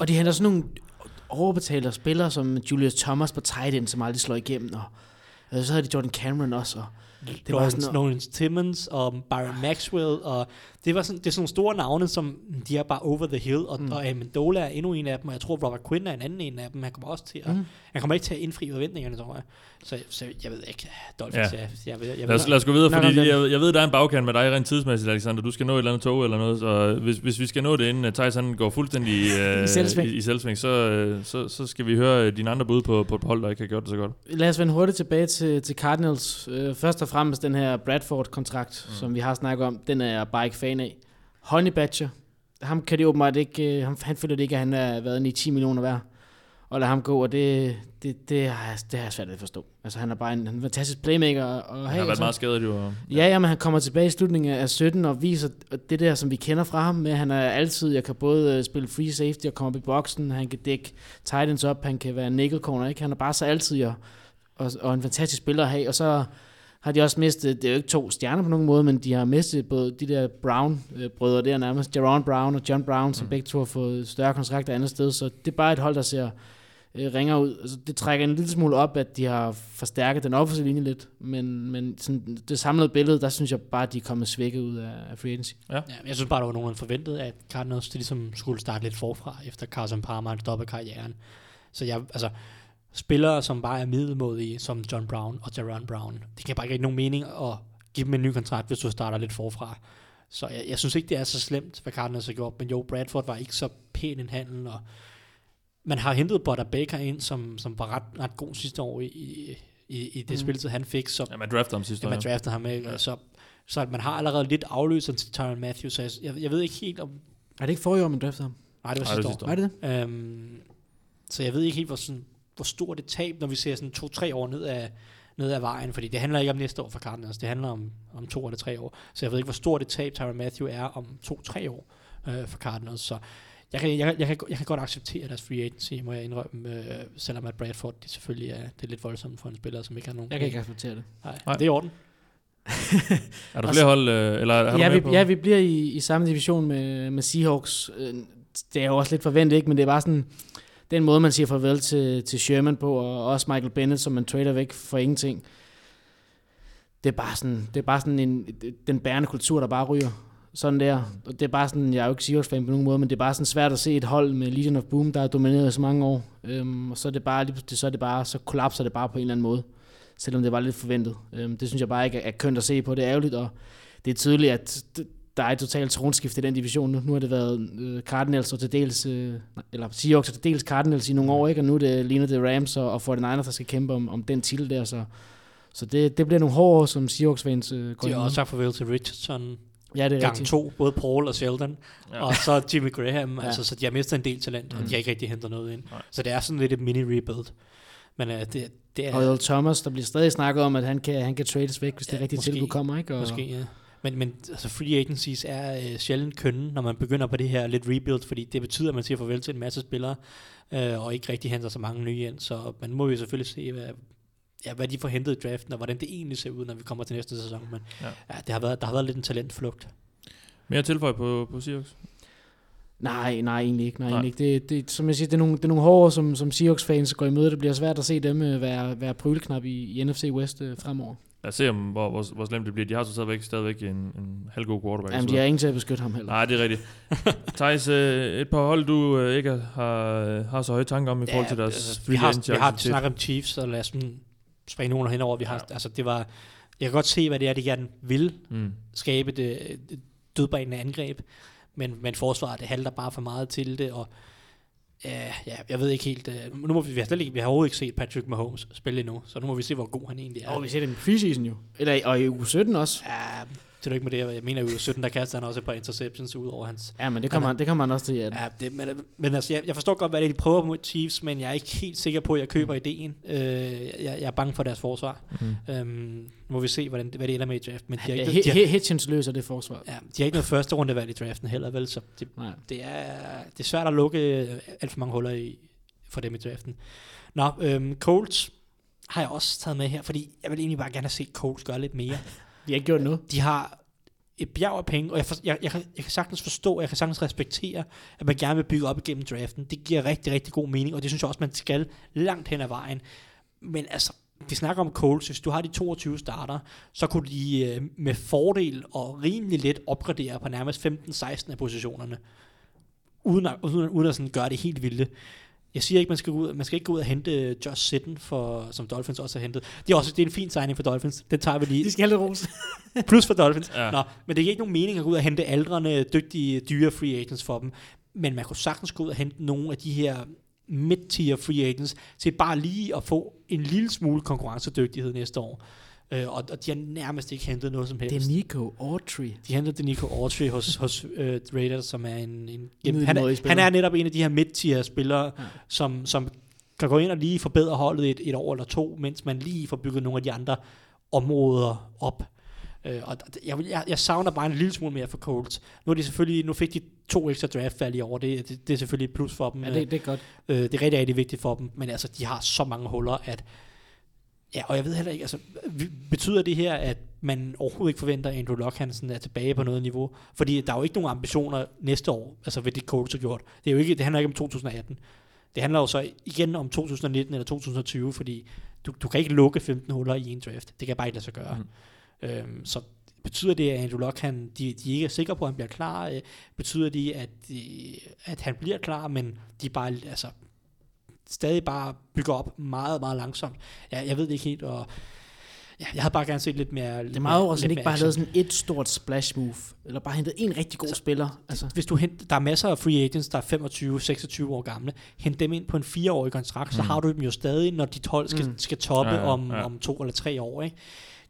Og de henter sådan nogle overbetaler spillere som Julius Thomas på tight end, som aldrig slår igennem. Og, og så havde de Jordan Cameron også. Og Det var sådan Lawrence Timmons og Byron Maxwell, og det, var sådan, det er sådan nogle store navne, som de er bare over the hill, og, mm. og Amendola er endnu en af dem, og jeg tror Robert Quinn er en anden en af dem. Han kommer også til at, mm. han kommer ikke til at indfri forventningerne, tror jeg. Så, så jeg ved ikke, Dolphins, Ja. jeg, jeg, ved, jeg Lad os, lad os gå videre, fordi jeg, jeg ved, der er en bagkant med dig rent tidsmæssigt, Alexander. Du skal nå et eller andet tog eller noget, så hvis, hvis vi skal nå det, inden uh, Thijs han går fuldstændig <laughs> uh, I selvsving. i, i selvsving så, uh, så, så skal vi høre dine andre bud på, på et hold, der ikke har gjort det så godt. Lad os vende hurtigt tilbage til, til Cardinals. Øh, først og fremmest den her Bradford-kontrakt, mm. som vi har snakket om, den er jeg bare ikke fan af. Honey Badger, ham kan det åbenbart ikke, øh, han, han føler det ikke, at han er været i 10 millioner værd. Og lade ham gå, og det, det, det, har, jeg, det har jeg svært ved at forstå. Altså han er bare en, han er en fantastisk playmaker. Og Han har været meget skadet jo. Ja, ja, men han kommer tilbage i slutningen af 17 og viser det der, som vi kender fra ham, med at han er altid, jeg kan både øh, spille free safety og komme op i boksen, han kan dække tight ends op, han kan være nickel corner, ikke? Han er bare så altid og, og, og en fantastisk spiller at have, og så har de også mistet, det er jo ikke to stjerner på nogen måde, men de har mistet både de der Brown-brødre der nærmest, Jaron Brown og John Brown, som mm. begge to har fået større kontrakter andet sted, så det er bare et hold, der ser øh, ringer ud. Altså, det trækker en lille smule op, at de har forstærket den offensive linje lidt, men, men sådan, det samlede billede, der synes jeg bare, at de er kommet svækket ud af, af free agency. Ja, men jeg synes bare, der var nogen, der forventede, at Cardinals de ligesom skulle starte lidt forfra, efter Carson Palmer stoppede karrieren. Så jeg, altså, spillere, som bare er middelmodige, som John Brown og Jaron Brown, det kan bare ikke have nogen mening at give dem en ny kontrakt, hvis du starter lidt forfra. Så jeg, jeg synes ikke, det er så slemt, hvad Cardinals har gjort, men jo, Bradford var ikke så pæn en handel, og man har hentet Butter Baker ind, som, som var ret, ret god sidste år i, i, i, i det mm. spilletid, han fik, så Ja, man draftede ham sidste ja, år. man ja. draftede ham ikke, og så, så at man har allerede lidt afløseren til Tyron Matthews, så jeg, jeg, jeg ved ikke helt om... Er det ikke forrige år, man draftede ham? Nej, det var Nej, det sidste var år. sidste Er det det? Øhm, så jeg ved ikke helt, hvor, sådan, hvor stort et tab, når vi ser sådan to-tre år ned af, ned ad vejen, fordi det handler ikke om næste år for Cardinals, det handler om, om to eller tre år. Så jeg ved ikke, hvor stort et tab Tyron Matthew er om to-tre år øh, for Cardinals. Så jeg kan, jeg, jeg, kan, jeg kan godt acceptere deres free agency, må jeg indrømme, øh, selvom at Bradford det selvfølgelig er, det er lidt voldsomt for en spiller, som ikke har nogen Jeg kan ikke acceptere det. Nej, Nej. det er i orden. <laughs> Er der flere hold, øh, eller har Ja vi, på? ja, vi bliver i, i samme division med, med Seahawks. Øh, Det er jo også lidt forventet, ikke? men det er bare sådan, den måde, man siger farvel til, til Sherman på, og også Michael Bennett, som man trader væk for ingenting. Det er bare sådan, det er bare sådan en, den bærende kultur, der bare ryger. Sådan der. Og det er bare sådan, jeg er jo ikke Seahawks-fan på nogen måde, men det er bare sådan svært at se et hold med Legion of Boom, der har domineret i så mange år. Øhm, og så er det bare, lige så er det bare, så kollapser det bare på en eller anden måde. Selvom det var lidt forventet. Øhm, det synes jeg bare ikke er, er kønt at se på. Det er ærgerligt, og det er tydeligt, at det, der er et totalt tronskift i den division nu. Nu har det været øh, Cardinals og til dels, øh, eller Seahawks og til dels Cardinals i nogle år, ikke? og nu er det ligner det Rams og, og 49ers, der skal kæmpe om, om den titel der, så, så det, det bliver nogle hårde år, som Seahawks-fans øh, går De har også sagt farvel til Richardson, Ja, det er gang rigtigt. to, både Paul og Sheldon, Ja. og så Jimmy Graham, Ja. altså, så de har mistet en del talent, og Mm. de har ikke rigtig hentet noget ind. Nej. Så det er sådan lidt et mini-rebuild. Men uh, det, det er... Og Thomas, der bliver stadig snakket om, at han kan, han kan trades væk, hvis det Ja, rigtige måske. tilbud kommer, ikke? Og, Måske, ja. Men, men altså, free agencies er øh, sjældent kønne, når man begynder på det her lidt rebuild, fordi det betyder, at man siger farvel til en masse spillere, øh, og ikke rigtig henter så mange nye ind. Så man må jo selvfølgelig se, hvad, ja, hvad de får hentet i draften, og hvordan det egentlig ser ud, når vi kommer til næste sæson. Men Ja. ja. Det har været, der har været lidt en talentflugt. Mere tilføj på, på Seahawks? Nej, nej, egentlig ikke. Nej, Nej. Egentlig ikke. Det, det, som jeg siger, det er nogle, det er nogle hårde, som, som Seahawks-fans går imod. Det bliver svært at se dem øh, være, være pryleknap i, i NFC West øh, fremover. Lad os se, om, hvor, hvor, hvor slemt det bliver. De har så stadigvæk, stadigvæk en, en halvgod quarterback. Jamen, så- de har ingen til at beskytte ham heller. Nej, det er rigtigt. <laughs> Thijs, øh, et par hold, du øh, ikke har, har så høje tanker om i forhold til deres altså, vi free har, vi har snakket om Chiefs, og lad os sådan springe nogen henover. Vi har, ja. altså, det var, jeg kan godt se, hvad det er, de gerne vil Mm. skabe det, det dødbringende angreb, men, men forsvaret, det halter bare for meget til det, og ja, ja jeg ved ikke helt, uh, nu må vi, vi har slet ikke, vi har overhovedet ikke set Patrick Mahomes spille endnu, så nu må vi se, hvor god han egentlig er. Og vi ser det i preseason jo. Eller, og i uge 17 også. Ja, det er ikke med det, jeg mener jo, i 17, der kaster han også et par interceptions ud over hans... Ja, men det kommer, han, det kommer han også til. At, Ja, det, men, men altså, jeg, jeg forstår godt, hvad det er, de prøver mod Chiefs, men jeg er ikke helt sikker på, at jeg køber ideen. Øh, jeg, jeg er bange for deres forsvar. Mm. Øhm, må vi se, hvordan, hvad det ender med i draft. Men de har, ja, ikke, har, Hi- Hitchens løser det forsvar. ja, de har ikke noget første rundevalg i draften heller, vel? Så det, Nej. det, er, det er svært at lukke øh, alt for mange huller i, for dem i draften. Nå, øhm, Colts har jeg også taget med her, fordi jeg vil egentlig bare gerne set Colts gøre lidt mere. De har ikke gjort noget. De har et bjerg af penge, og jeg, for, jeg, jeg, kan, jeg kan sagtens forstå, jeg kan sagtens respektere, at man gerne vil bygge op igennem draften. Det giver rigtig, rigtig god mening, og det synes jeg også, man skal langt hen ad vejen. Men altså, de snakker om Colts. Hvis du har de 22 starter, så kunne de øh, med fordel og rimelig let opgradere på nærmest 15-16 af positionerne, uden at, uden, uden at sådan gøre det helt vilde. Jeg siger ikke, man skal, gå ud, man skal ikke gå ud og hente Josh Sitten, for, som Dolphins også har hentet. Det er også det er en fin signing for Dolphins. Den tager vi lige. De skal have lidt ros. <laughs> Plus for Dolphins. Ja. Ja. Nå, men det giver ikke nogen mening at gå ud og hente aldrende, dygtige, dyre free agents for dem. Men man kunne sagtens gå ud og hente nogle af de her mid-tier free agents til bare lige at få en lille smule konkurrencedygtighed næste år. Øh, og, og de har nærmest ikke hentet noget som helst. Det er Nico Autry. De hentede Denico Autry hos, hos uh, Raiders, som er en... en Middelmådig han, er, han er netop en af de her mid-tier spillere, Ja. som, som kan gå ind og lige forbedre holdet et, et år eller to, mens man lige får bygget nogle af de andre områder op. Øh, og jeg, jeg, jeg savner bare en lille smule mere for Colts. Nu, er de selvfølgelig, nu fik de to ekstra draftvalg i år, det, det, det er selvfølgelig et plus for dem. Ja, det, det er godt. Øh, det er rigtig, rigtig vigtigt for dem, men altså, de har så mange huller, at... Ja, og jeg ved heller ikke, altså, betyder det her, at man overhovedet ikke forventer, at Andrew Luck Hansen er tilbage på noget niveau? Fordi der er jo ikke nogen ambitioner næste år, altså ved det Colts har gjort. Det, er jo ikke, det handler ikke om 2018. Det handler jo så igen om 2019 eller 2020, fordi du, du kan ikke lukke 15 huller i en draft. Det kan bare ikke lade sig gøre. Mm. Øhm, så betyder det, at Andrew Luck, han, de, de ikke er sikre på, at han bliver klar? Øh, betyder det, at, de, at han bliver klar, men de bare altså, stadig bare bygger op meget, meget langsomt? Ja, jeg ved det ikke helt, og ja, jeg havde bare gerne set lidt mere Det er meget overraskende, at ikke bare lavet sådan et stort splash move, eller bare hentet en rigtig god spiller. Altså, hvis du hent, der er masser af free agents, der er 25-26 år gamle, hent dem ind på en fireårig kontrakt, mm. så har du dem jo stadig, når dit hold skal, Mm. skal toppe Ja, ja, ja, om, om to eller tre år. Ikke?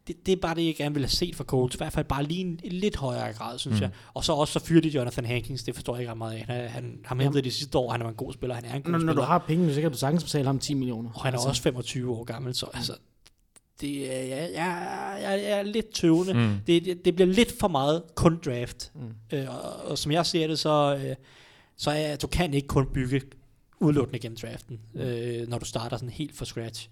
Det, det er bare det, jeg gerne vil have set fra Colts. I hvert fald bare lige en, en lidt højere grad, synes Mm. mm. jeg. Og så også så fyrer de Jonathan Hankins, det forstår jeg ikke ret meget af. Han, han har hentet det sidste år, han var en god spiller, han er en god når, når spiller. du har penge, så kan du sagtens betale ham 10 millioner. Og han er altså, også 25 år gammel, så altså, det, er- jeg, jeg, jeg, jeg er lidt tøvende. Mm. Det, det, det bliver lidt for meget kun draft. Mm. Øh, og, og som jeg ser det, så, øh, så er, du kan ikke kun bygge udelukkende gennem draften, øh, når du starter sådan helt fra scratch.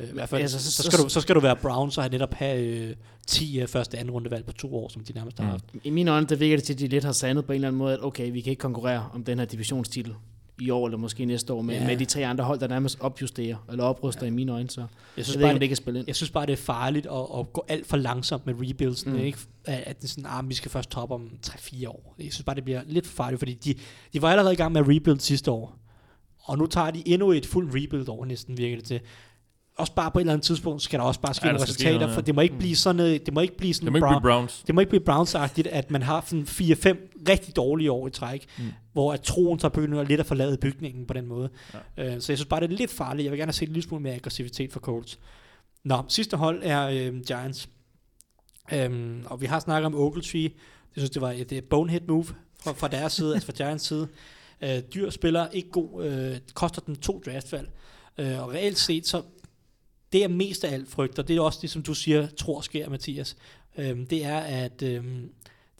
Øh, I hvert fald, Altså, så- så, så- skal du, så skal du være Browns og have netop have øh, 10 øh, første anden rundevalg på to år, som de nærmest har Mm. haft. I mine øjne, der virker det til, at de lidt har sandet på en eller anden måde, at okay, vi kan ikke konkurrere om den her divisionstitel i år, eller måske næste år, med, Ja. med de tre andre hold, der nærmest opjusterer, eller opruster ja. i mine øjne, så Jeg jeg synes, ikke, bare, om det kan spille ind. jeg synes bare, det er farligt at, at gå alt for langsomt med rebuildsen. Mm. Ikke? At, det er sådan, ah, vi skal først toppe om 3-4 år. Jeg synes bare, det bliver lidt for farligt, fordi de, de var allerede i gang med at rebuild sidste år. Og nu tager de endnu et fuldt rebuild år, næsten virker det til. Også bare på et eller andet tidspunkt skal der også bare ske Ja, nogle resultater, noget, ja. for det må ikke blive sådan, øh, det må ikke blive sådan Det må ikke Brown- blive Browns. det må ikke blive Browns-agtigt, at man har sådan 4-5 rigtig dårlige år i træk, Mm. mm. hvor at troen så begynder lidt at forlade bygningen på den måde. Ja. Øh, så jeg synes bare, det er lidt farligt. Jeg vil gerne se en lille smule mere aggressivitet for Colts. Nå, sidste hold er øh, Giants. Øhm, og vi har snakket om Ogletree. Jeg synes, det var et, et bonehead move fra, fra deres side, altså fra <laughs> Giants side. Øh, dyr spiller, ikke god, øh, koster den to draftvalg. Øh, og reelt set, så det er mest af alt frygter, det er også det, som du siger, tror sker, Mathias. Øhm, det er, at øhm,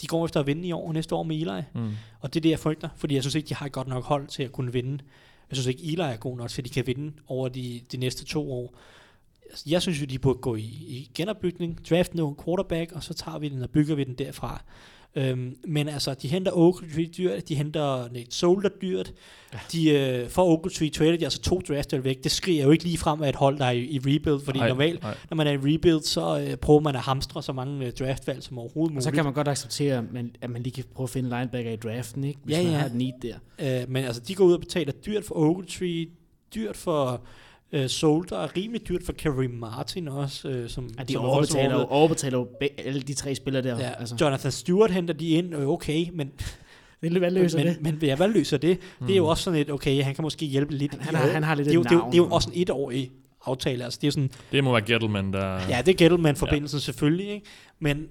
de går efter at vinde i år næste år med Eli. Mm. Og det er det, jeg frygter, fordi jeg synes ikke, de har et godt nok hold til at kunne vinde. Jeg synes ikke, Eli er god nok til, at de kan vinde over de, de næste to år. Altså, Jeg synes jo, de burde gå i, i genopbygning, drafte nogle quarterback, og så tager vi den og bygger vi den derfra. Øhm, men altså, de henter Ogletree dyrt, de henter Nate Solder dyrt, ja. de øh, for Ogletree trader de altså to draftvalg væk. Det skriger jo ikke lige frem af et hold, der er i, i rebuild, fordi Nej, normalt, nej. når man er i rebuild, så øh, prøver man at hamstre så mange øh, draftvalg som overhovedet Og muligt. så kan man godt acceptere, at man, at man lige kan prøve at finde linebacker i draften, ikke? Hvis Ja, man ja. har et need der. Øh, men altså, de går ud og betaler dyrt for Ogletree, dyrt for øh, Solder, og rimelig dyrt for Kareem Martin også. Øh, som, Ja, de som overbetaler, også overbetaler jo be- alle de tre spillere der. Ja, altså. Jonathan Stewart henter de ind, øh, okay, men, <laughs> Det er lidt, hvad løser men, det? men ja, hvad løser det? Mm. Det er jo Mm. også sådan et, okay, han kan måske hjælpe lidt. Han, han, har, han har lidt det, er jo, det, er jo, navn. det er jo også en etårig aftale, altså det er sådan, Det må være Gettleman, der... ja, det er Gettleman-forbindelsen ja. selvfølgelig, ikke? men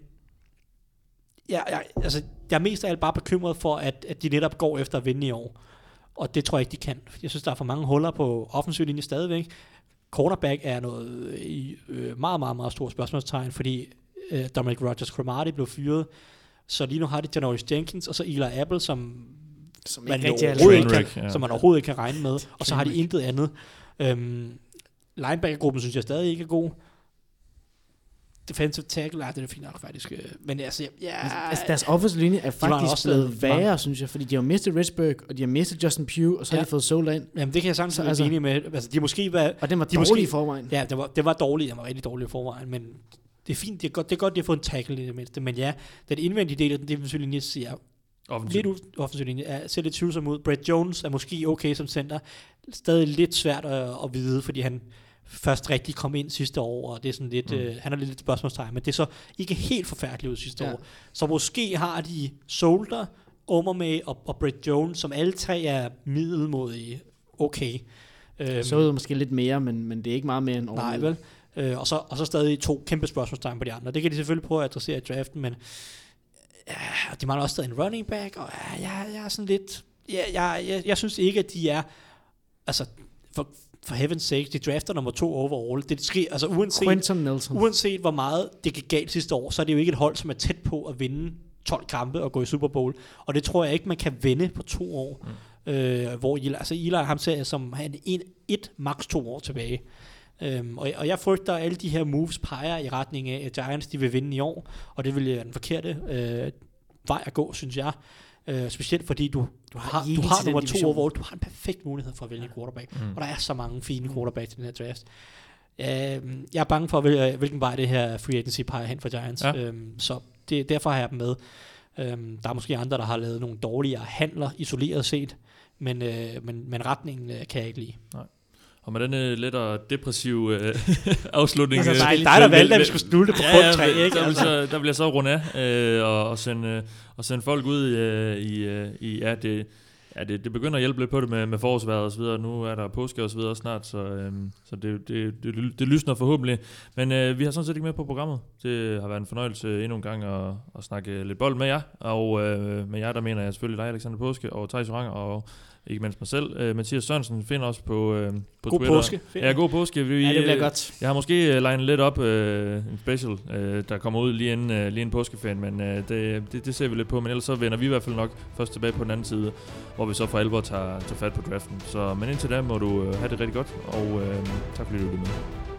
ja, jeg, altså, jeg er mest af alt bare bekymret for, at, at de netop går efter at vinde i år. Og det tror jeg ikke, de kan. Jeg synes, der er for mange huller på offensiv linje stadigvæk. Cornerback er noget øh, i øh, meget, meget, meget stort spørgsmålstegn, fordi øh, Dominic Rogers Cromartie blev fyret. Så lige nu har de Janoris Jenkins, og så Eli Apple, som som man, er overhovedet ikke kan, ja. som man overhovedet ikke kan regne med. Og så har de intet andet. Øhm, linebacker-gruppen synes jeg stadig ikke er god. Defensive tackle, nej, det er fint nok faktisk. øh, Men altså, ja, Altså, altså, deres offensive linje er faktisk også blevet mange- værre, synes jeg, fordi de har mistet Richburg, og de har mistet Justin Pugh, og så har Ja. de fået Sola ind, jamen, det kan jeg sagtens Så være altså- enig med. Altså, de har måske været, og den var De er dårlig måske- i forvejen. ja, det var, det var dårligt, det var rigtig dårligt i forvejen, men det er fint, det er godt, det er godt, de har fået en tackle i det mindste. Men ja, den indvendige del af den defensive linje ser Offensivt. lidt offensiv linje, er, ser lidt tvivlsom ud. Brett Jones er måske okay som center. Stadig lidt svært at, at vide, fordi han først rigtig kom ind sidste år, og det er sådan lidt, Mm. øh, han er lidt et spørgsmålstegn, men det er så ikke helt forfærdeligt ud sidste Ja. år. Så måske har de Solder, Omermay og, og Brett Jones, som alle tre er middelmodige okay. Øhm, Så ud måske lidt mere, men, men det er ikke meget mere end Nej, overlevet. vel? Øh, og, så, og så stadig to kæmpe spørgsmålstegn på de andre. Det kan de selvfølgelig prøve at adressere i draften, men ja, de mangler også stadig en running back, og ja, jeg, jeg er sådan lidt... Ja, jeg, jeg, jeg synes ikke, at de er... Altså, for, for heaven's sake, de drafter nummer to overall. Det sker, altså uanset, Quentin Nelson. uanset hvor meget det gik galt sidste år, så er det jo ikke et hold, som er tæt på at vinde 12 kampe og gå i Super Bowl. Og det tror jeg ikke, man kan vende på to år. Mm. Øh, hvor Eli, altså Eli ham ser jeg som han en, et, max to år tilbage. Øhm, og, og jeg frygter, at alle de her moves peger i retning af, at Giants de vil vinde i år, og det vil være den forkerte øh, vej at gå, synes jeg. Øh, specielt fordi du, du har, du har nummer to overall, du har en perfekt mulighed for at vælge en quarterback, Mm. og der er så mange fine quarterbacks i den her draft. Øh, jeg er bange for, hvil- hvilken vej det her free agency peger hen for Giants, Ja. ja. øhm, så det, derfor har jeg dem med. Øhm, der er måske andre, der har lavet nogle dårligere handler isoleret set, men, øh, men, men retningen øh, kan jeg ikke lide. Og med denne lidt og depressive øh, <laughs> afslutning... Altså, øh, dejligt. dig, der valgte, at vi skulle slutte på ja, tre, ja, ikke? Der, Altså. så, der vil jeg så runde af øh, og, og, sende, øh, og sende folk ud øh, i... Øh, i ja, det, ja det, det begynder at hjælpe lidt på det med, med forårsværet og så videre. Nu er der påske og så videre snart, så, øh, så det, det, det, det lysner forhåbentlig. Men øh, vi har sådan set ikke med på programmet. Det har været en fornøjelse endnu en gang at, at snakke lidt bold med jer. Og øh, med jer, der mener jeg selvfølgelig dig, Alexander Påske, og Thijs Oranger, og ikke mindst mig selv. Øh, Mathias Sørensen finder os på, øh, på God Twitter. påske. Ja, god påske. Vi, Ja, det bliver øh, godt. jeg har måske uh, legnet lidt op uh, en special, uh, der kommer ud lige inden, uh, lige inden påskeferien, men uh, det, det, det ser vi lidt på. Men ellers så vender vi i hvert fald nok først tilbage på den anden side, hvor vi så for alvor tager, tager fat på draften. Så, men indtil da må du uh, have det rigtig godt, og uh, tak fordi du lyttede med.